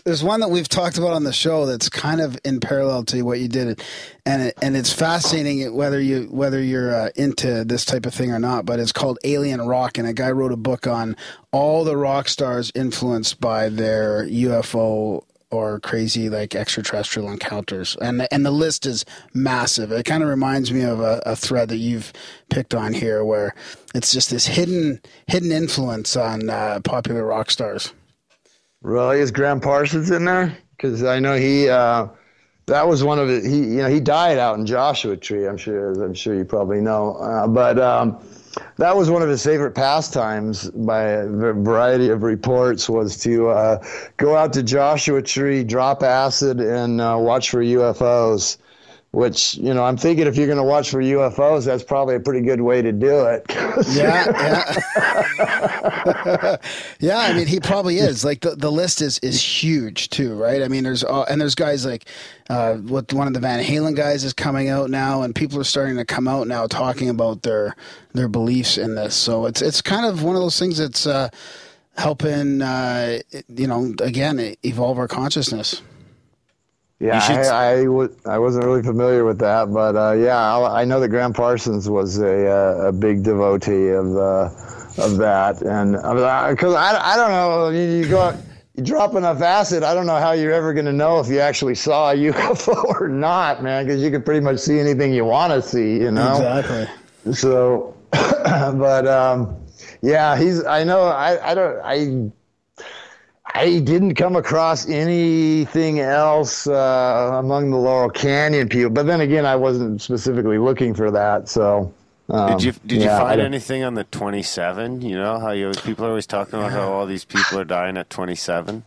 there's one that we've talked about on the show that's kind of in parallel to what you did, and it, and it's fascinating whether you whether you're uh, into this type of thing or not. But it's called Alien Rock, and a guy wrote a book on all the rock stars influenced by their UFO or crazy like extraterrestrial encounters, and and the list is massive. It kind of reminds me of a, a thread that you've picked on here, where it's just this hidden hidden influence on uh, popular rock stars. Really, is Gram Parsons in there? Because I know he. Uh, that was one of it. He, you know, he died out in Joshua Tree. I'm sure. as I'm sure you probably know. Uh, but um, that was one of his favorite pastimes. By a variety of reports, was to uh, go out to Joshua Tree, drop acid, and uh, watch for UFOs. Which you know, I'm thinking if you're going to watch for UFOs, that's probably a pretty good way to do it. Yeah, yeah, yeah. I mean, he probably is. Like the, the list is is huge too, right? I mean, there's uh, and there's guys like uh, what one of the Van Halen guys is coming out now, and people are starting to come out now talking about their their beliefs in this. So it's it's kind of one of those things that's uh, helping, uh, you know, again, evolve our consciousness. Yeah, You should- I, I, w- I wasn't really familiar with that, but uh, yeah, I, I know that Gram Parsons was a, uh, a big devotee of uh, of that, and because I, I don't know, you, you go out, you drop enough acid, I don't know how you're ever going to know if you actually saw a UFO or not, man, because you can pretty much see anything you want to see, you know. Exactly. So, but um, yeah, he's. I know. I. I don't. I. I didn't come across anything else uh, among the Laurel Canyon people, but then again, I wasn't specifically looking for that. So, um, Did you did yeah, you find anything on the 27? You know how you people are always talking about how all these people are dying at 27.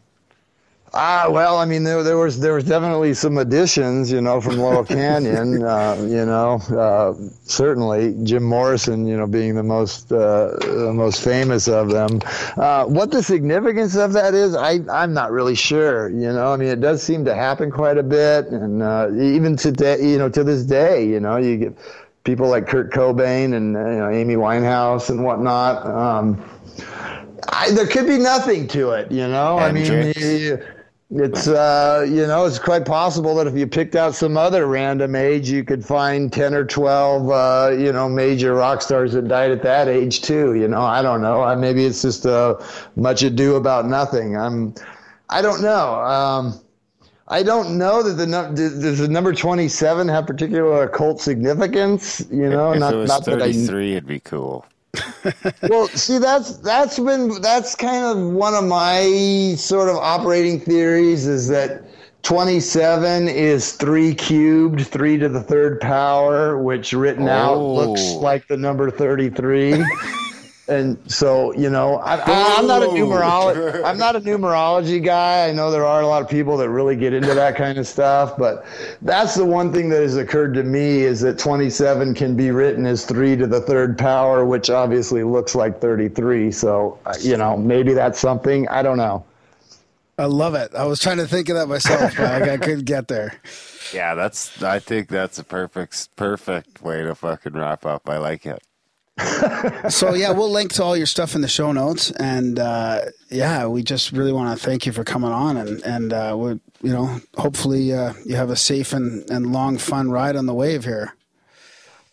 Ah, well, I mean, there, there was there was definitely some additions, you know, from Laurel Canyon. uh, you know, uh, certainly Jim Morrison, you know, being the most uh, the most famous of them. Uh, what the significance of that is, I I'm not really sure. You know, I mean, it does seem to happen quite a bit, and uh, even today, you know, to this day, you know, you get people like Kurt Cobain and uh, you know Amy Winehouse and whatnot. Um, I, there could be nothing to it, you know. I mean, Hendrix. It's uh, you know, it's quite possible that if you picked out some other random age, you could find ten or twelve, uh, you know, major rock stars that died at that age too. You know, I don't know. I, maybe it's just uh, much ado about nothing. I'm, I don't know. Um, I don't know that the num- does the number twenty seven have particular occult significance. You know, if not it was not that I 33, it'd be cool. well, see, that's that's been that's kind of one of my sort of operating theories is that 27 is 3 cubed, 3 to the third power, which written out Oh. looks like the number 33. and so, you know, I, I, I'm not a numerology I'm not a numerology guy. I know there are a lot of people that really get into that kind of stuff, but that's the one thing that has occurred to me is that 27 can be written as 3 to the third power, which obviously looks like 33. So, uh, you know, maybe that's something. I don't know. I love it. I was trying to think of that myself, but I, I couldn't get there. Yeah, that's. I think that's a perfect, perfect way to fucking wrap up. I like it. So yeah, we'll link to all your stuff in the show notes, and uh, yeah, we just really want to thank you for coming on, and and uh, we, you know, hopefully uh, you have a safe and, and long, fun ride on the wave here.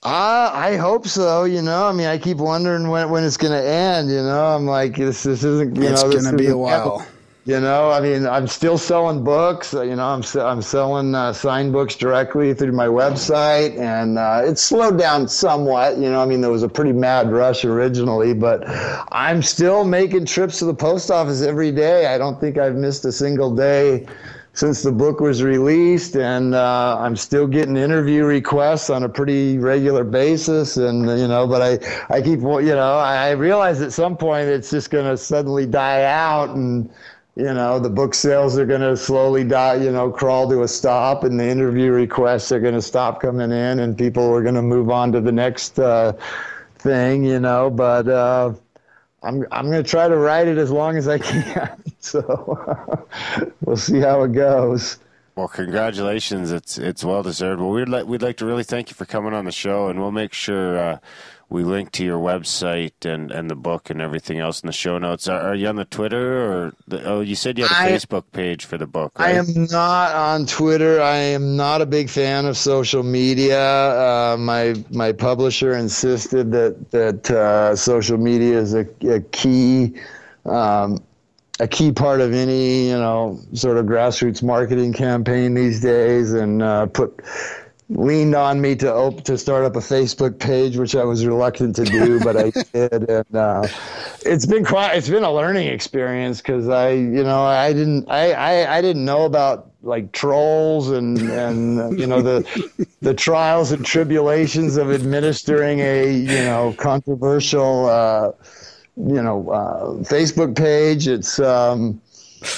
Uh, I hope so. You know, I mean, I keep wondering when when it's going to end. You know, I'm like, this this isn't. You it's know, gonna be a while. You know, I mean, I'm still selling books. uh, You know, I'm I'm selling uh, signed books directly through my website, and uh, it's slowed down somewhat. You know, I mean, there was a pretty mad rush originally, but I'm still making trips to the post office every day. I don't think I've missed a single day since the book was released, and uh, I'm still getting interview requests on a pretty regular basis. And you know, but I I keep you know I realize at some point it's just going to suddenly die out and you know the book sales are going to slowly die you know crawl to a stop and the interview requests are going to stop coming in and people are going to move on to the next uh, thing you know but uh, i'm i'm going to try to write it as long as i can so we'll see how it goes Well, congratulations. It's it's well deserved. Well, we'd like we'd like to really thank you for coming on the show, and we'll make sure uh, we link to your website and, and the book and everything else in the show notes. Are, are you on the Twitter or the, oh, you said you had a I- Facebook page for the book, I am not on Twitter. I am not a big fan of social media. Uh, my my publisher insisted that that uh, social media is a, a key um, a key part of any you know sort of grassroots marketing campaign these days, and uh, put leaned on me to op- to start up a Facebook page, which I was reluctant to do, but I did, and uh, it's been quite it's been a learning experience because I you know I didn't I, I I didn't know about like trolls and and you know the the trials and tribulations of administering a you know controversial uh, you know uh, Facebook page. It's um,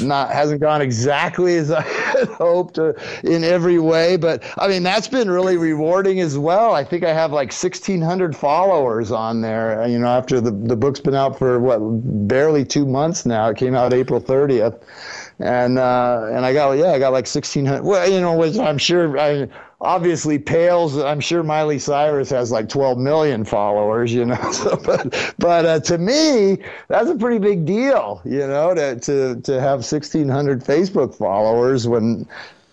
not hasn't gone exactly as I had hoped uh, in every way, but I mean that's been really rewarding as well. I think I have like 1,600 followers on there. uh, You know, after the the book's been out for what barely two months now. It came out April 30th, and uh, and I got yeah I got like 1,600. Well, you know, which I'm sure I obviously pales. I'm sure Miley Cyrus has like 12 million followers, you know. So, but but uh, to me, that's a pretty big deal, you know, to to to have 1,600 Facebook followers when.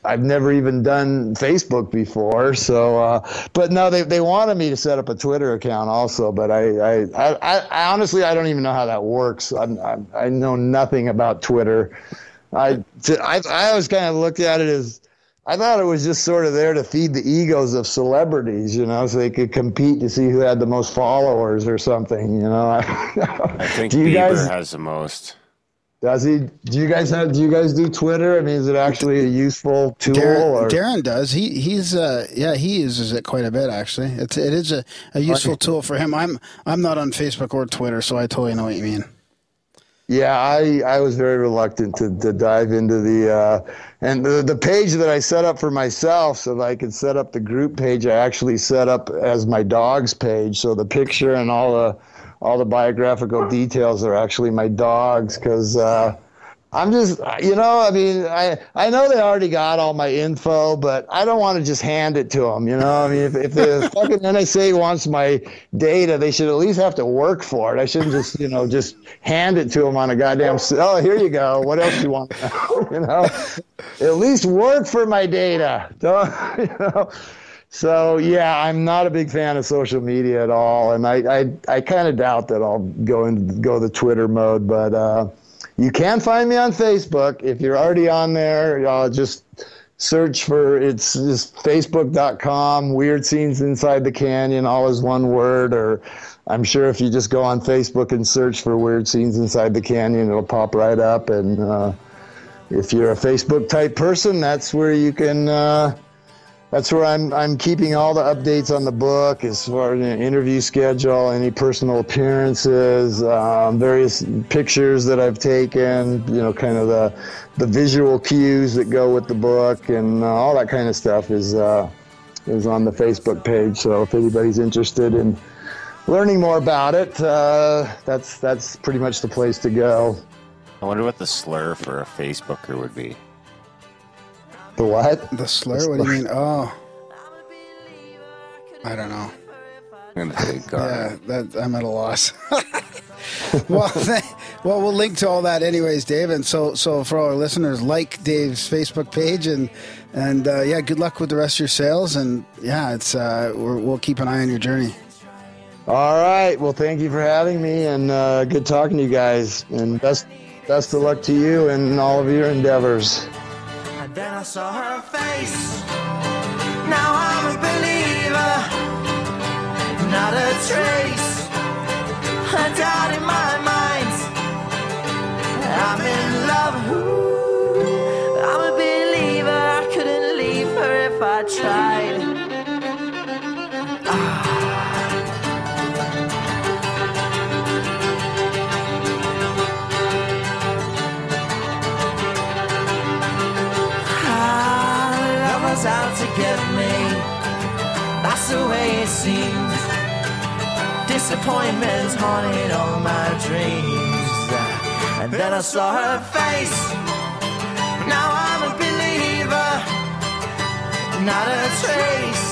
I've never even done Facebook before, so uh, but no, they, they wanted me to set up a Twitter account also, but I I, I, I honestly I don't even know how that works. I'm, I'm, I know nothing about Twitter. I, I, I always kind of looked at it as I thought it was just sort of there to feed the egos of celebrities, you know, so they could compete to see who had the most followers or something, you know. I think do you Bieber guys has the most. does he? Do you guys have? Do you guys do Twitter? I mean, is it actually a useful tool? or? Darren, Darren does. He he's uh yeah he uses it quite a bit actually. It's it is a, a useful tool for him. I'm I'm not on Facebook or Twitter, so I totally know what you mean. Yeah, I, I was very reluctant to, to dive into the uh, and the the page that I set up for myself so that I could set up the group page. I actually set up as my dog's page, so the picture and all the all the biographical details are actually my dogs because. Uh, I'm just, you know, I mean, I I know they already got all my info, but I don't want to just hand it to them. You know, I mean, if, if the fucking NSA wants my data, they should at least have to work for it. I shouldn't just, you know, just hand it to them on a goddamn. Oh, here you go. What else do you want? you know, at least work for my data. Don't, you know. So yeah, I'm not a big fan of social media at all, and I I, I kind of doubt that I'll go into go the Twitter mode, but. uh you can find me on Facebook. If you're already on there, uh, just search for it's just facebook.com, Weird Scenes Inside the Canyon, all is one word. Or I'm sure if you just go on Facebook and search for Weird Scenes Inside the Canyon, it'll pop right up. And uh, if you're a Facebook type person, that's where you can. Uh, that's where I'm. I'm keeping all the updates on the book as far as an interview schedule, any personal appearances, um, various pictures that I've taken. You know, kind of the the visual cues that go with the book, and uh, all that kind of stuff is uh, is on the Facebook page. So if anybody's interested in learning more about it, uh, that's that's pretty much the place to go. I wonder what the slur for a Facebooker would be. The what? The slur? What do you mean? Oh, I don't know. I'm God. Yeah, that I'm at a loss. well, th- well, we'll link to all that anyways, Dave. And so, so for all our listeners, like Dave's Facebook page, and and uh, yeah, good luck with the rest of your sales. And yeah, it's uh, we're, we'll keep an eye on your journey. All right. Well, thank you for having me, and uh, good talking to you guys. And best best of luck to you and all of your endeavors. Then I saw her face. Now I'm a believer. Not a trace. A doubt in my mind. I'm in love. Ooh, I'm a believer. I couldn't leave her if I tried. Out to get me. That's the way it seems. Disappointment's haunted all my dreams. And then I saw her face. Now I'm a believer. Not a trace.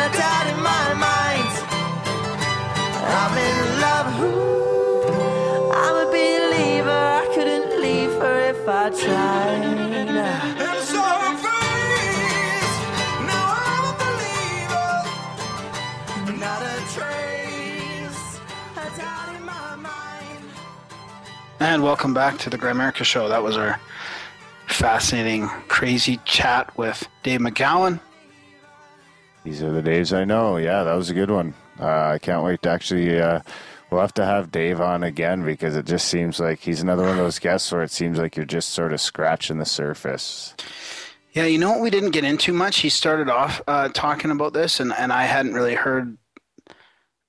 A doubt in my mind. I'm in love. Ooh, I'm a believer. I couldn't leave her if I tried. And welcome back to the Grimerica Show. That was our fascinating, crazy chat with Dave McGowan. These are the days I know. Yeah, that was a good one. Uh, I can't wait to actually. Uh, we'll have to have Dave on again because it just seems like he's another one of those guests where it seems like you're just sort of scratching the surface. Yeah, you know what we didn't get into much? He started off uh, talking about this, and, and I hadn't really heard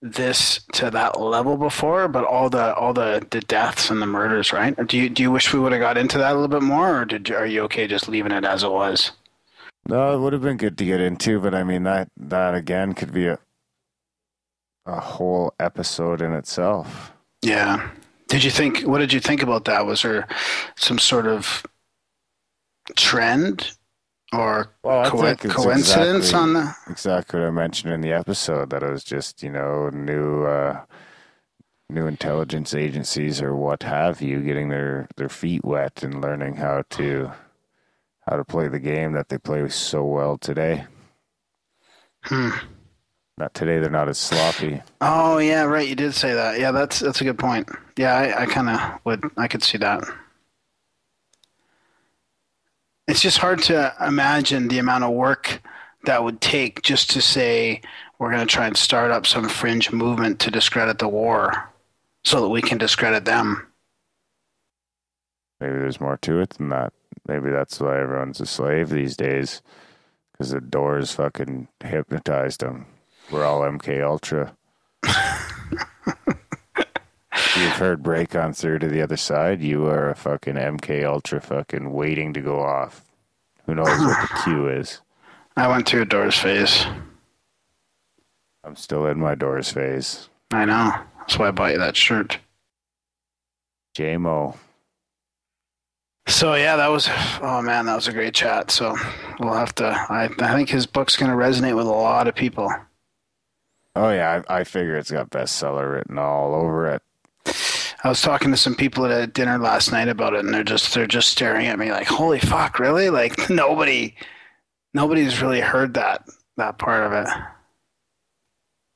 this to that level before, but all the all the, the deaths and the murders, right? Do you do you wish we would have got into that a little bit more, or did you, are you okay just leaving it as it was? No, it would have been good to get into, but I mean that that again could be a a whole episode in itself. Yeah. Did you think? What did you think about that? Was there some sort of trend or Well, co- coincidence exactly- on the? Exactly what I mentioned in the episode that it was just you know new uh, new intelligence agencies or what have you getting their their feet wet and learning how to how to play the game that they play so well today. Hmm. Not today, they're not as sloppy. Oh yeah, right. You did say that. Yeah, that's that's a good point. Yeah, I, I kind of would. I could see that. It's just hard to imagine the amount of work that would take just to say we're going to try and start up some fringe movement to discredit the war, so that we can discredit them. Maybe there's more to it than that. Maybe that's why everyone's a slave these days, because the doors fucking hypnotized them. We're all MK Ultra. You've heard break on through to the other side. You are a fucking MK Ultra, fucking waiting to go off. Who knows what the cue is? I went through a doors phase. I'm still in my doors phase. I know. That's why I bought you that shirt. JMO. So yeah, that was oh man, that was a great chat. So we'll have to. I I think his book's going to resonate with a lot of people. Oh yeah, I, I figure it's got bestseller written all over it. I was talking to some people at a dinner last night about it, and they're just they're just staring at me like, "Holy fuck, really?" Like nobody, nobody's really heard that that part of it.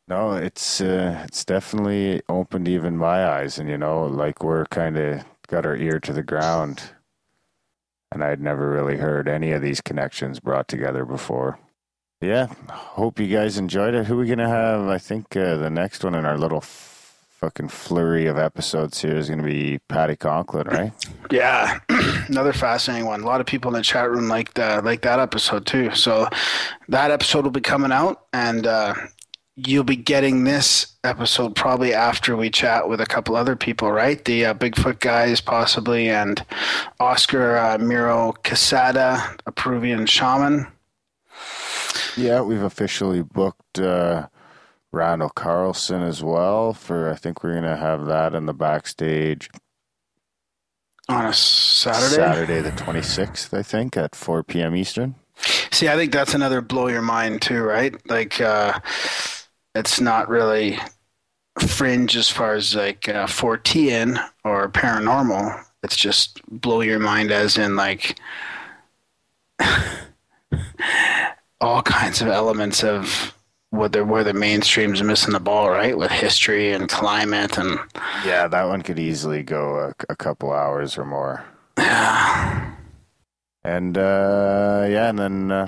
No, it's uh, it's definitely opened even my eyes, and you know, like we're kind of got our ear to the ground, and I'd never really heard any of these connections brought together before. Yeah, hope you guys enjoyed it. Who are we gonna have? I think uh, the next one in our little fucking flurry of episodes here is going to be Patty Conklin, right? Yeah, another fascinating one. A lot of people in the chat room like that, like that episode too. So that episode will be coming out, and uh, you'll be getting this episode probably after we chat with a couple other people, right? The uh, Bigfoot guys, possibly, and Oscar uh, Miro Casada, a Peruvian shaman. Yeah, we've officially booked uh, Randall Carlson as well. For I think we're going to have that in the backstage on a Saturday. Saturday the twenty sixth, I think, at four p.m. Eastern. See, I think that's another blow your mind too, right? Like, uh, it's not really fringe as far as like uh, Fortean or paranormal. It's just blow your mind, as in like all kinds of elements of what they're where the mainstream's missing the ball, right? With history and climate and yeah, that one could easily go a, a couple hours or more. Yeah. And uh, yeah, and then uh,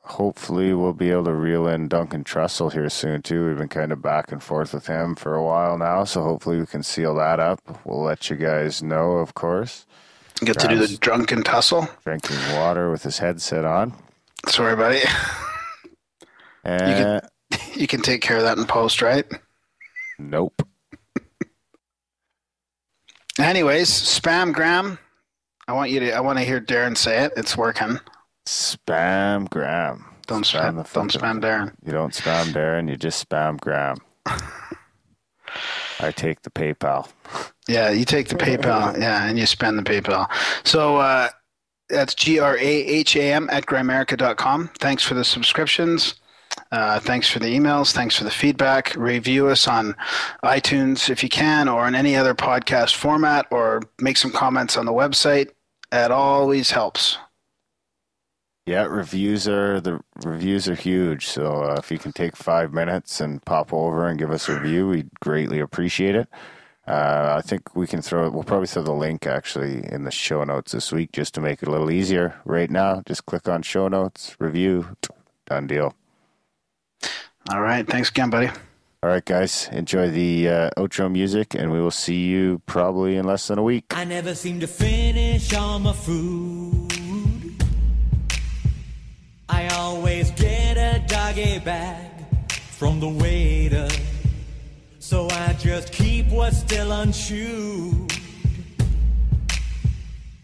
hopefully we'll be able to reel in Duncan Trussell here soon too. We've been kind of back and forth with him for a while now, so hopefully we can seal that up. We'll let you guys know, of course. Get to do the drunken tussle. Drinking water with his headset on. Sorry, buddy. And you can, take care of that in post, right? Nope. Anyways, spam gram. I want you to. I want to hear Darren say it. It's working. Spam Graham. Don't spam. spam don't spam Darren. You don't spam Darren. You just spam Graham. I take the PayPal. Yeah, you take the PayPal. Yeah, and you spend the PayPal. So uh, that's G R A H A M at grimerica.com. Thanks for the subscriptions. Uh, thanks for the emails. Thanks for the feedback. Review us on iTunes if you can, or in any other podcast format, or make some comments on the website. It always helps. Yeah, reviews are the reviews are huge. So uh, if you can take five minutes and pop over and give us a review, we'd greatly appreciate it. Uh, I think we can throw. We'll probably throw the link actually in the show notes this week just to make it a little easier. Right now, just click on show notes, review, done deal. All right. Thanks again, buddy. All right, guys. Enjoy the uh, outro music, and we will see you probably in less than a week. I never seem to finish all my food. I always get a doggy bag from the waiter. So I just keep what's still unchewed.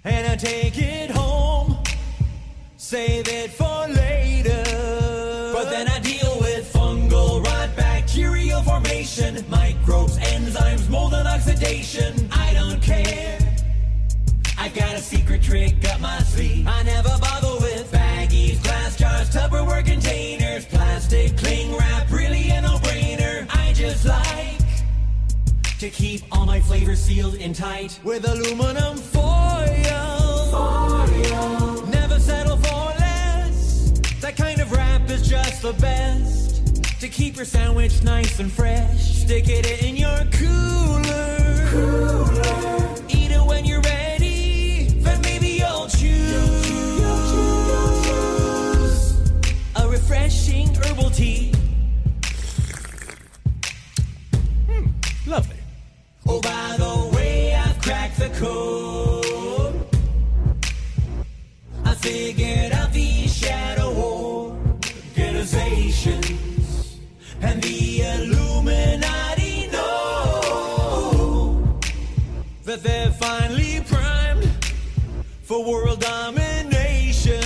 And I take it home, save it for later. But then I deal with fungal rot, microbes, enzymes, mold, and oxidation. I don't care. I got a secret trick up my sleeve. I never bother with baggies, glass jars, Tupperware containers, plastic cling wrap, really a no-brainer. I just like to keep all my flavors sealed in tight with aluminum foil. foil. Never settle for less. That kind of wrap is just the best. To keep your sandwich nice and fresh, stick it in your cooler. cooler. Eat it when you're ready. Then maybe you'll choose a refreshing herbal tea. Hmm, lovely. Oh, by the way, I've cracked the code. I figured out these shadow and the Illuminati know that they're finally primed for world domination.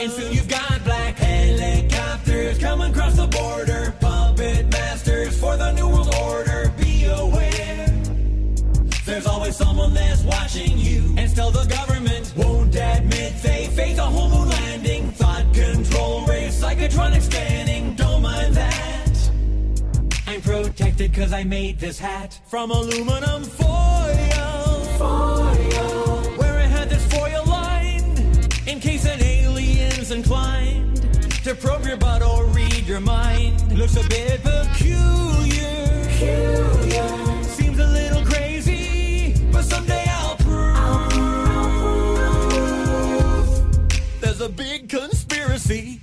And soon you've got black helicopters coming across the border, puppet masters for the new world order. Be aware, there's always someone that's watching you, and still the government won't admit they faked a whole moon landing. Thought control, race, psychotronic scanning. Protected cause I made this hat from aluminum foil. Foil. Where it had this foil lined in case an alien's inclined to probe your butt or read your mind. Looks a bit peculiar. peculiar. Seems a little crazy, but someday I'll prove. There's a big conspiracy